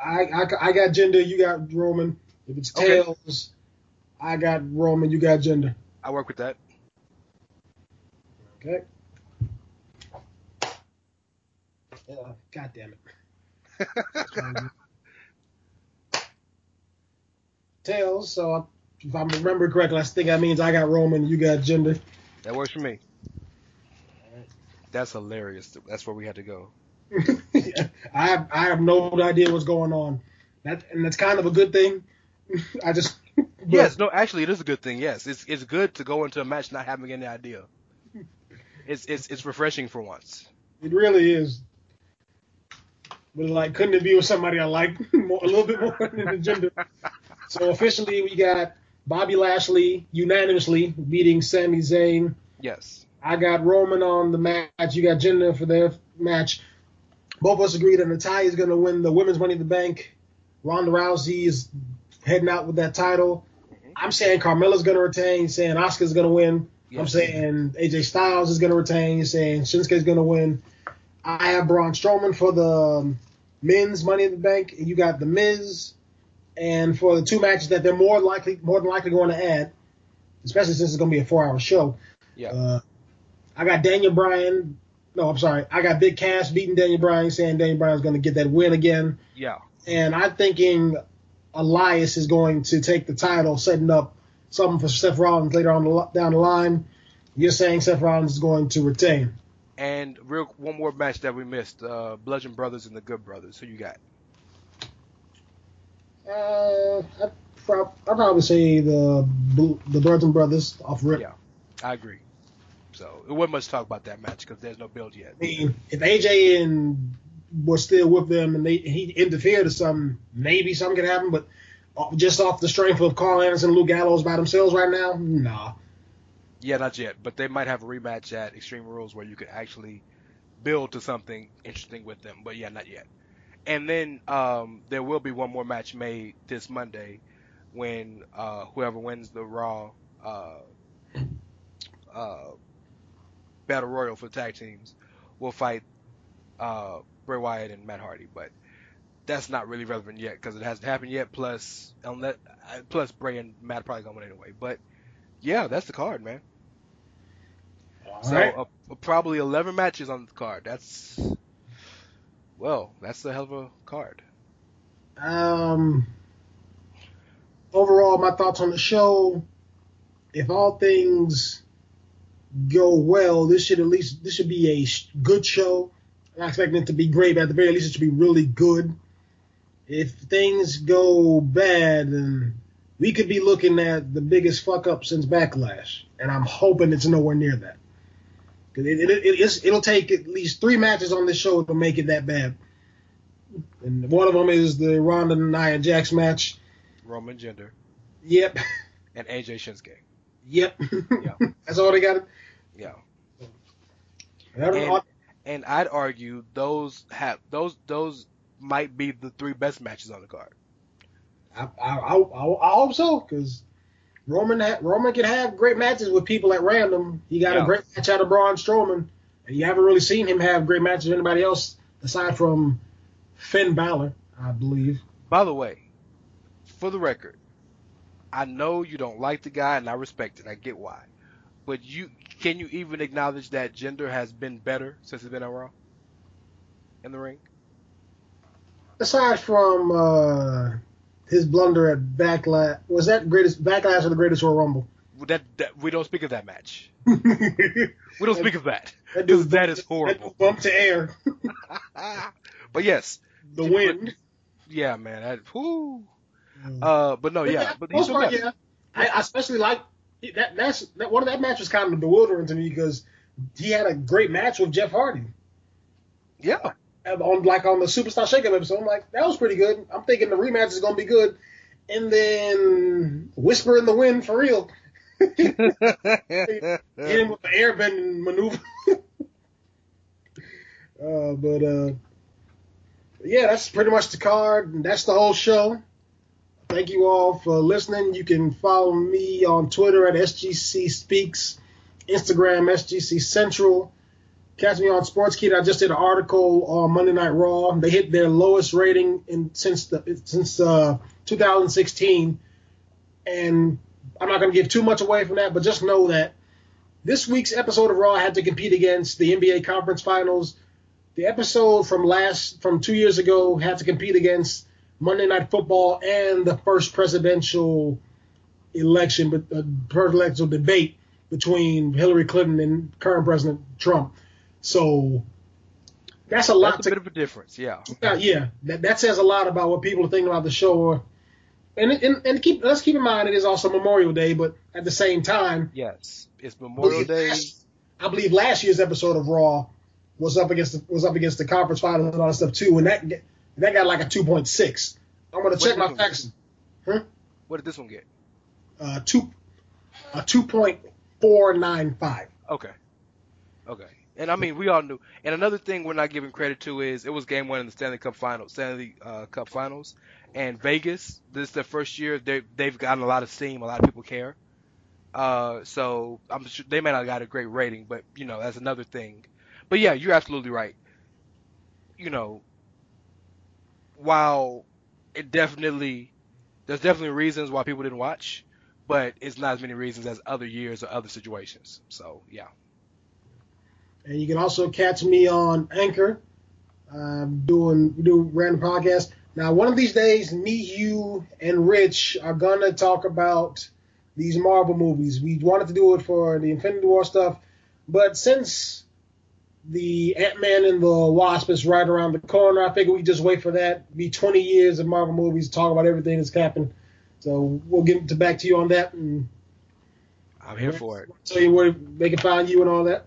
I I, I got Jinder. You got Roman. If it's Okay. tails, I got Roman. You got Jinder. I work with that. Okay. Uh, God damn it. Tails. So if I remember correctly, I think that means I got Roman. You got Jinder. That works for me. That's hilarious. That's where we had to go. I have I have no idea what's going on. That and that's kind of a good thing. I just Yes, no, actually, it is a good thing. Yes, it's it's good to go into a match not having any idea. It's it's it's refreshing for once. It really is. But like, couldn't it be with somebody I like more, a little bit more than the Jinder? So officially, we got Bobby Lashley unanimously beating Sami Zayn. Yes. I got Roman on the match. You got Jinder for their match. Both of us agreed that Natalya is going to win the Women's Money in the Bank. Ronda Rousey is heading out with that title. Mm-hmm. I'm saying Carmella's going to retain. Saying Asuka's going to win. I'm saying AJ Styles is going to retain. Saying Shinsuke's going to win. I have Braun Strowman for the men's Money in the Bank, and you got the Miz. And for the two matches that they're more likely, more than likely going to add, especially since it's going to be a four-hour show. Yeah. Uh, I got Daniel Bryan. No, I'm sorry. I got Big Cass beating Daniel Bryan, saying Daniel Bryan's going to get that win again. yeah. And I'm thinking Elias is going to take the title, setting up something for Seth Rollins later on the, down the line. You're saying Seth Rollins is going to retain. And real one more match that we missed: uh, Bludgeon Brothers and the Good Brothers. Who you got? Uh, I'd, prob- I'd probably say the the Bludgeon Brothers off rip. Yeah. I agree. So it wasn't much talk about that match because there's no build yet. I mean, if AJ and was still with them and they he interfered or something, maybe something could happen. But just off the strength of Karl Anderson and Luke Gallows by themselves right now, nah. Yeah, not yet, but they might have a rematch at Extreme Rules where you could actually build to something interesting with them. But yeah, not yet. And then um, there will be one more match made this Monday when uh, whoever wins the Raw uh, uh, Battle Royal for tag teams will fight uh, Bray Wyatt and Matt Hardy. But that's not really relevant yet because it hasn't happened yet. Plus, unless, uh, plus Bray and Matt are probably gonna win anyway. But yeah, that's the card, man. All So right. uh, probably 11 matches on the card. That's well, that's a hell of a card. Um, overall, my thoughts on the show. If all things go well, this should at least this should be a good show. I'm not expecting it to be great, but at the very least, it should be really good. If things go bad, then we could be looking at the biggest fuck up since Backlash, and I'm hoping it's nowhere near that. 'Cause it, it, it, it'll take at least three matches on this show to make it that bad. And one of them is the Ronda and Nia Jax match. Roman Jinder Yep. and AJ Shinsuke. Yep. Yeah. That's all they got. Yeah. And, and I'd argue those have those those might be the three best matches on the card. I, I, I, I, I hope so, because Roman ha- Roman can have great matches with people at random. He got Yeah. a great match out of Braun Strowman, and you haven't really seen him have great matches with anybody else aside from Finn Balor, I believe. By the way, for the record, I know you don't like the guy and I respect it. I get why. But you can you even acknowledge that Jinder has been better since it's been on Raw? In the ring? Aside from uh, his blunder at Backlash, was that greatest Backlash or the Greatest Royal Rumble? That, that we don't speak of that match. We don't speak of that. dude Because that is horrible. Bump to air, but yes, the wind. yeah, man. That, whew. Uh, but no, yeah, but most part, yeah. I, I especially like that. That's that one of that match was kind of bewildering to me because he had a great match with Jeff Hardy Yeah, on like on the Superstar Shakeup episode. I'm like, that was pretty good. I'm thinking the rematch is gonna be good, and then Whisper in the Wind for real. Hit him with the airbending maneuver. uh, but uh, yeah, that's pretty much the card. And that's the whole show. Thank you all for listening. You can follow me on Twitter at SGC Speaks, Instagram SGC Central. Catch me on Sportskeeda. I just did an article on Monday Night Raw. They hit their lowest rating in since the since uh, 2016, and I'm not going to give too much away from that, but just know that this week's episode of Raw had to compete against the NBA Conference Finals. The episode from last from two years ago had to compete against Monday Night Football and the first presidential election, but the presidential debate between Hillary Clinton and current President Trump. So that's a lot. That's a to, bit of a difference, yeah. Uh, yeah, that, that says a lot about what people are thinking about the show. And, and and keep let's keep in mind it is also Memorial Day, but at the same time, yes, it's Memorial Day. Last, I believe last year's episode of Raw was up against the, was up against the conference finals and all that stuff too, and that that got like a two point six. I'm gonna what check my facts. Huh? What did this one get? Uh, two, a two point four nine five. Okay. Okay. And I mean, we all knew. And another thing we're not giving credit to is it was game one in the Stanley Cup Finals, Stanley uh, Cup Finals, and Vegas. This is their first year. They they've gotten a lot of steam. A lot of people care. Uh, so I'm sure they may not have got a great rating, but you know that's another thing. But yeah, you're absolutely right. You know, while it definitely there's definitely reasons why people didn't watch, but it's not as many reasons as other years or other situations. So yeah. And you can also catch me on Anchor, um, doing do random podcasts. Now, one of these days, me, you, and Rich are gonna talk about these Marvel movies. We wanted to do it for the Infinity War stuff, but since the Ant Man and the Wasp is right around the corner, I figure we just wait for that. Be 20 years of Marvel movies, talk about everything that's happened. So we'll get back to you on that. And I'm here for it. Tell you where they can find you and all that.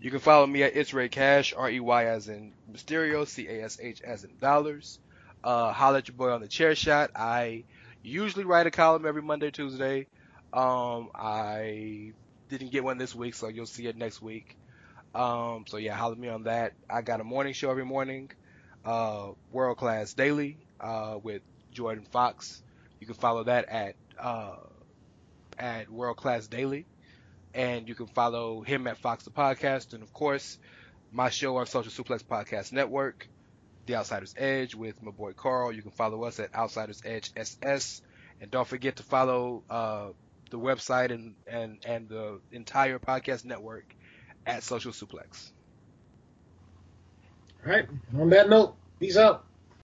You can follow me at It's Rey Cash, R E Y as in Mysterio, C A S H as in dollars. Uh, at your boy on the chair shot. I usually write a column every Monday, Tuesday. Um, I didn't get one this week, so you'll see it next week. Um, so yeah, holla at me on that. I got a morning show every morning, uh, World Class Daily, uh, with Jordan Fox. You can follow that at, uh, at World Class Daily and you can follow him at Fox the Podcast, and of course, my show on Social Suplex Podcast Network, The Outsider's Edge with my boy Carl. You can follow us at Outsiders Edge SS, and don't forget to follow uh, the website and, and and the entire podcast network at Social Suplex. All right. On that note, peace out.